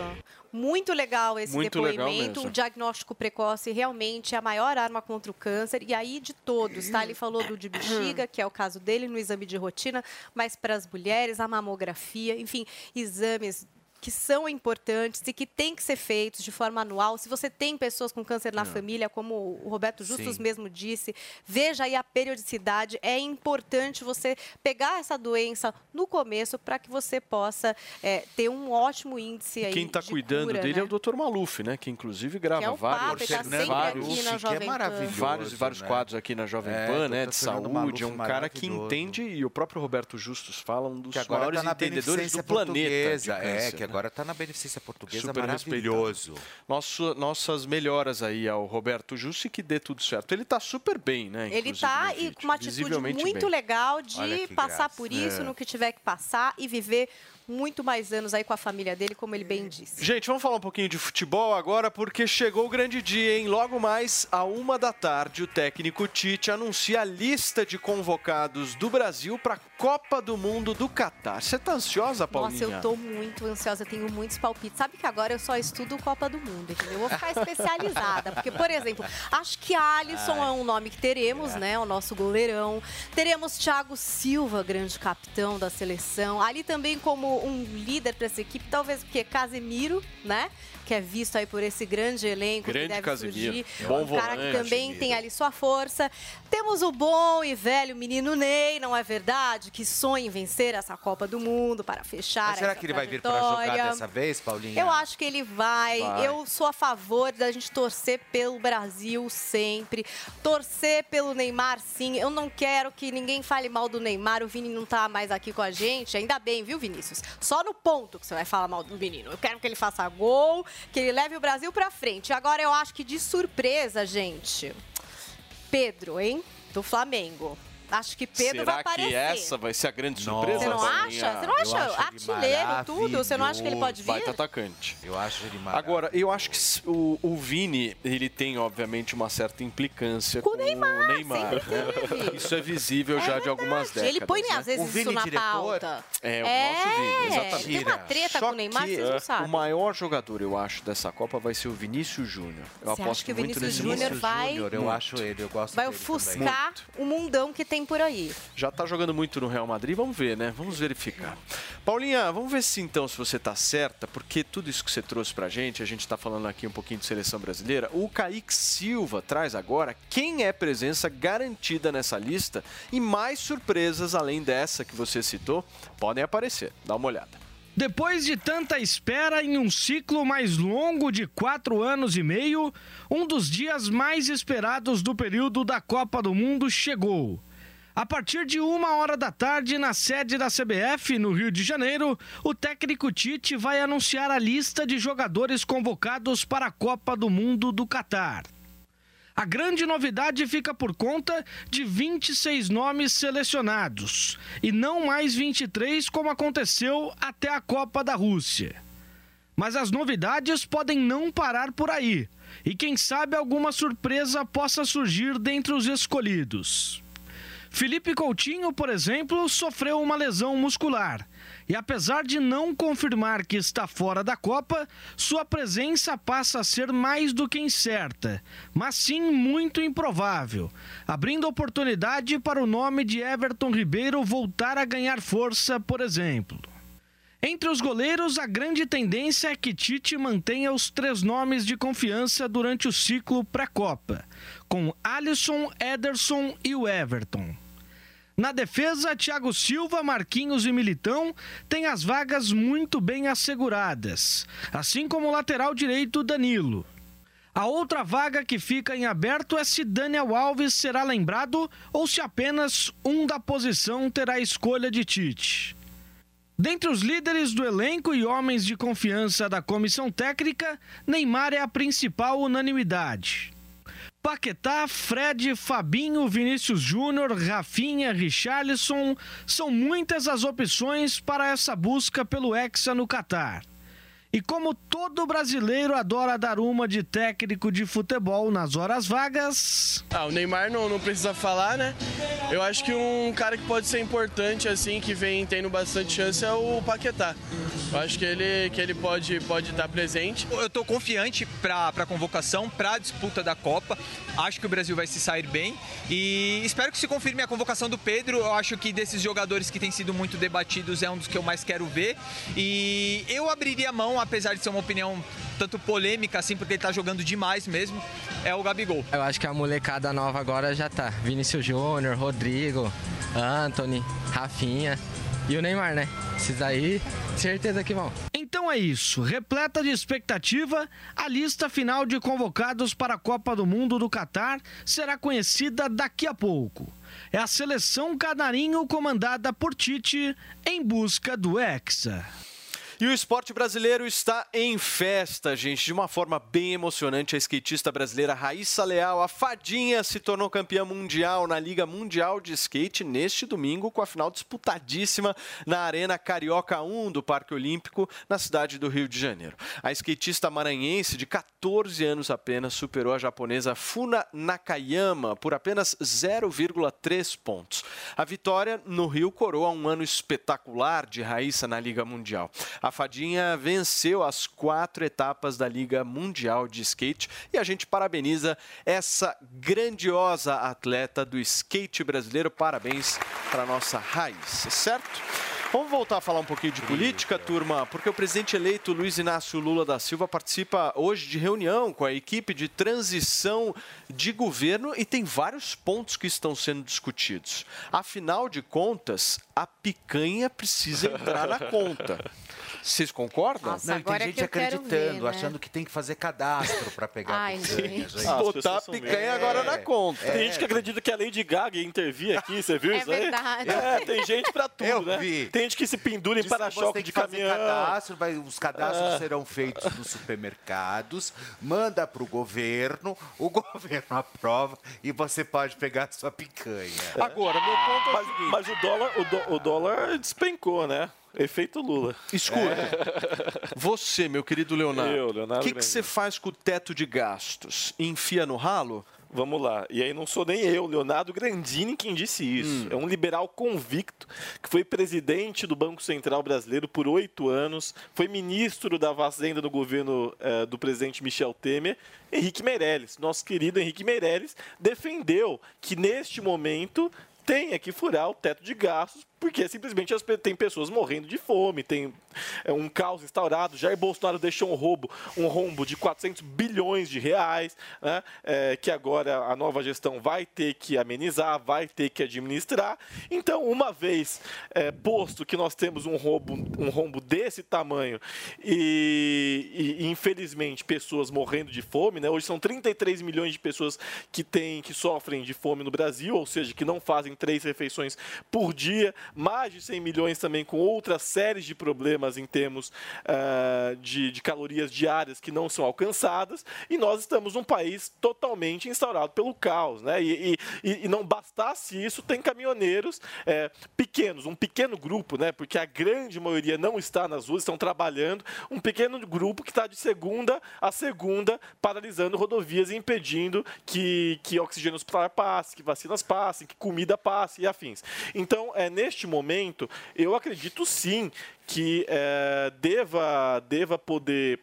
Muito legal esse Muito legal depoimento. mesmo. O diagnóstico precoce realmente é a maior arma contra o câncer. E aí, de todos, tá? Ele falou do de bexiga, que é o caso dele no exame de rotina, mas para as mulheres, a mamografia, enfim, exames que são importantes e que têm que ser feitos de forma anual. Se você tem pessoas com câncer na É. família, como o Roberto Justus Sim. mesmo disse, veja aí a periodicidade. É importante você pegar essa doença no começo para que você possa é, ter um ótimo índice aí Quem está de cuidando cura, dele né? é o Dr. Maluf, né? Que inclusive grava Que é o vários, ele tá sempre vários, aqui na Jovem Pan. vários, vários né? quadros aqui na Jovem É, Pan, né? De saúde, é um cara que entende e o próprio Roberto Justus fala um dos Que agora maiores na entendedores do planeta. é, câncer, que né? Agora está na beneficência portuguesa Super maravilhoso. respeitado. Nosso, nossas melhoras aí ao Roberto Justo e que dê tudo certo. Ele tá super bem, né? Ele está e com uma atitude muito bem. legal de passar graça. por isso É. no que tiver que passar e viver muito mais anos aí com a família dele, como ele bem disse. Gente, vamos falar um pouquinho de futebol agora, porque chegou o grande dia, hein? Logo mais, à uma da tarde, o técnico Tite anuncia a lista de convocados do Brasil para a Copa do Mundo do Catar. Você tá ansiosa, Paulinha? Nossa, eu tô muito ansiosa, tenho muitos palpites. Sabe que agora eu só estudo Copa do Mundo, entendeu? Eu vou ficar especializada. Porque, por exemplo, acho que Alisson Ai. é um nome que teremos, né? O nosso goleirão. Teremos Thiago Silva, grande capitão da seleção. Ali também como um líder para essa equipe, talvez porque Casemiro, né? Que é visto aí por esse grande elenco Grande que deve Casemiro. surgir. Bom um cara que volante. também Casemiro. tem ali sua força. Temos o bom e velho menino Ney, não é verdade? Que sonha em vencer essa Copa do Mundo para fechar Mas será essa que ele vai vir para jogar dessa vez, Paulinha? Eu acho que ele vai. Vai. Eu sou a favor da gente torcer pelo Brasil sempre. Torcer pelo Neymar, sim. Eu não quero que ninguém fale mal do Neymar. O Vini não tá mais aqui com a gente. Ainda bem, viu, Vinícius? Só no ponto que você vai falar mal do menino. Eu quero que ele faça gol, que ele leve o Brasil pra frente. Agora eu acho que de surpresa, gente. Pedro, hein? Do Flamengo. Acho que Pedro Será vai aparecer. que essa vai ser a grande surpresa? Você não acha? Você não acha artilheiro, tudo? Você não acha que ele pode vir? Baita atacante. Eu acho ele Agora, eu acho que o, o Vini, ele tem, obviamente, uma certa implicância com, o Neymar. né? teve. Isso é visível já de algumas décadas. Ele põe, né? às vezes, isso na pauta. É, o É, nosso Vini, exatamente. tem uma treta Só com o Neymar, que, vocês não é, sabem. O maior jogador, eu acho, dessa Copa vai ser o Vinícius Júnior. Eu Você acha aposto que o muito Vinícius nesse Júnior vai- Júnior, eu Muito. acho ele, eu gosto Vai dele ofuscar o mundão que tem por aí. Já tá jogando muito no Real Madrid, vamos ver, né? Vamos verificar. Paulinha, vamos ver se então se você tá certa, porque tudo isso que você trouxe pra gente, a gente tá falando aqui um pouquinho de seleção brasileira. O Kaique Silva traz agora quem é presença garantida nessa lista e mais surpresas além dessa que você citou podem aparecer. Dá uma olhada. Depois de tanta espera em um ciclo mais longo de quatro anos e meio, um dos dias mais esperados do período da Copa do Mundo chegou. A partir de uma hora da tarde, na sede da CBF, no Rio de Janeiro, o técnico Tite vai anunciar a lista de jogadores convocados para a Copa do Mundo do Catar. A grande novidade fica por conta de 26 nomes selecionados e não mais 23 como aconteceu até a Copa da Rússia. Mas as novidades podem não parar por aí e quem sabe alguma surpresa possa surgir dentre os escolhidos. Felipe Coutinho, por exemplo, sofreu uma lesão muscular. E apesar de não confirmar que está fora da Copa, sua presença passa a ser mais do que incerta, mas sim muito improvável, abrindo oportunidade para o nome de Everton Ribeiro voltar a ganhar força, por exemplo. Entre os goleiros, a grande tendência é que Tite mantenha os três nomes de confiança durante o ciclo pré-Copa, com Alisson, Ederson e o Everton. Na defesa, Thiago Silva, Marquinhos e Militão têm as vagas muito bem asseguradas, assim como o lateral direito Danilo. A outra vaga que fica em aberto é se Daniel Alves será lembrado ou se apenas um da posição terá escolha de Tite. Dentre os líderes do elenco e homens de confiança da comissão técnica, Neymar é a principal unanimidade. Paquetá, Fred, Fabinho, Vinícius Júnior, Rafinha, Richarlison são muitas as opções para essa busca pelo Hexa no Catar. E como todo brasileiro adora dar uma de técnico de futebol nas horas vagas. Ah, o Neymar não, não precisa falar, né? Eu acho que um cara que pode ser importante, assim, que vem tendo bastante chance é o Paquetá. Eu acho que ele, que ele pode, pode estar presente. Eu estou confiante para a convocação, para a disputa da Copa. Acho que o Brasil vai se sair bem e espero que se confirme a convocação do Pedro. Eu acho que desses jogadores que têm sido muito debatidos é um dos que eu mais quero ver. E eu abriria mão, apesar de ser uma opinião tanto polêmica assim, porque ele tá jogando demais mesmo, é o Gabigol. Eu acho que a molecada nova agora já tá. Vinícius Júnior, Rodrigo, Anthony, Rafinha e o Neymar, né? Esses aí, certeza que vão. Então é isso. Repleta de expectativa, a lista final de convocados para a Copa do Mundo do Catar será conhecida daqui a pouco. É a seleção canarinho comandada por Tite em busca do Hexa. E o esporte brasileiro está em festa, gente. De uma forma bem emocionante, a skatista brasileira Raíssa Leal, a fadinha, se tornou campeã mundial na Liga Mundial de Skate neste domingo, com a final disputadíssima na Arena Carioca 1 do Parque Olímpico, na cidade do Rio de Janeiro. A skatista maranhense, de 14 anos apenas, superou a japonesa Funa Nakayama por apenas 0,3 pontos. A vitória no Rio coroa um ano espetacular de Raíssa na Liga Mundial. A Fadinha venceu as quatro etapas da Liga Mundial de Skate e a gente parabeniza essa grandiosa atleta do skate brasileiro. Parabéns para nossa raiz, certo? Vamos voltar a falar um pouquinho de política, turma, porque o presidente eleito Luiz Inácio Lula da Silva participa hoje de reunião com a equipe de transição de governo e tem vários pontos que estão sendo discutidos. Afinal de contas, a picanha precisa entrar na conta. Vocês concordam? Nossa, não, tem gente acreditando, ver, né? achando que tem que fazer cadastro para pegar Ai, picanha. Gente. Ah, Botar a picanha agora na conta. É, tem gente que acredita que a Lady Gaga intervir aqui, você viu é isso aí? Verdade. É, tem gente para tudo, Eu né? Vi. Tem gente que se pendura em para-choque de caminhão. Cadastro, vai, os cadastros é. serão feitos nos supermercados, manda para o governo, o governo aprova e você pode pegar a sua picanha. Agora, meu ponto é o mas, seguinte. mas o dólar, o, do, o dólar despencou, né? Efeito Lula. Escuta, é. você, meu querido Leonardo, o que, que você faz com o teto de gastos? Enfia no ralo? Vamos lá. E aí não sou nem eu, Leonardo Grandini, quem disse isso. Hum. É um liberal convicto que foi presidente do Banco Central Brasileiro por oito anos, foi ministro da Fazenda no governo eh, do presidente Michel Temer, Henrique Meirelles. Nosso querido Henrique Meirelles defendeu que neste momento tenha que furar o teto de gastos porque simplesmente tem pessoas morrendo de fome, tem é, um caos instaurado. Jair Bolsonaro deixou um roubo, um rombo de 400 bilhões de reais, né, é, que agora a nova gestão vai ter que amenizar, vai ter que administrar. Então, uma vez é, posto que nós temos um rombo, um rombo desse tamanho e, e, infelizmente pessoas morrendo de fome, né, hoje são 33 milhões de pessoas que têm, que sofrem de fome no Brasil, ou seja, que não fazem três refeições por dia mais de 100 milhões também com outras séries de problemas em termos uh, de, de, calorias diárias que não são alcançadas, e nós estamos num país totalmente instaurado pelo caos. Né? E, e, e não bastasse isso, tem caminhoneiros é, pequenos, um pequeno grupo, né? porque a grande maioria não está nas ruas, estão trabalhando, um pequeno grupo que está de segunda a segunda paralisando rodovias e impedindo que, que oxigênio hospitalar passe, que vacinas passem, que comida passe e afins. Então, é neste neste momento, eu acredito sim que é, deva, deva poder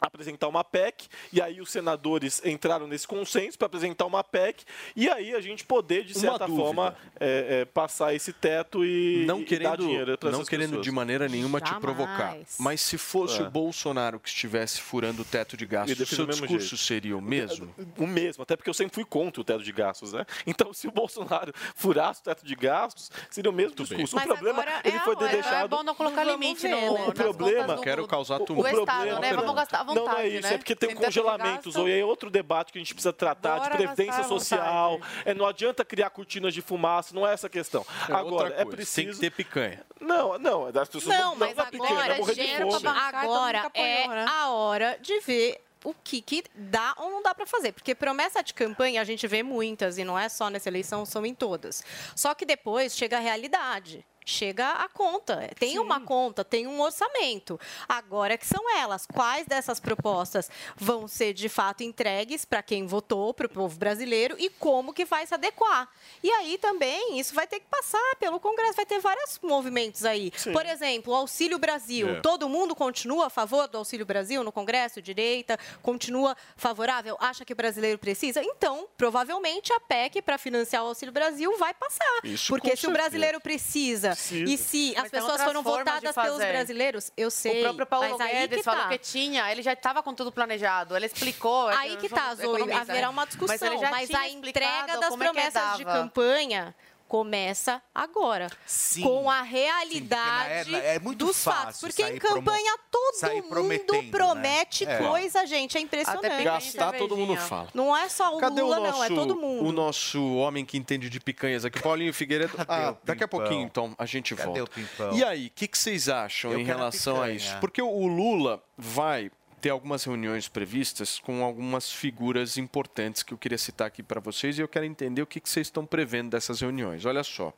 apresentar uma PEC, e aí os senadores entraram nesse consenso para apresentar uma PEC, e aí a gente poder, de certa forma, é, é, passar esse teto e, não e dar querendo, dinheiro para não querendo pessoas. de maneira nenhuma te Jamais. provocar. Mas se fosse É. o Bolsonaro que estivesse furando o teto de gastos, o seu discurso jeito. seria o mesmo? O mesmo, até porque eu sempre fui contra o teto de gastos, né? Então, se o Bolsonaro furasse o teto de gastos, seria o mesmo discurso. Mas o problema, agora ele é foi hora, deixado... é bom não colocar limite no, né? O problema... contas do- Quero causar o tumulto. Estado, né? Vamos gastar à vontade, Não, não é isso. né? É porque tem um congelamento. Zoe. É outro debate que a gente precisa tratar Bora de previdência social. É, não adianta criar cortinas de fumaça, não é essa a questão. É Agora, outra é preciso... Tem que ter picanha. Não, não, as pessoas Não, mas é agora, é morrer de gente, fome. agora é a hora de ver o que, que dá ou não dá para fazer. Porque promessa de campanha a gente vê muitas, e não é só nessa eleição, são em todas. Só que depois chega a realidade. Chega a conta. Tem uma conta, tem um orçamento. Agora que são elas. Quais dessas propostas vão ser de fato entregues para quem votou, para o povo brasileiro e como que vai se adequar? E aí também isso vai ter que passar pelo Congresso, vai ter vários movimentos aí. Sim. Por exemplo, o Auxílio Brasil. É. Todo mundo continua a favor do Auxílio Brasil no Congresso, direita, continua favorável, acha que o brasileiro precisa? Então, provavelmente a PEC para financiar o Auxílio Brasil vai passar. Isso, Porque se o brasileiro precisa, e se Mas as pessoas foram de votadas pelos brasileiros, eu sei. O próprio Paulo mas aí Guedes que falou tá. que tinha, ele já estava com tudo planejado, ele explicou. é Aí que tá, Zoe, haverá uma discussão, mas, tinha a entrega das é promessas de dava. campanha começa agora. Sim. Com a Sim, realidade na- é- é muito dos fatos. Porque em campanha todo mundo prometendo, promete né? É. coisa, gente. É impressionante. Gastar, todo mundo fala. Não é só o Cadê Lula, o nosso, não, é todo mundo. o nosso homem que entende de picanhas aqui? Paulinho Figueiredo. Ah, daqui a pouquinho, então, a gente Cadê volta. E aí, o que, que vocês acham Eu em a relação a picanha. isso? Porque o- o Lula vai ter algumas reuniões previstas com algumas figuras importantes que eu queria citar aqui para vocês e eu quero entender o que, que vocês estão prevendo dessas reuniões. Olha só.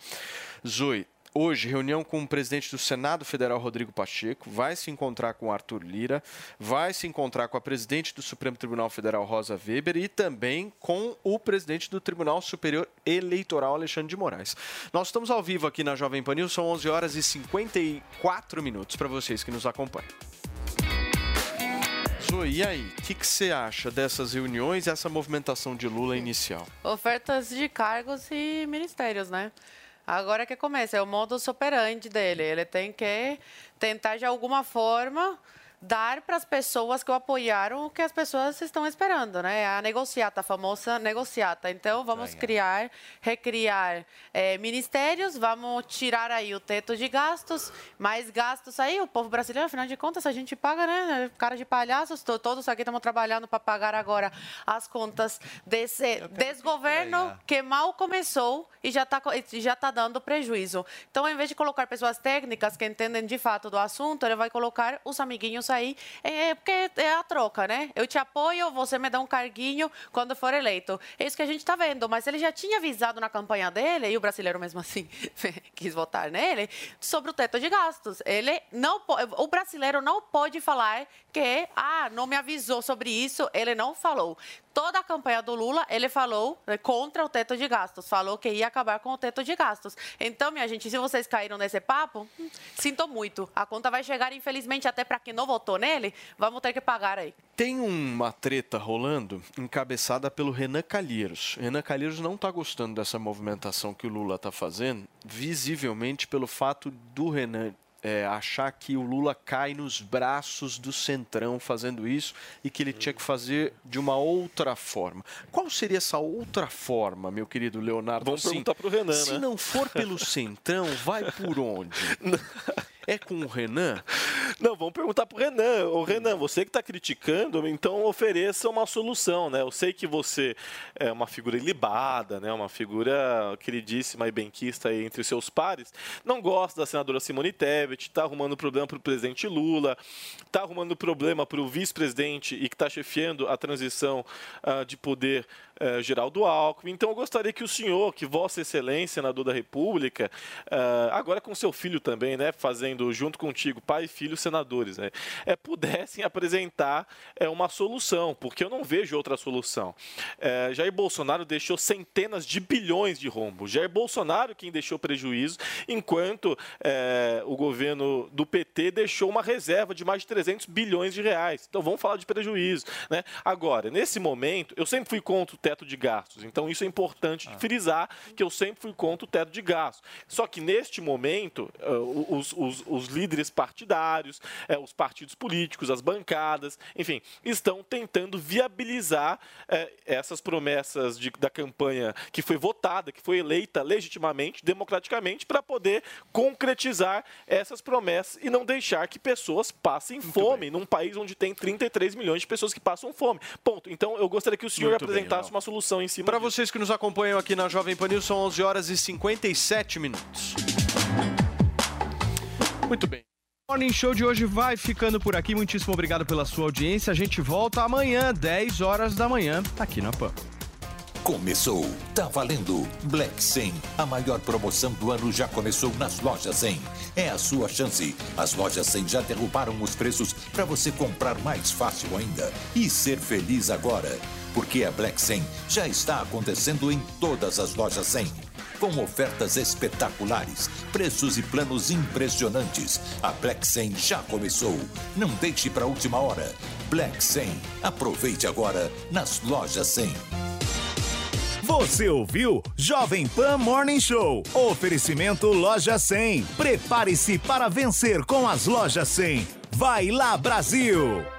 Zoe, Hoje, reunião com o presidente do Senado Federal, Rodrigo Pacheco, vai se encontrar com Arthur Lira, vai se encontrar com a presidente do Supremo Tribunal Federal, Rosa Weber, e também com o presidente do Tribunal Superior Eleitoral, Alexandre de Moraes. Nós estamos ao vivo aqui na Jovem Pan News, são 11 horas e 54 minutos para vocês que nos acompanham. E aí? O que, que você acha dessas reuniões e essa movimentação de Lula inicial? Ofertas de cargos e ministérios, né? Agora que começa, é o modus operandi dele. Ele tem que tentar, de alguma forma, dar para as pessoas que o apoiaram o que as pessoas estão esperando, né? A negociata, a famosa negociata. Então, vamos criar, recriar eh, ministérios, vamos tirar aí o teto de gastos, mais gastos aí, o povo brasileiro, afinal de contas, a gente paga, né? Cara de palhaços, to- todos aqui estamos trabalhando para pagar agora as contas desse desgoverno que mal começou e já está já tá dando prejuízo. Então, ao invés de colocar pessoas técnicas que entendem de fato do assunto, ele vai colocar os amiguinhos aí, é, porque é a troca, né? Eu te apoio, você me dá um carguinho quando for eleito. É isso que a gente está vendo, mas ele já tinha avisado na campanha dele, e o brasileiro mesmo assim quis votar nele, sobre o teto de gastos. Ele não o brasileiro não pode falar que, ah, não me avisou sobre isso, ele não falou. Toda a campanha do Lula, ele falou né, contra o teto de gastos, falou que ia acabar com o teto de gastos. Então, minha gente, se vocês caíram nesse papo, hum, sinto muito. A conta vai chegar, infelizmente, até para quem não votou nele, vamos ter que pagar aí. Tem uma treta rolando encabeçada pelo Renan Calheiros. Renan Calheiros não está gostando dessa movimentação que o Lula está fazendo, visivelmente pelo fato do Renan é, achar que o Lula cai nos braços do Centrão fazendo isso e que ele tinha que fazer de uma outra forma. Qual seria essa outra forma, meu querido Leonardo? Vamos Assim, perguntar pro Renan, Se né? não for pelo Centrão, vai por onde? É com o Renan? Não, vamos perguntar pro Renan. Ô, Renan, você que está criticando, então ofereça uma solução, né? Eu sei que você é uma figura ilibada, né? Uma figura queridíssima e benquista aí entre seus pares. Não gosta da senadora Simone Tebet, está arrumando problema para o presidente Lula, está arrumando problema para o vice-presidente e que está chefiando a transição ah, de poder eh, Geraldo Alckmin. Então eu gostaria que o senhor, que Vossa Excelência, senador da República, eh, agora com seu filho também, né, fazendo junto contigo, pai e filho senadores, né, eh, pudessem apresentar eh, uma solução, porque eu não vejo outra solução. Eh, Jair Bolsonaro deixou centenas de bilhões de rombo. Jair Bolsonaro quem deixou prejuízo, enquanto eh, o governo do PT deixou uma reserva de mais de 300 bilhões de reais. Então vamos falar de prejuízo. Né? Agora, nesse momento, eu sempre fui contra teto de gastos, então isso é importante de frisar que eu sempre fui contra o teto de gastos. Só que neste momento, eh, os, os- os líderes partidários, eh, os partidos políticos, as bancadas, enfim, estão tentando viabilizar eh, essas promessas de- da campanha que foi votada, que foi eleita legitimamente, democraticamente, para poder concretizar essas promessas e não deixar que pessoas passem fome num país onde tem 33 milhões de pessoas que passam fome. Ponto. Então, eu gostaria que o senhor Muito bem, apresentasse Léo. Uma solução em cima Para vocês que nos acompanham aqui na Jovem Pan News, são 11 horas e 57 minutos. Muito bem. O Morning Show de hoje vai ficando por aqui. Muitíssimo obrigado pela sua audiência. A gente volta amanhã, 10 horas da manhã, aqui na Pan. Começou, tá valendo. Black 100, a maior promoção do ano já começou nas lojas 100. É a sua chance. As lojas 100 já derrubaram os preços para você comprar mais fácil ainda e ser feliz agora. Porque a Black 100 já está acontecendo em todas as lojas 100. Com ofertas espetaculares, preços e planos impressionantes. A Black 100 já começou. Não deixe para a última hora. Black 100. Aproveite agora nas lojas 100. Você ouviu Jovem Pan Morning Show. Oferecimento Loja 100. Prepare-se para vencer com as Lojas 100. Vai lá, Brasil!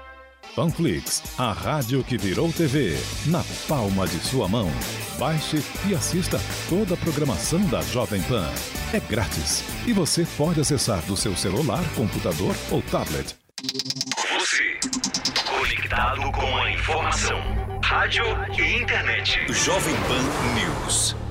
Panflix, a rádio que virou TV, na palma de sua mão. Baixe e assista toda a programação da Jovem Pan. É grátis e você pode acessar do seu celular, computador ou tablet. Você, conectado com a informação. Rádio e internet. Jovem Pan News.